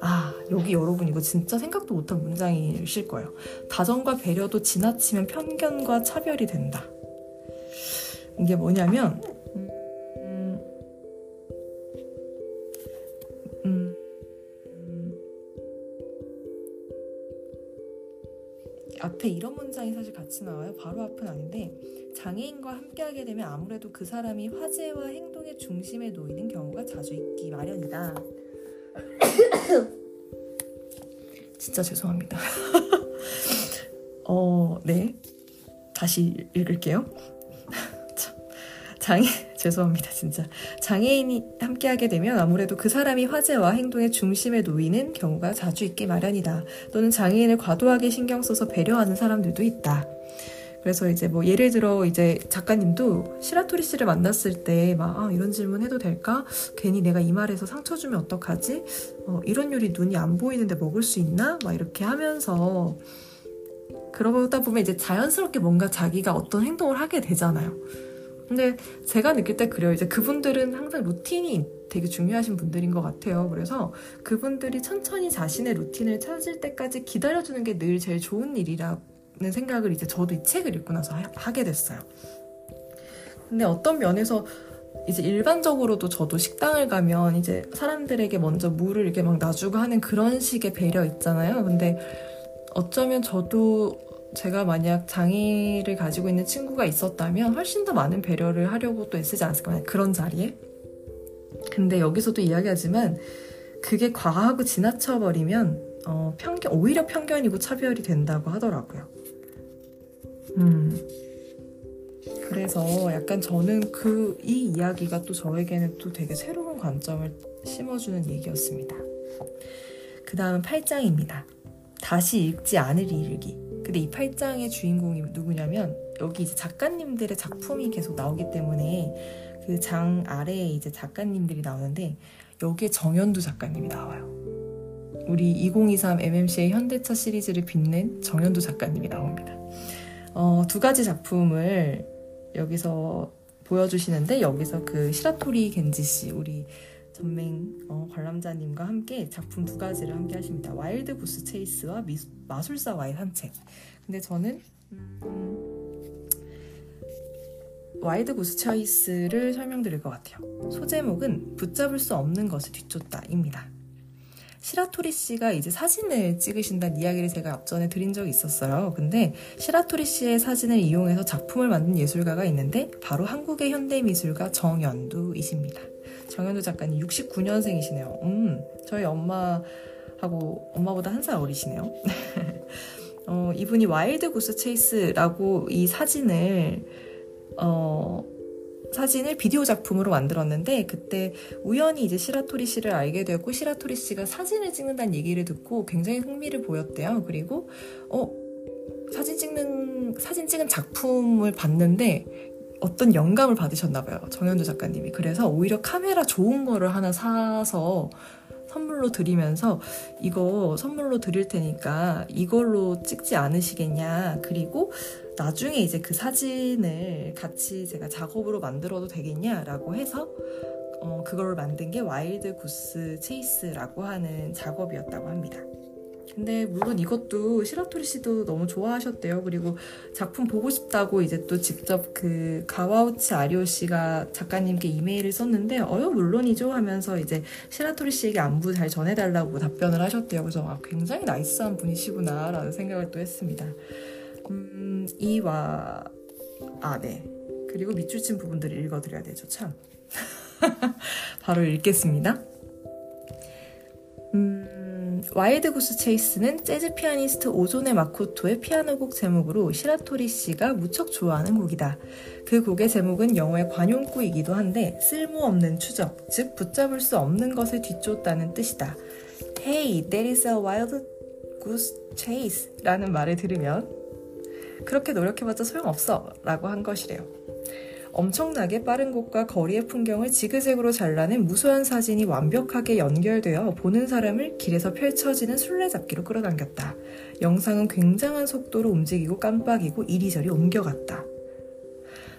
아, 여기 여러분 이거 진짜 생각도 못한 문장이실 거예요. 다정과 배려도 지나치면 편견과 차별이 된다. 이게 뭐냐면, 앞에 이런 문장이 사실 같이 나와요. 바로 앞은 아닌데, 장애인과 함께하게 되면 아무래도 그 사람이 화제와 행동의 중심에 놓이는 경우가 자주 있기 마련이다. 진짜 죄송합니다. 어, 네. 다시 읽을게요. 장애, 죄송합니다, 진짜. 장애인이 함께하게 되면 아무래도 그 사람이 화제와 행동의 중심에 놓이는 경우가 자주 있기 마련이다. 또는 장애인을 과도하게 신경 써서 배려하는 사람들도 있다. 그래서 이제 뭐 예를 들어 이제 작가님도 시라토리 씨를 만났을 때 막 아, 이런 질문 해도 될까? 괜히 내가 이 말에서 상처 주면 어떡하지? 어, 이런 요리 눈이 안 보이는데 먹을 수 있나? 막 이렇게 하면서 그러다 보면 이제 자연스럽게 뭔가 자기가 어떤 행동을 하게 되잖아요. 근데 제가 느낄 때 그래요. 이제 그분들은 항상 루틴이 되게 중요하신 분들인 것 같아요. 그래서 그분들이 천천히 자신의 루틴을 찾을 때까지 기다려주는 게 늘 제일 좋은 일이라 생각을 이제 저도 이 책을 읽고 나서 하, 게 됐어요. 근데 어떤 면에서 이제 일반적으로도 저도 식당을 가면 이제 사람들에게 먼저 물을 이렇게 막 놔주고 하는 그런 식의 배려 있잖아요. 근데 어쩌면 저도 제가 만약 장애를 가지고 있는 친구가 있었다면 훨씬 더 많은 배려를 하려고 또 애쓰지 않았을까 그런 자리에. 근데 여기서도 이야기하지만 그게 과하고 지나쳐 버리면 어, 편견 오히려 편견이고 차별이 된다고 하더라고요. 음. 그래서 약간 저는 그 이 이야기가 또 저에게는 또 되게 새로운 관점을 심어주는 얘기였습니다. 그 다음 8장입니다. 다시 읽지 않을 이르기. 근데 이 8장의 주인공이 누구냐면 여기 이제 작가님들의 작품이 계속 나오기 때문에 그 장 아래에 이제 작가님들이 나오는데 여기에 정현두 작가님이 나와요. 우리 2023 MMC의 현대차 시리즈를 빛낸 정현두 작가님이 나옵니다. 어, 두 가지 작품을 여기서 보여주시는데 여기서 그 시라토리 겐지 씨 우리 전맹 어, 관람자님과 함께 작품 두 가지를 함께 하십니다. Wild Goose Chase와 미, 마술사와의 산책. 근데 저는 음, Wild Goose Chase를 설명드릴 것 같아요. 소제목은 붙잡을 수 없는 것을 뒤쫓다입니다. 시라토리 씨가 이제 사진을 찍으신다는 이야기를 제가 앞전에 드린 적이 있었어요. 근데 시라토리 씨의 사진을 이용해서 작품을 만든 예술가가 있는데 바로 한국의 현대미술가 정연두이십니다. 정연두 작가님 69년생이시네요. 음, 저희 엄마하고 엄마보다 한 살 어리시네요. 어, 이분이 Wild Goose Chase라고 이 사진을 어, 사진을 비디오 작품으로 만들었는데 그때 우연히 이제 시라토리 씨를 알게 되었고 시라토리 씨가 사진을 찍는다는 얘기를 듣고 굉장히 흥미를 보였대요. 그리고 어 사진 찍는 사진 찍은 작품을 봤는데 어떤 영감을 받으셨나 봐요. 정연두 작가님이. 그래서 오히려 카메라 좋은 거를 하나 사서 선물로 드리면서 이거 선물로 드릴 테니까 이걸로 찍지 않으시겠냐. 그리고 나중에 이제 그 사진을 같이 제가 작업으로 만들어도 되겠냐라고 해서 어, 그걸 만든 게 Wild Goose Chase라고 하는 작업이었다고 합니다. 근데 물론 이것도 시라토리 씨도 너무 좋아하셨대요. 그리고 작품 보고 싶다고 이제 또 직접 그 가와우치 아리오 씨가 작가님께 이메일을 썼는데 어여 물론이죠 하면서 이제 시라토리 씨에게 안부 잘 전해달라고 답변을 하셨대요. 그래서 아, 굉장히 나이스한 분이시구나라는 생각을 또 했습니다. 음, 이와 아 네. 그리고 밑줄 친 부분들을 읽어드려야 되죠. 참. 바로 읽겠습니다. 음, Wild Goose Chase는 재즈 피아니스트 오조네 마코토의 피아노곡 제목으로 시라토리 씨가 무척 좋아하는 곡이다. 그 곡의 제목은 영어의 관용구이기도 한데 쓸모없는 추적, 즉 붙잡을 수 없는 것을 뒤쫓다는 뜻이다. Hey, there is a wild goose chase 라는 말을 들으면 그렇게 노력해봤자 소용없어 라고 한 것이래요. 엄청나게 빠른 곳과 거리의 풍경을 지그재그로 잘라낸 무수한 사진이 완벽하게 연결되어 보는 사람을 길에서 펼쳐지는 술래잡기로 끌어당겼다. 영상은 굉장한 속도로 움직이고 깜빡이고 이리저리 옮겨갔다.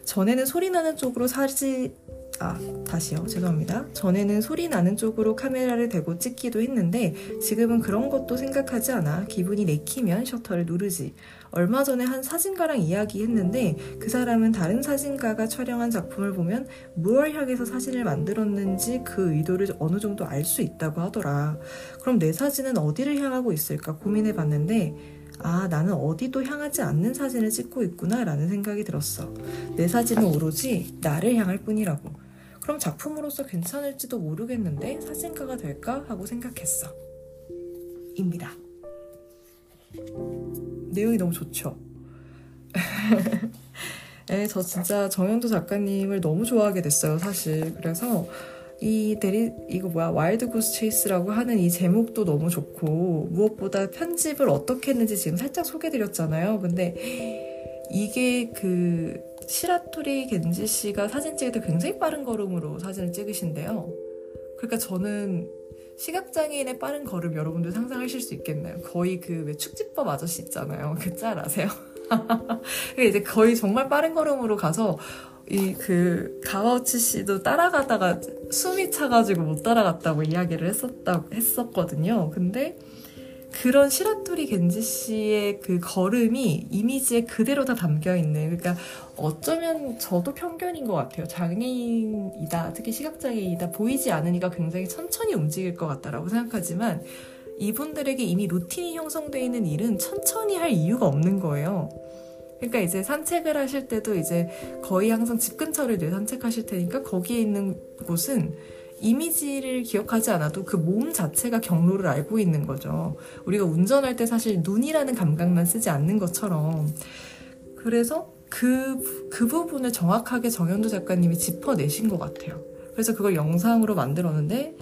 전에는 소리 나는 쪽으로 사진 아, 다시요. 죄송합니다. 전에는 소리 나는 쪽으로 카메라를 대고 찍기도 했는데 지금은 그런 것도 생각하지 않아 기분이 내키면 셔터를 누르지. 얼마 전에 한 사진가랑 이야기했는데 그 사람은 다른 사진가가 촬영한 작품을 보면 무얼 향해서 사진을 만들었는지 그 의도를 어느 정도 알 수 있다고 하더라. 그럼 내 사진은 어디를 향하고 있을까 고민해 봤는데 아, 나는 어디도 향하지 않는 사진을 찍고 있구나 라는 생각이 들었어. 내 사진은 오로지 나를 향할 뿐이라고. 그럼 작품으로서 괜찮을지도 모르겠는데 사진가가 될까 하고 생각했어. 입니다. 내용이 너무 좋죠. 네, 저 진짜 정연두 작가님을 너무 좋아하게 됐어요, 사실. 그래서 이 대리 이거 뭐야 Wild Goose Chase라고 하는 이 제목도 너무 좋고 무엇보다 편집을 어떻게 했는지 지금 살짝 소개드렸잖아요. 근데 이게 그 시라토리 겐지 씨가 사진 찍을 때 굉장히 빠른 걸음으로 사진을 찍으신데요. 그러니까 저는 시각장애인의 빠른 걸음 여러분들 상상하실 수 있겠나요? 거의 그 왜 축지법 아저씨 있잖아요. 그 짤 아세요? 이제 거의 정말 빠른 걸음으로 가서 이 그 가와우치 씨도 따라가다가 숨이 차가지고 못 따라갔다고 이야기를 했었다 했었거든요. 근데 그런 시라토리 겐지 씨의 그 걸음이 이미지에 그대로 다 담겨 있는 그러니까 어쩌면 저도 편견인 것 같아요. 장애인이다, 특히 시각장애인이다 보이지 않으니까 굉장히 천천히 움직일 것 같다라고 생각하지만 이분들에게 이미 루틴이 형성되어 있는 일은 천천히 할 이유가 없는 거예요. 그러니까 이제 산책을 하실 때도 이제 거의 항상 집 근처를 늘 산책하실 테니까 거기에 있는 곳은 이미지를 기억하지 않아도 그 몸 자체가 경로를 알고 있는 거죠. 우리가 운전할 때 사실 눈이라는 감각만 쓰지 않는 것처럼. 그래서 그, 그 부분을 정확하게 정현도 작가님이 짚어내신 것 같아요. 그래서 그걸 영상으로 만들었는데,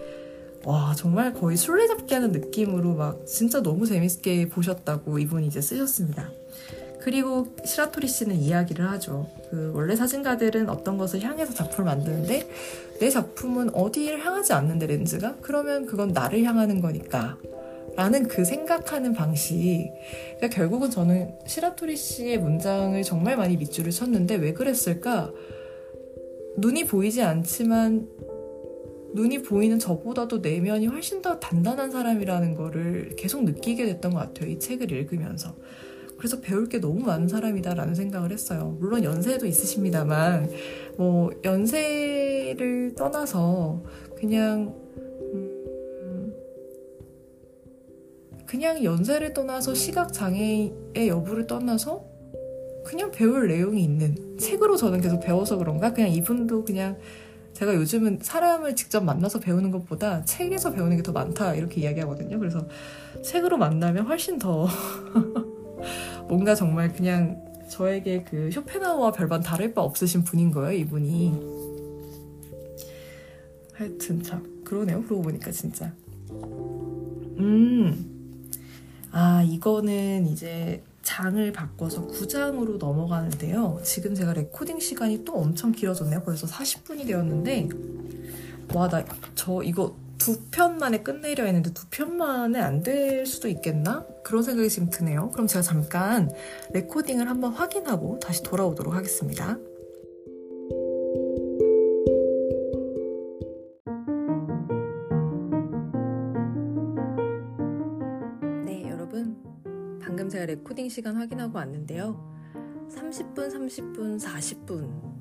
와, 정말 거의 술래잡기 하는 느낌으로 막 진짜 너무 재밌게 보셨다고 이분이 이제 쓰셨습니다. 그리고 시라토리 씨는 이야기를 하죠. 그 원래 사진가들은 어떤 것을 향해서 작품을 만드는데 내 작품은 어디를 향하지 않는데 렌즈가? 그러면 그건 나를 향하는 거니까. 라는 그 생각하는 방식. 그러니까 결국은 저는 시라토리 씨의 문장을 정말 많이 밑줄을 쳤는데 왜 그랬을까? 눈이 보이지 않지만 눈이 보이는 저보다도 내면이 훨씬 더 단단한 사람이라는 거를 계속 느끼게 됐던 것 같아요. 이 책을 읽으면서. 그래서 배울 게 너무 많은 사람이다라는 생각을 했어요. 물론 연세도 있으십니다만, 뭐, 연세를 떠나서 그냥, 음, 그냥 연세를 떠나서 시각장애의 여부를 떠나서 그냥 배울 내용이 있는 책으로 저는 계속 배워서 그런가? 그냥 이분도 그냥 제가 요즘은 사람을 직접 만나서 배우는 것보다 책에서 배우는 게 더 많다 이렇게 이야기하거든요. 그래서 책으로 만나면 훨씬 더 뭔가 정말 그냥 저에게 그 쇼펜하우와 별반 다를 바 없으신 분인 거예요, 이분이. 하여튼 참 그러네요. 그러고 보니까 진짜. 음. 아, 이거는 이제 장을 바꿔서 9장으로 넘어가는데요. 지금 제가 레코딩 시간이 또 엄청 길어졌네요. 벌써 40분이 되었는데 와 나 저 이거 두 편 만에 끝내려 했는데 두 편 만에 안 될 수도 있겠나? 그런 생각이 지금 드네요. 그럼 제가 잠깐 레코딩을 한번 확인하고 다시 돌아오도록 하겠습니다. 네, 여러분. 방금 제가 레코딩 시간 확인하고 왔는데요. 30분, 30분, 40분.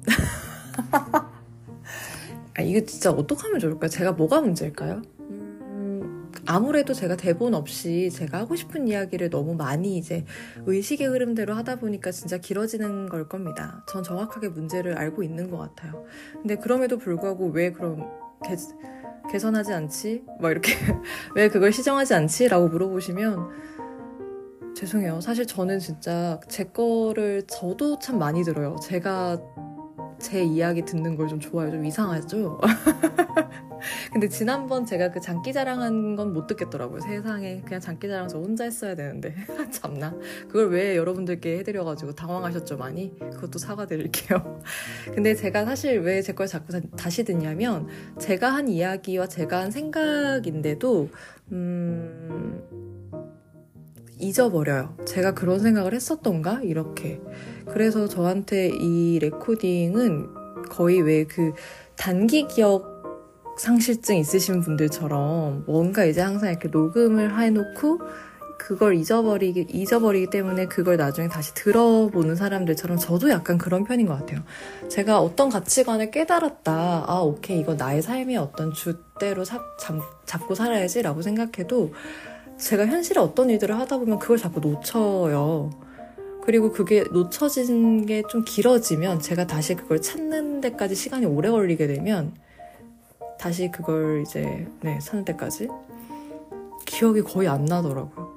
아, 이게 진짜 어떡하면 좋을까요? 제가 뭐가 문제일까요? 음, 아무래도 제가 대본 없이 제가 하고 싶은 이야기를 너무 많이 이제 의식의 흐름대로 하다 보니까 진짜 길어지는 걸 겁니다. 전 정확하게 문제를 알고 있는 것 같아요. 근데 그럼에도 불구하고 왜 그럼 개, 개선하지 않지? 막 이렇게 왜 그걸 시정하지 않지? 라고 물어보시면 죄송해요. 사실 저는 진짜 제 거를 저도 참 많이 들어요. 제가 제 이야기 듣는 걸 좀 좋아요. 좀 이상하죠? 근데 지난번 제가 그 장기 자랑한 건 못 듣겠더라고요. 세상에. 그냥 장기 자랑 저 혼자 했어야 되는데. 참나. 그걸 왜 여러분들께 해드려가지고 당황하셨죠, 많이? 그것도 사과드릴게요. 근데 제가 사실 왜 제 걸 자꾸 다시 듣냐면, 제가 한 이야기와 제가 한 생각인데도, 음, 잊어버려요. 제가 그런 생각을 했었던가? 이렇게. 그래서 저한테 이 레코딩은 거의 왜 그 단기 기억 상실증 있으신 분들처럼 뭔가 이제 항상 이렇게 녹음을 해놓고 그걸 잊어버리기, 잊어버리기 때문에 그걸 나중에 다시 들어보는 사람들처럼 저도 약간 그런 편인 것 같아요. 제가 어떤 가치관을 깨달았다. 아, 오케이. 이거 나의 삶의 어떤 주대로 잡, 잡, 잡고 살아야지라고 생각해도 제가 현실에 어떤 일들을 하다 보면 그걸 자꾸 놓쳐요. 그리고 그게 놓쳐진 게 좀 길어지면 제가 다시 그걸 찾는 데까지 시간이 오래 걸리게 되면 다시 그걸 이제 네, 찾는 데까지 기억이 거의 안 나더라고요.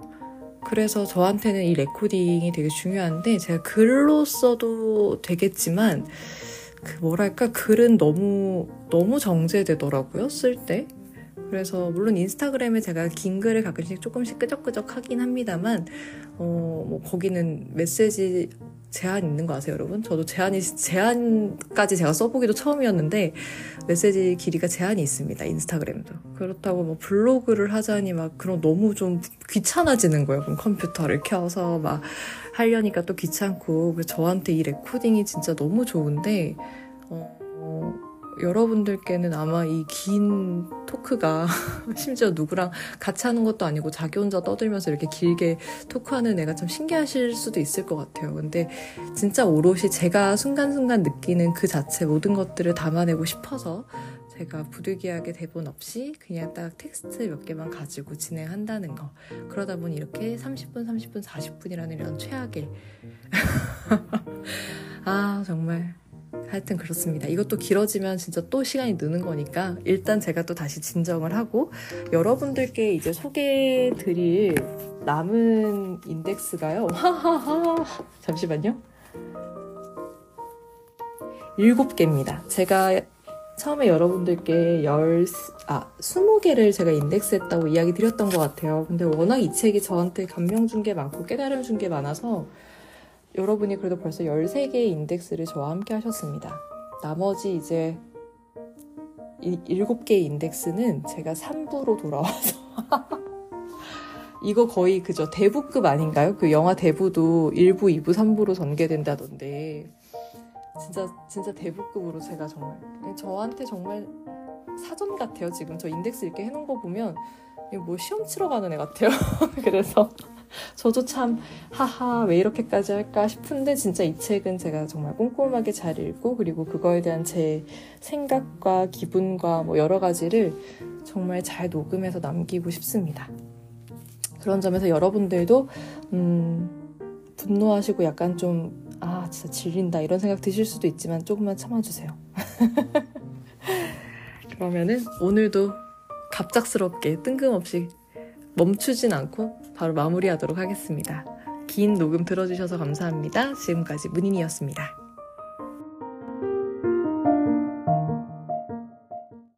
그래서 저한테는 이 레코딩이 되게 중요한데 제가 글로 써도 되겠지만 그 뭐랄까 글은 너무 너무 정제되더라고요 쓸 때. 그래서 물론 인스타그램에 제가 긴 글을 가끔씩 조금씩 끄적끄적 하긴 합니다만 어 뭐 거기는 메시지 제한 있는 거 아세요, 여러분? 저도 제한이 제한까지 제가 써보기도 처음이었는데 메시지 길이가 제한이 있습니다. 인스타그램도 그렇다고 뭐 블로그를 하자니 막 그런 너무 좀 귀찮아지는 거예요. 그럼 컴퓨터를 켜서 막 하려니까 또 귀찮고 저한테 이 레코딩이 진짜 너무 좋은데 어, 어 여러분들께는 아마 이 긴 talk가 심지어 누구랑 같이 하는 것도 아니고 자기 혼자 떠들면서 이렇게 길게 talk하는 애가 좀 신기하실 수도 있을 것 같아요. 근데 진짜 오롯이 제가 순간순간 느끼는 그 자체 모든 것들을 담아내고 싶어서 제가 부득이하게 대본 없이 그냥 딱 텍스트 몇 개만 가지고 진행한다는 거. 그러다 보니 이렇게 30분, 30분, 40분이라는 이런 최악의. 아, 정말. 하여튼 그렇습니다. 이것도 길어지면 진짜 또 시간이 느는 거니까 일단 제가 또 다시 진정을 하고 여러분들께 이제 소개해 드릴 남은 인덱스가요. 하하하. 잠시만요. 일곱 개입니다. 제가 처음에 여러분들께 열, 아, 스무 개를 제가 인덱스했다고 이야기 드렸던 것 같아요. 근데 워낙 이 책이 저한테 감명 준 게 많고 깨달음 준 게 많아서 여러분이 그래도 벌써 13개의 인덱스를 저와 함께 하셨습니다. 나머지 이제 7개의 인덱스는 제가 3부로 돌아와서 이거 거의 그저 대부급 아닌가요? 그 영화 대부도 1부, 2부, 3부로 전개된다던데 진짜 진짜 대부급으로 제가 정말 저한테 정말 사전 같아요. 지금 저 인덱스 이렇게 해놓은 거 보면 뭐 시험 치러 가는 애 같아요. 그래서 저도 참 하하 왜 이렇게까지 할까 싶은데 진짜 이 책은 제가 정말 꼼꼼하게 잘 읽고 그리고 그거에 대한 제 생각과 기분과 뭐 여러 가지를 정말 잘 녹음해서 남기고 싶습니다. 그런 점에서 여러분들도 음, 분노하시고 약간 좀 아 진짜 질린다 이런 생각 드실 수도 있지만 조금만 참아주세요. 그러면은 오늘도 갑작스럽게 뜬금없이 멈추진 않고 바로 마무리하도록 하겠습니다. 긴 녹음 들어주셔서 감사합니다. 지금까지 문인이었습니다.